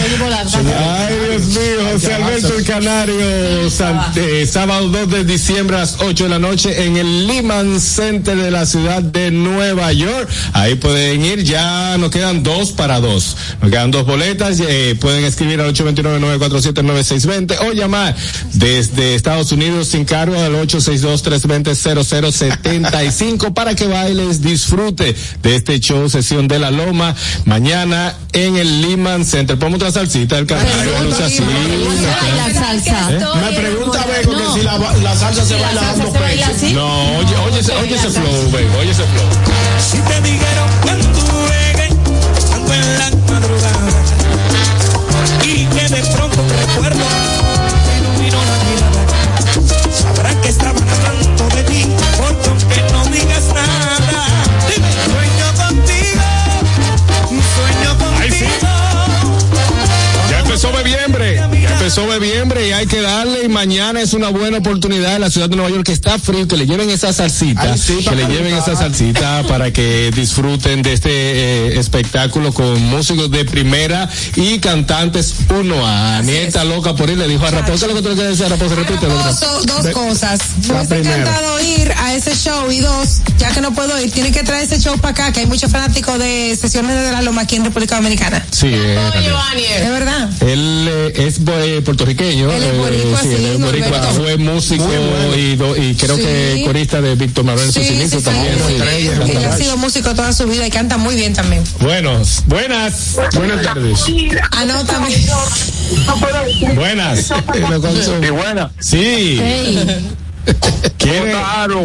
Ay, Dios mío, José Alberto el Canario, eh, sábado 2 de diciembre a las 8 de la noche en el Lehman Center de la ciudad de Nueva York. Ahí pueden ir, ya nos quedan dos para dos. Nos quedan dos boletas, eh, pueden escribir al 829-947-9620 o llamar desde Estados Unidos sin cargo al 862-320-0075 para que bailes, disfrute de este show, sesión de la Loma, mañana en el Lehman Center. Ponme otra salsita del salsa. ¿Eh? Me pregunta Vego que si la, la salsa se baila dando pecho. No, oye, oye, oye ese flow, ven, oye ese flow. Si te hay que darle y mañana es una buena oportunidad en la ciudad de Nueva York que está frío, que le lleven esa salsita, Ay, sí, que le para lleven esa salsita [LAUGHS] para que disfruten de este eh, espectáculo con músicos de primera y cantantes uno a Nieta loca por ir, le dijo a Raposa lo que tú le quieres decir a Raposa, repite. Dos, dos cosas. Me hubiese encantado ir a ese show y dos, ya que no puedo ir, tiene que traer ese show para acá, que hay muchos fanáticos de sesiones de la Loma aquí en República Dominicana. Sí, eh, Es verdad. Él eh, es eh, puertorriqueño. Él es eh, boricua, sí, él sí, es boricua, Norberto. fue músico bueno. y, do- y creo Sí. que corista de Víctor Manuel en sus Sí, inicios sí, también. sí. sí. Él ha sido músico toda su vida y canta muy bien también. Buenos, buenas, buenas tardes. Anótame. Buenas. Sí, buena. Sí. ¿Quiere-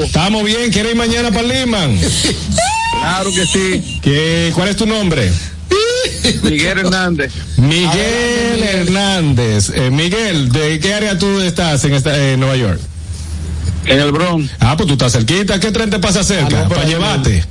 Estamos bien, ¿quiere ir mañana para Liman? Claro que sí. ¿Qué, ¿Cuál es tu nombre? [LAUGHS] Miguel Hernández. Miguel Hernández. Eh, Miguel, ¿de qué área tú estás en, esta, en Nueva York? En el Bronx. Ah, pues tú estás cerquita. ¿Qué tren te pasa cerca? para llevarte.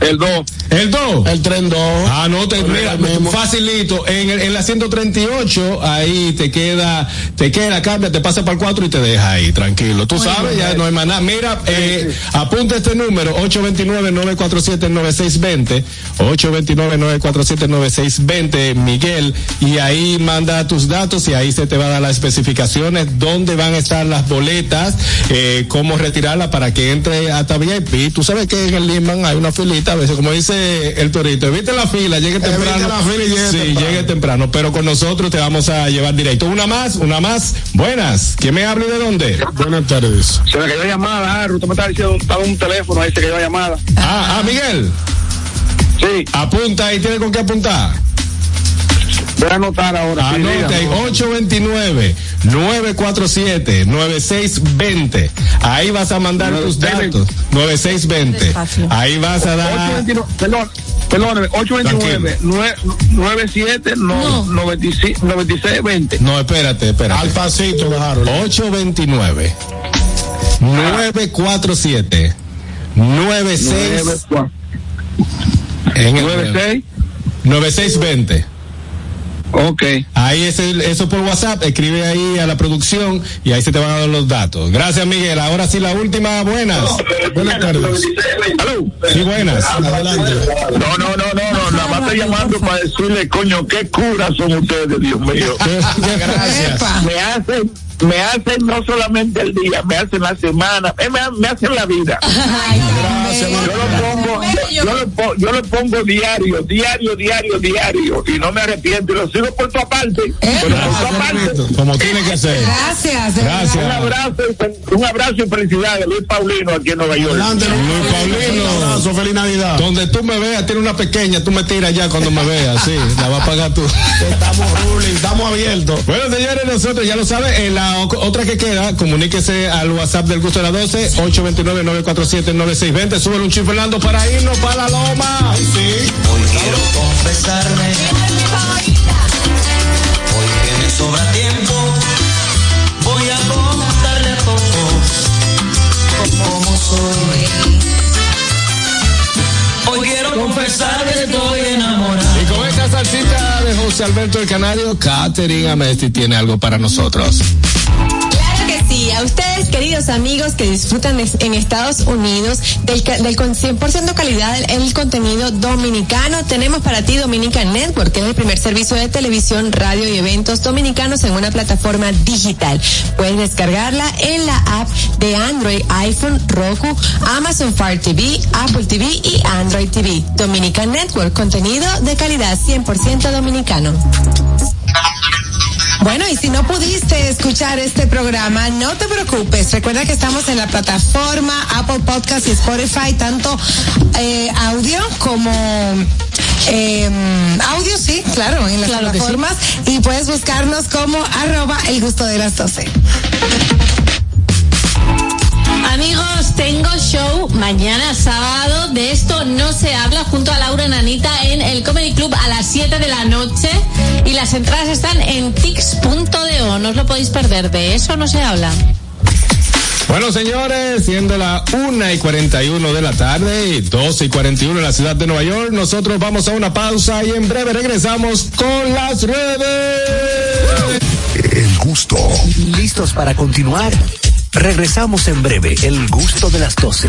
El 2. ¿El 2? El tren 2. Ah, no, te, mira, facilito. En, el- en la 138, ahí te queda, te queda, cambia, te pasa para el 4 y te deja ahí, tranquilo. Tú sabes, ya no hay más nada. Mira, eh, apunta este número, 829-947-9620. 829-947-9620, Miguel. Y ahí manda tus datos y ahí se te va a dar las especificaciones, dónde van a estar las boletas, eh, cómo retirarlas para que entre hasta VIP. Tú sabes que en el Lehman hay una filita, a veces, como dice el torito, evite la fila, llegue temprano. la fila y llegue sí, temprano. llegue temprano, pero con nosotros te vamos a llevar directo. Una más, una más. Buenas. ¿Quién me habla y de dónde? Buenas tardes. Se me cayó llamada, Arru. Tú me estás diciendo, estaba un teléfono ahí, se cayó llamada. Ah, ah, Miguel. Sí. Apunta ahí, tiene con qué apuntar. Voy a anotar ahora. Anote ahí, dígame. 829-947-9620. Ahí vas a mandar tus datos. 9620. Ahí vas a dar. 829, Perdón, perdóneme, 829 9- 97 no, 96 96 20. No, espérate, espérate. Al pasito, dejaron. 829 947 96 en el 96 9620. Ok. Ahí es el- eso por WhatsApp, escribe ahí a la producción y ahí se te van a dar los datos. Gracias Miguel. Ahora sí la última, buenas. Buenas tardes. Sí, buenas. Adelante. No, no, no, no, no, nada más estoy llamando para decirle, coño, qué curas son ustedes, Dios mío. [LAUGHS] Gracias. Me hacen, me hacen no solamente el día, me hacen la semana, eh, me, me hacen la vida. [LAUGHS] Gracias, Yo lo pongo, yo, yo lo pongo, yo lo pongo diario, diario, diario, diario, y no me arrepiento, y lo sigo por tu aparte, pero por tu aparte. Como tiene que ser. Gracias. verdad. Un abrazo, y- un abrazo y felicidades, Luis Paulino aquí en Nueva York. Adelante, Luis Paulino. Un abrazo, feliz Navidad. Donde tú me veas, tiene una pequeña, tú me tiras ya cuando me veas, sí, la vas a pagar tú. Estamos ruling, estamos abiertos. Bueno, señores, nosotros ya lo saben, en la otra que queda, comuníquese al WhatsApp del gusto de la 12, 829-947-9620, súbele un chip Fernando para irnos para la loma. Ay, sí. Hoy quiero confesarme. Hoy que me sobra tiempo, voy a contarle a todos cómo soy. Hoy quiero confesar Alberto el Canario, Catherine Amesti tiene algo para nosotros. Sí, a ustedes queridos amigos que disfrutan en Estados Unidos del, del con 100% calidad el contenido dominicano, tenemos para ti Dominican Network, que es el primer servicio de televisión, radio y eventos dominicanos en una plataforma digital. Puedes descargarla en la app de Android, iPhone, Roku, Amazon Fire TV, Apple TV y Android TV. Dominican Network, contenido de calidad 100% dominicano. Bueno, y si no pudiste escuchar este programa, no te preocupes. Recuerda que estamos en la plataforma Apple Podcast y Spotify, tanto eh, audio como eh, audio, sí, claro, en las Claro que sí. plataformas. Y puedes buscarnos como arroba el gusto de las 12. Amigos, tengo show mañana sábado. De esto no se habla junto a Laura Nanita en el Comedy Club a las 7 de la noche. Y las entradas están en tix.de. No os lo podéis perder. De eso no se habla. Bueno, señores, siendo la una y 41 de la tarde y 12 y 41 en la ciudad de Nueva York, nosotros vamos a una pausa y en breve regresamos con las redes. El gusto. ¿Listos para continuar? Regresamos en breve, el gusto de las 12.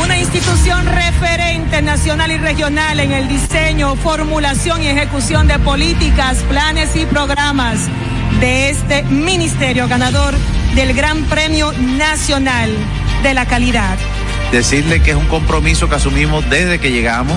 Una institución referente nacional y regional en el diseño, formulación y ejecución de políticas, planes y programas de este ministerio ganador del Gran Premio Nacional de la Calidad. decirle que es un compromiso que asumimos desde que llegamos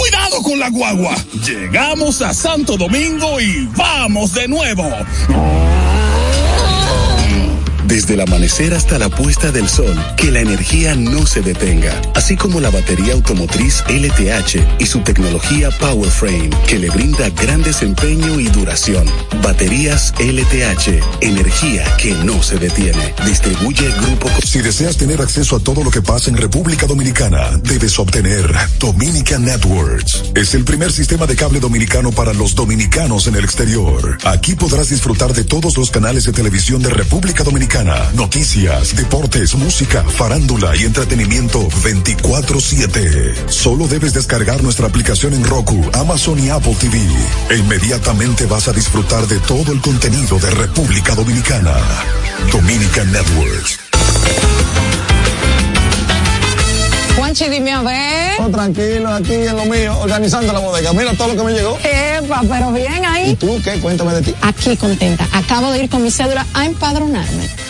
Cuidado con la guagua. Llegamos a Santo Domingo y vamos de nuevo. Desde el amanecer hasta la puesta del sol, que la energía no se detenga, así como la batería automotriz LTH y su tecnología PowerFrame, que le brinda gran desempeño y duración. Baterías LTH, energía que no se detiene. Distribuye Grupo. Si deseas tener acceso a todo lo que pasa en República Dominicana, debes obtener Dominican Networks. Es el primer sistema de cable dominicano para los dominicanos en el exterior. Aquí podrás disfrutar de todos los canales de televisión de República Dominicana, noticias, deportes, música, farándula y entretenimiento 24/7. Solo debes descargar nuestra aplicación en Roku, Amazon y Apple TV. E inmediatamente vas a disfrutar de todo el contenido de República Dominicana. Dominican Networks. Juanchi, dime a ver. Oh, tranquilo, aquí en lo mío, organizando la bodega. Mira todo lo que me llegó. Epa, pero bien ahí. ¿Y tú qué? Cuéntame de ti. Aquí contenta. Acabo de ir con mi cédula a empadronarme.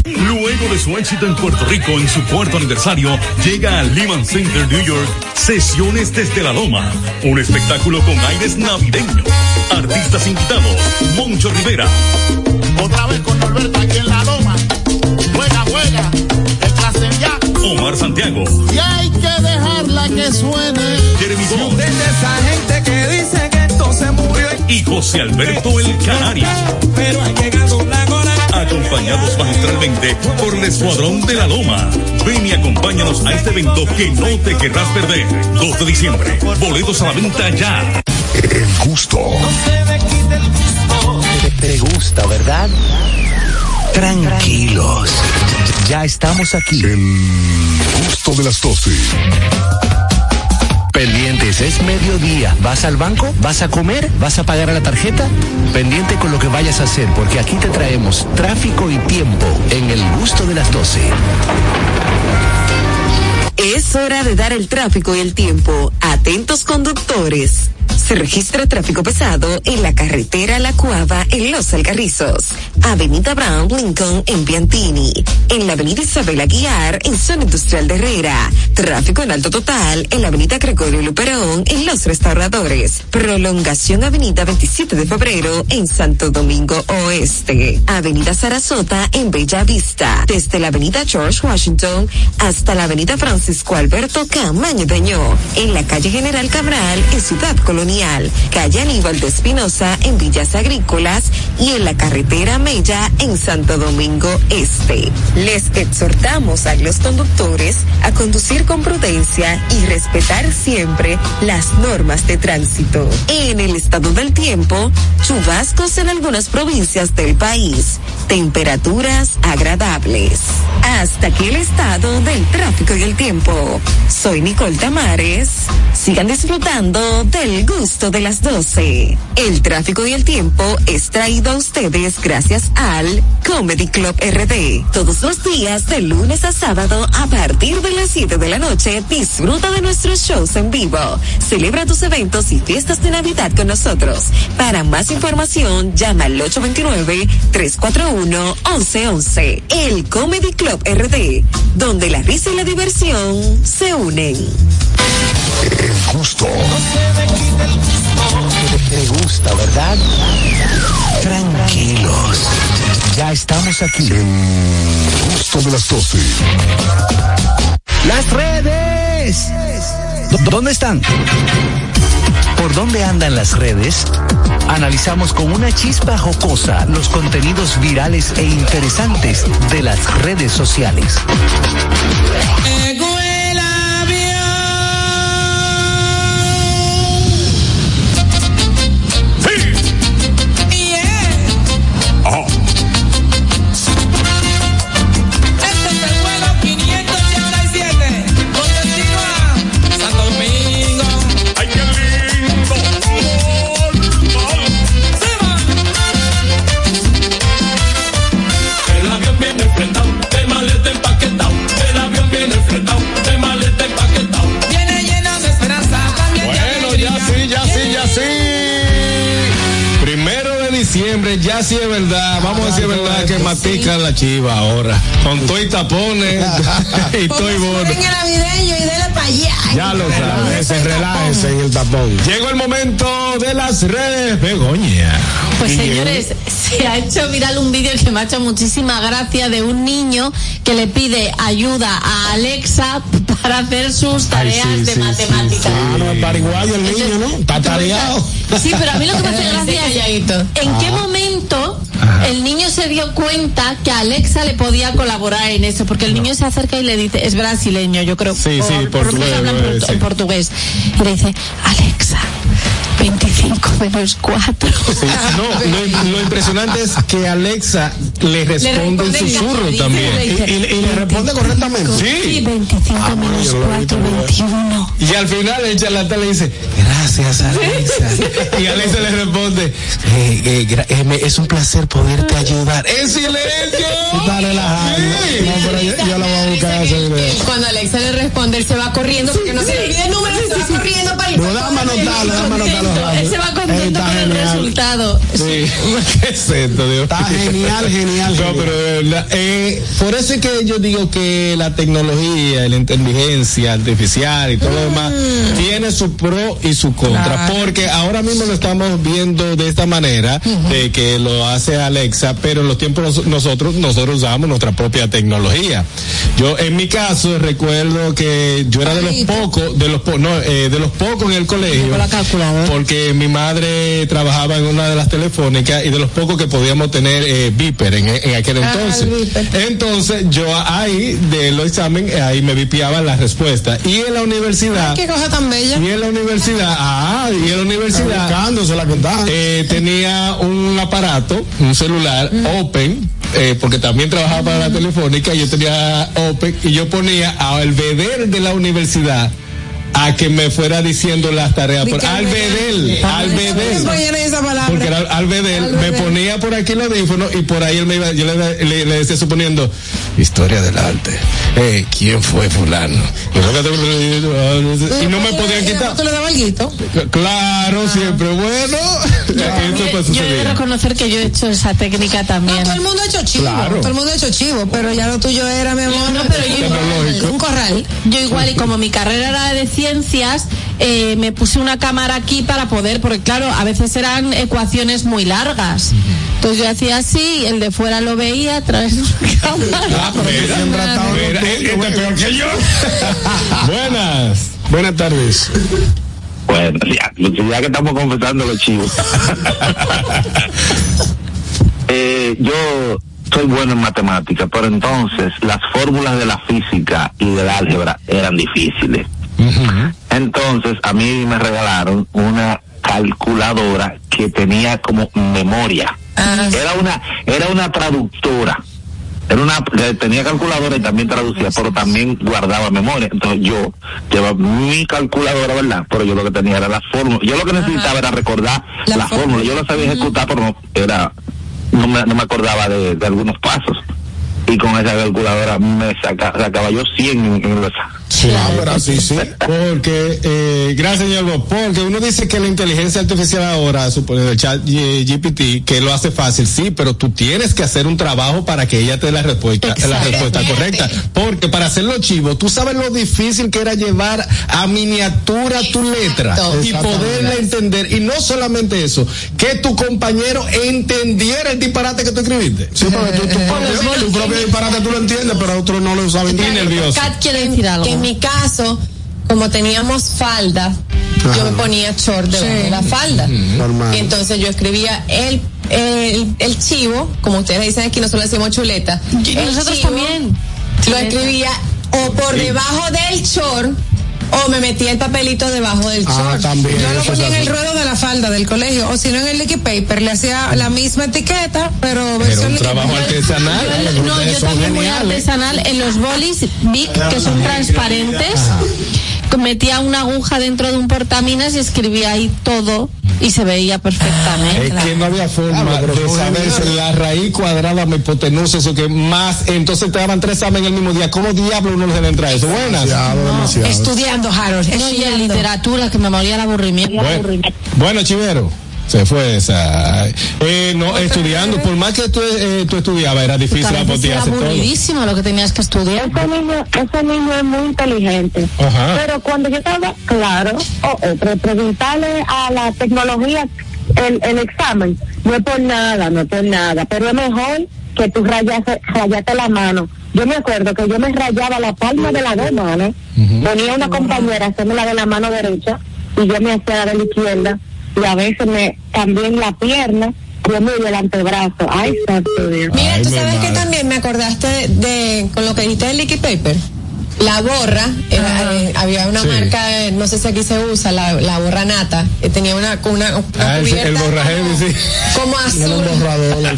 Luego de su éxito en Puerto Rico en su cuarto aniversario, llega al Lehman Center New York Sesiones desde la Loma. Un espectáculo con aires navideños. Artistas invitados: Moncho Rivera, Otra vez con Norberto aquí en la loma. Juega, juega. El clase ya. Omar Santiago, Y hay que dejarla que suene. Jeremy De esa gente que dice que esto se murió. y José Alberto El Canario. Pero hay que cola. Acompañados magistralmente por el Escuadrón de la Loma. Ven y acompáñanos a este evento que no te querrás perder. 2 de diciembre. Boletos a la venta ya. El gusto. Te gusta, ¿verdad? Tranquilos. Ya estamos aquí. El gusto de las 12. Pendientes, es mediodía. ¿Vas al banco? ¿Vas a comer? ¿Vas a pagar a la tarjeta? Pendiente con lo que vayas a hacer, porque aquí te traemos tráfico y tiempo en el gusto de las 12. Es hora de dar el tráfico y el tiempo. Atentos conductores. Se registra tráfico pesado en la carretera La Cuava en Los Alcarrizos, Avenida Brown Lincoln en Piantini, en la Avenida Isabel Aguiar en Zona Industrial de Herrera, tráfico en alto total en la Avenida Gregorio Luperón en Los Restauradores, prolongación Avenida 27 de Febrero en Santo Domingo Oeste, Avenida Sarasota en Bella Vista, desde la Avenida George Washington hasta la Avenida Francisco Alberto Camaño Dañó, en la calle General Cabral en Ciudad Colonial, calle Aníbal de Espinosa en Villas Agrícolas y en la carretera Mella en Santo Domingo Este. Les exhortamos a los conductores a conducir con prudencia y respetar siempre las normas de tránsito. En el estado del tiempo, chubascos en algunas provincias del país, temperaturas agradables. Hasta aquí el estado del tráfico y el tiempo. Soy Nicole Tamares. Sigan disfrutando del gusto de las 12. El tráfico y el tiempo es traído a ustedes gracias al Comedy Club RD. Todos los días, de lunes a sábado, a partir de las 7 de la noche, disfruta de nuestros shows en vivo. Celebra tus eventos y fiestas de Navidad con nosotros. Para más información, llama al 829-341-1111. El Comedy Club RD, donde la risa y la diversión se unen. El gusto. Te gusta, ¿verdad? Tranquilos. Ya estamos aquí. El gusto de las 12. Las redes. ¿Dó- ¿Dónde están? ¿Por dónde andan las redes? Analizamos con una chispa jocosa los contenidos virales e interesantes de las redes sociales. Señores, ya sí es verdad, vamos a decir verdad que matica la chiva ahora. Con todo y tapones [LAUGHS] y todo y bono. Venga navideño y dele para allá. Ya lo sabes. Se relájese en el tapón. Llegó el momento de las redes Begoña. Pues señores, se ha hecho viral un vídeo que me ha hecho muchísima gracia de un niño que le pide ayuda a Alexa para hacer sus tareas sí, de sí, matemáticas. Ah, no, es paraguayo el niño, ¿no? Está tareado. Sí, pero a mí lo que me hace [LAUGHS] gracia es en qué momento el niño se dio cuenta que Alexa le podía colaborar en eso, porque el niño se acerca y le dice, es brasileño, yo creo, Sí, sí, por menos portugués, habla en, portu- sí. en portugués, y le dice, Alexa, 25 menos 4. Sí, no, lo, lo impresionante es que Alexa le responde en responde susurro en también. dice, Y, y- y le responde correctamente. Sí. 25 menos 4, 21. Y al final el charlatán le dice, gracias Alexa. [LAUGHS] y Alexa le responde, "Eh, eh, eh, es un placer poderte ayudar. ¡Es silencio! Está relajado. Sí. No, pero yo, yo lo voy a buscar ese video. Cuando Alexa le responde, él se va corriendo porque no se le olvide el número, se va corriendo para Pero dame anotarlo, dame anotarlo. Él se va contento Está con el resultado. Sí, [LAUGHS] ¿qué es esto, Dios? Está genial, genial, No, pero de verdad, eh, por eso es que yo digo que la tecnología, la inteligencia artificial y todo lo demás tiene su pro y su contra, Claro. porque ahora mismo lo estamos viendo de esta manera, de que lo hace Alexa, pero en los tiempos nos- nosotros nosotros usamos nuestra propia tecnología. Yo en mi caso recuerdo que yo era de los pocos, de los po- no, eh, de los pocos en el colegio, porque mi madre trabajaba en una de las telefónicas y de los pocos que podíamos tener eh, En, en aquel Ah, entonces. Entonces yo ahí de los exámenes ahí me vipiaba la respuesta y en la universidad Qué cosa tan bella. y en la universidad ah y en la universidad Buscándose la contada. eh, tenía un aparato, un celular Open, eh, porque también trabajaba para la telefónica, yo tenía Open y yo ponía al vedel de la universidad a que me fuera diciendo las tareas. Por, al vedel, al palabra. Porque era al vedel, me ponía por aquí el audífono y por ahí él me iba, yo le, le- le decía suponiendo, historia del arte, eh, ¿quién fue fulano? Y no me podían quitar. ¿Tú le dabas el guito? Claro, siempre bueno. Eso pues Yo reconocer que yo he hecho esa técnica también. Todo el mundo ha hecho chivo. Claro. Todo el mundo ha hecho chivo, pero ya lo tuyo era, mi amor. No, pero yo Tecnológico. Un corral. Yo igual, y como mi carrera era de ciencias, eh, me puse una cámara aquí para poder, porque claro, a veces eran ecuaciones muy largas. Entonces yo hacía así, el de fuera lo veía a través de una [LAUGHS] cámara. Mira, este peor que yo. [LAUGHS] Buenas. Buenas tardes. Bueno, ya, ya que estamos confesando los chivos. [LAUGHS] eh, yo soy bueno en matemáticas, pero entonces las fórmulas de la física y del álgebra eran difíciles. Entonces a mí me regalaron una calculadora que tenía como memoria. Era una era una traductora. Era una tenía calculadora y también traducía, pero también guardaba memoria. Entonces yo llevaba mi calculadora, ¿verdad? Pero yo lo que tenía era la fórmula. Yo lo que necesitaba era recordar La la, fórmula. fórmula. Yo la sabía ejecutar, pero no era no me, no me acordaba de, de algunos pasos. Y con esa calculadora me saca, sacaba yo 100 en, en los Ah, pero así sí. Porque, eh, gracias, señor Bob, porque uno dice que la inteligencia artificial ahora, suponiendo el chat eh, GPT, que lo hace fácil, sí, pero tú tienes que hacer un trabajo para que ella te dé la respuesta, la respuesta correcta. Porque para hacerlo chivo, tú sabes lo difícil que era llevar a miniatura tu letra y poderla entender. Y no solamente eso, que tu compañero entendiera el disparate que tú escribiste. Sí, porque tú, [LAUGHS] tu propio, tu propio disparate tú lo entiendes, pero otros no lo saben Y nervioso. Kat quiere decir algo. En mi caso, como teníamos falda, yo me ponía short debajo de la falda. Normal. Y entonces yo escribía el, el, el chivo, como ustedes dicen aquí, nosotros decimos chuleta. Y nosotros chivo también. Lo escribía o por debajo del short o me metía el papelito debajo del Ah, short. también. Yo lo ponía en el ruedo de la falda del colegio, o si no en el liquid paper, le hacía la misma etiqueta, pero Era un trabajo artesanal. Yo- no, yo también muy geniales. artesanal en los bolis Bic que son transparentes. Metía una aguja dentro de un portaminas y escribía ahí todo y se veía perfectamente. Es que no había forma Claro, pero de saber si la raíz cuadrada, la hipotenusa, eso que más, entonces te daban tres exámenes el mismo día. ¿Cómo diablo uno se le entra eso? Buenas. Demasiado, demasiado. Estudiando, Harold. No, y en estudiando. literatura que me moría el aburrimiento. Bueno, bueno, Chivero. Se fue esa. Eh, no, estudiando, por más que tú, eh, tú estudiabas, era difícil la hacer todo. aburridísimo lo que tenías que estudiar. Ese niño, ese niño es muy inteligente. Ajá. Pero cuando yo estaba, claro, preguntarle a la tecnología el, el examen, no es por nada, no es por nada, pero es mejor que tú rayase, rayate la mano. Yo me acuerdo que yo me rayaba la palma de las dos manos, venía una compañera a hacerme la de la mano derecha y yo me hacía la de la izquierda y a veces me también la pierna, yo me el antebrazo. Ay, santo Dios. Mira, tú sabes que también me acordaste de, de- con lo que dijiste del liquid paper. La borra, era, eh, había una Sí. marca, eh, no sé si aquí se usa, la, la borra nata, eh, tenía una, una, una Ah, el, cubierta el borraje, sí. como azul. Era un borrador [LAUGHS] [LAUGHS]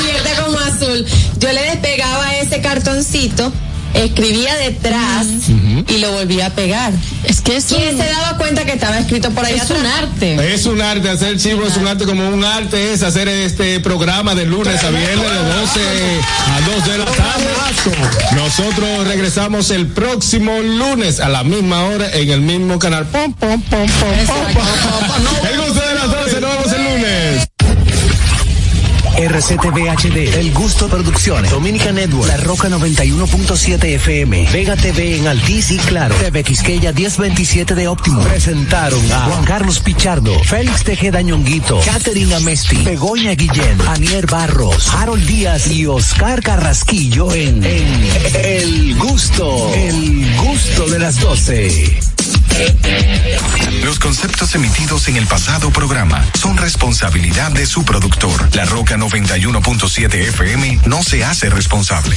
cubierta como azul. Yo le despegaba ese cartoncito, escribía detrás y lo volvía a pegar. Es que es ¿Quién un- se daba cuenta que estaba escrito por ahí Es atrás? un arte. Es un arte, hacer chivo es un arte como un arte, es hacer este programa de lunes a viernes de 12 a 2 de la tarde. Nosotros regresamos el próximo lunes a la misma hora en el mismo canal. Pom, pom, pom, pom, pom, pom. El gusto de las 12, nos vemos. RCTV HD, El Gusto Producciones, Dominica Network, La Roca 91.7 FM, Vega TV en Altiz y Claro, TV Quisqueya 1027 de Óptimo. Presentaron a Juan Carlos Pichardo, Félix Tejeda Ñonguito, Catherine Amesti, Begoña Guillén, Anier Barros, Harold Díaz y Oscar Carrasquillo en, en El Gusto, El Gusto de las 12. Los conceptos emitidos en el pasado programa son responsabilidad de su productor. La Roca 91.7 FM no se hace responsable.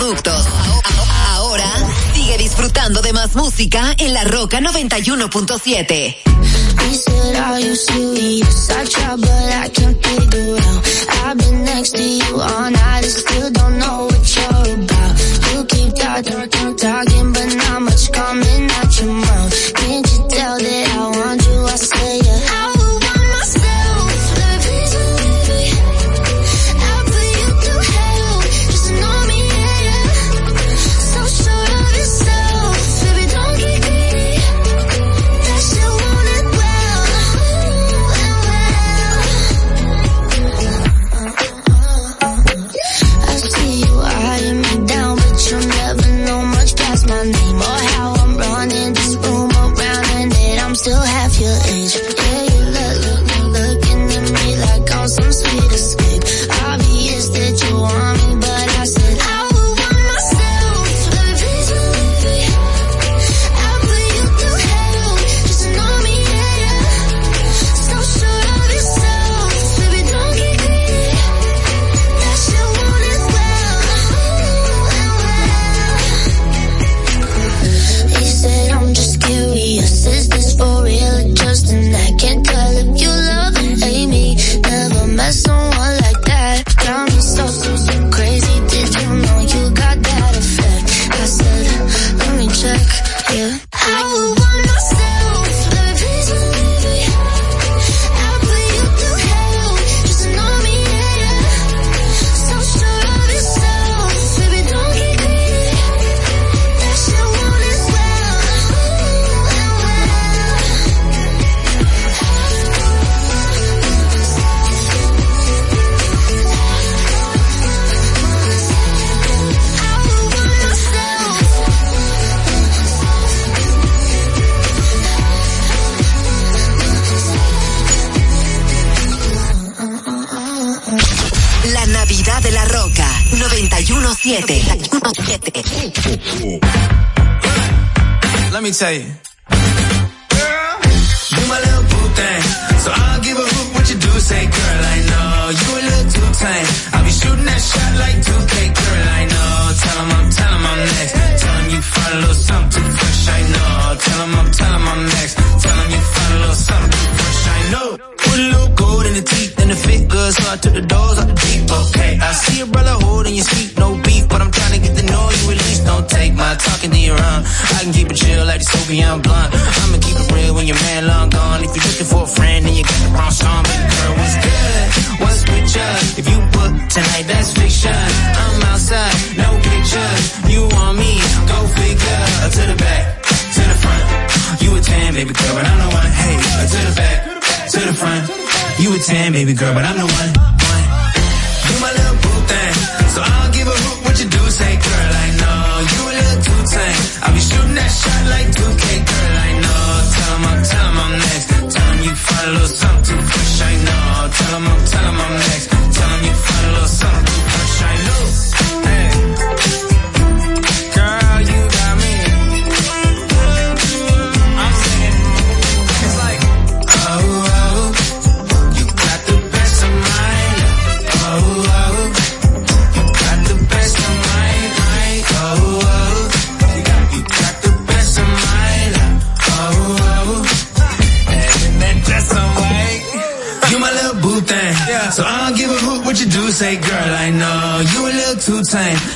Ahora sigue disfrutando de más música en La Roca 91.7. He said, Are you serious? I try, but I can't figure out. I've been next to you all night and still don't know what you're about. You keep talking, talking, talking, but not much coming out your mouth. Can't you tell that I want you? I say, yeah. the say? baby girl, but I'm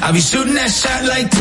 I'll be shooting that shot like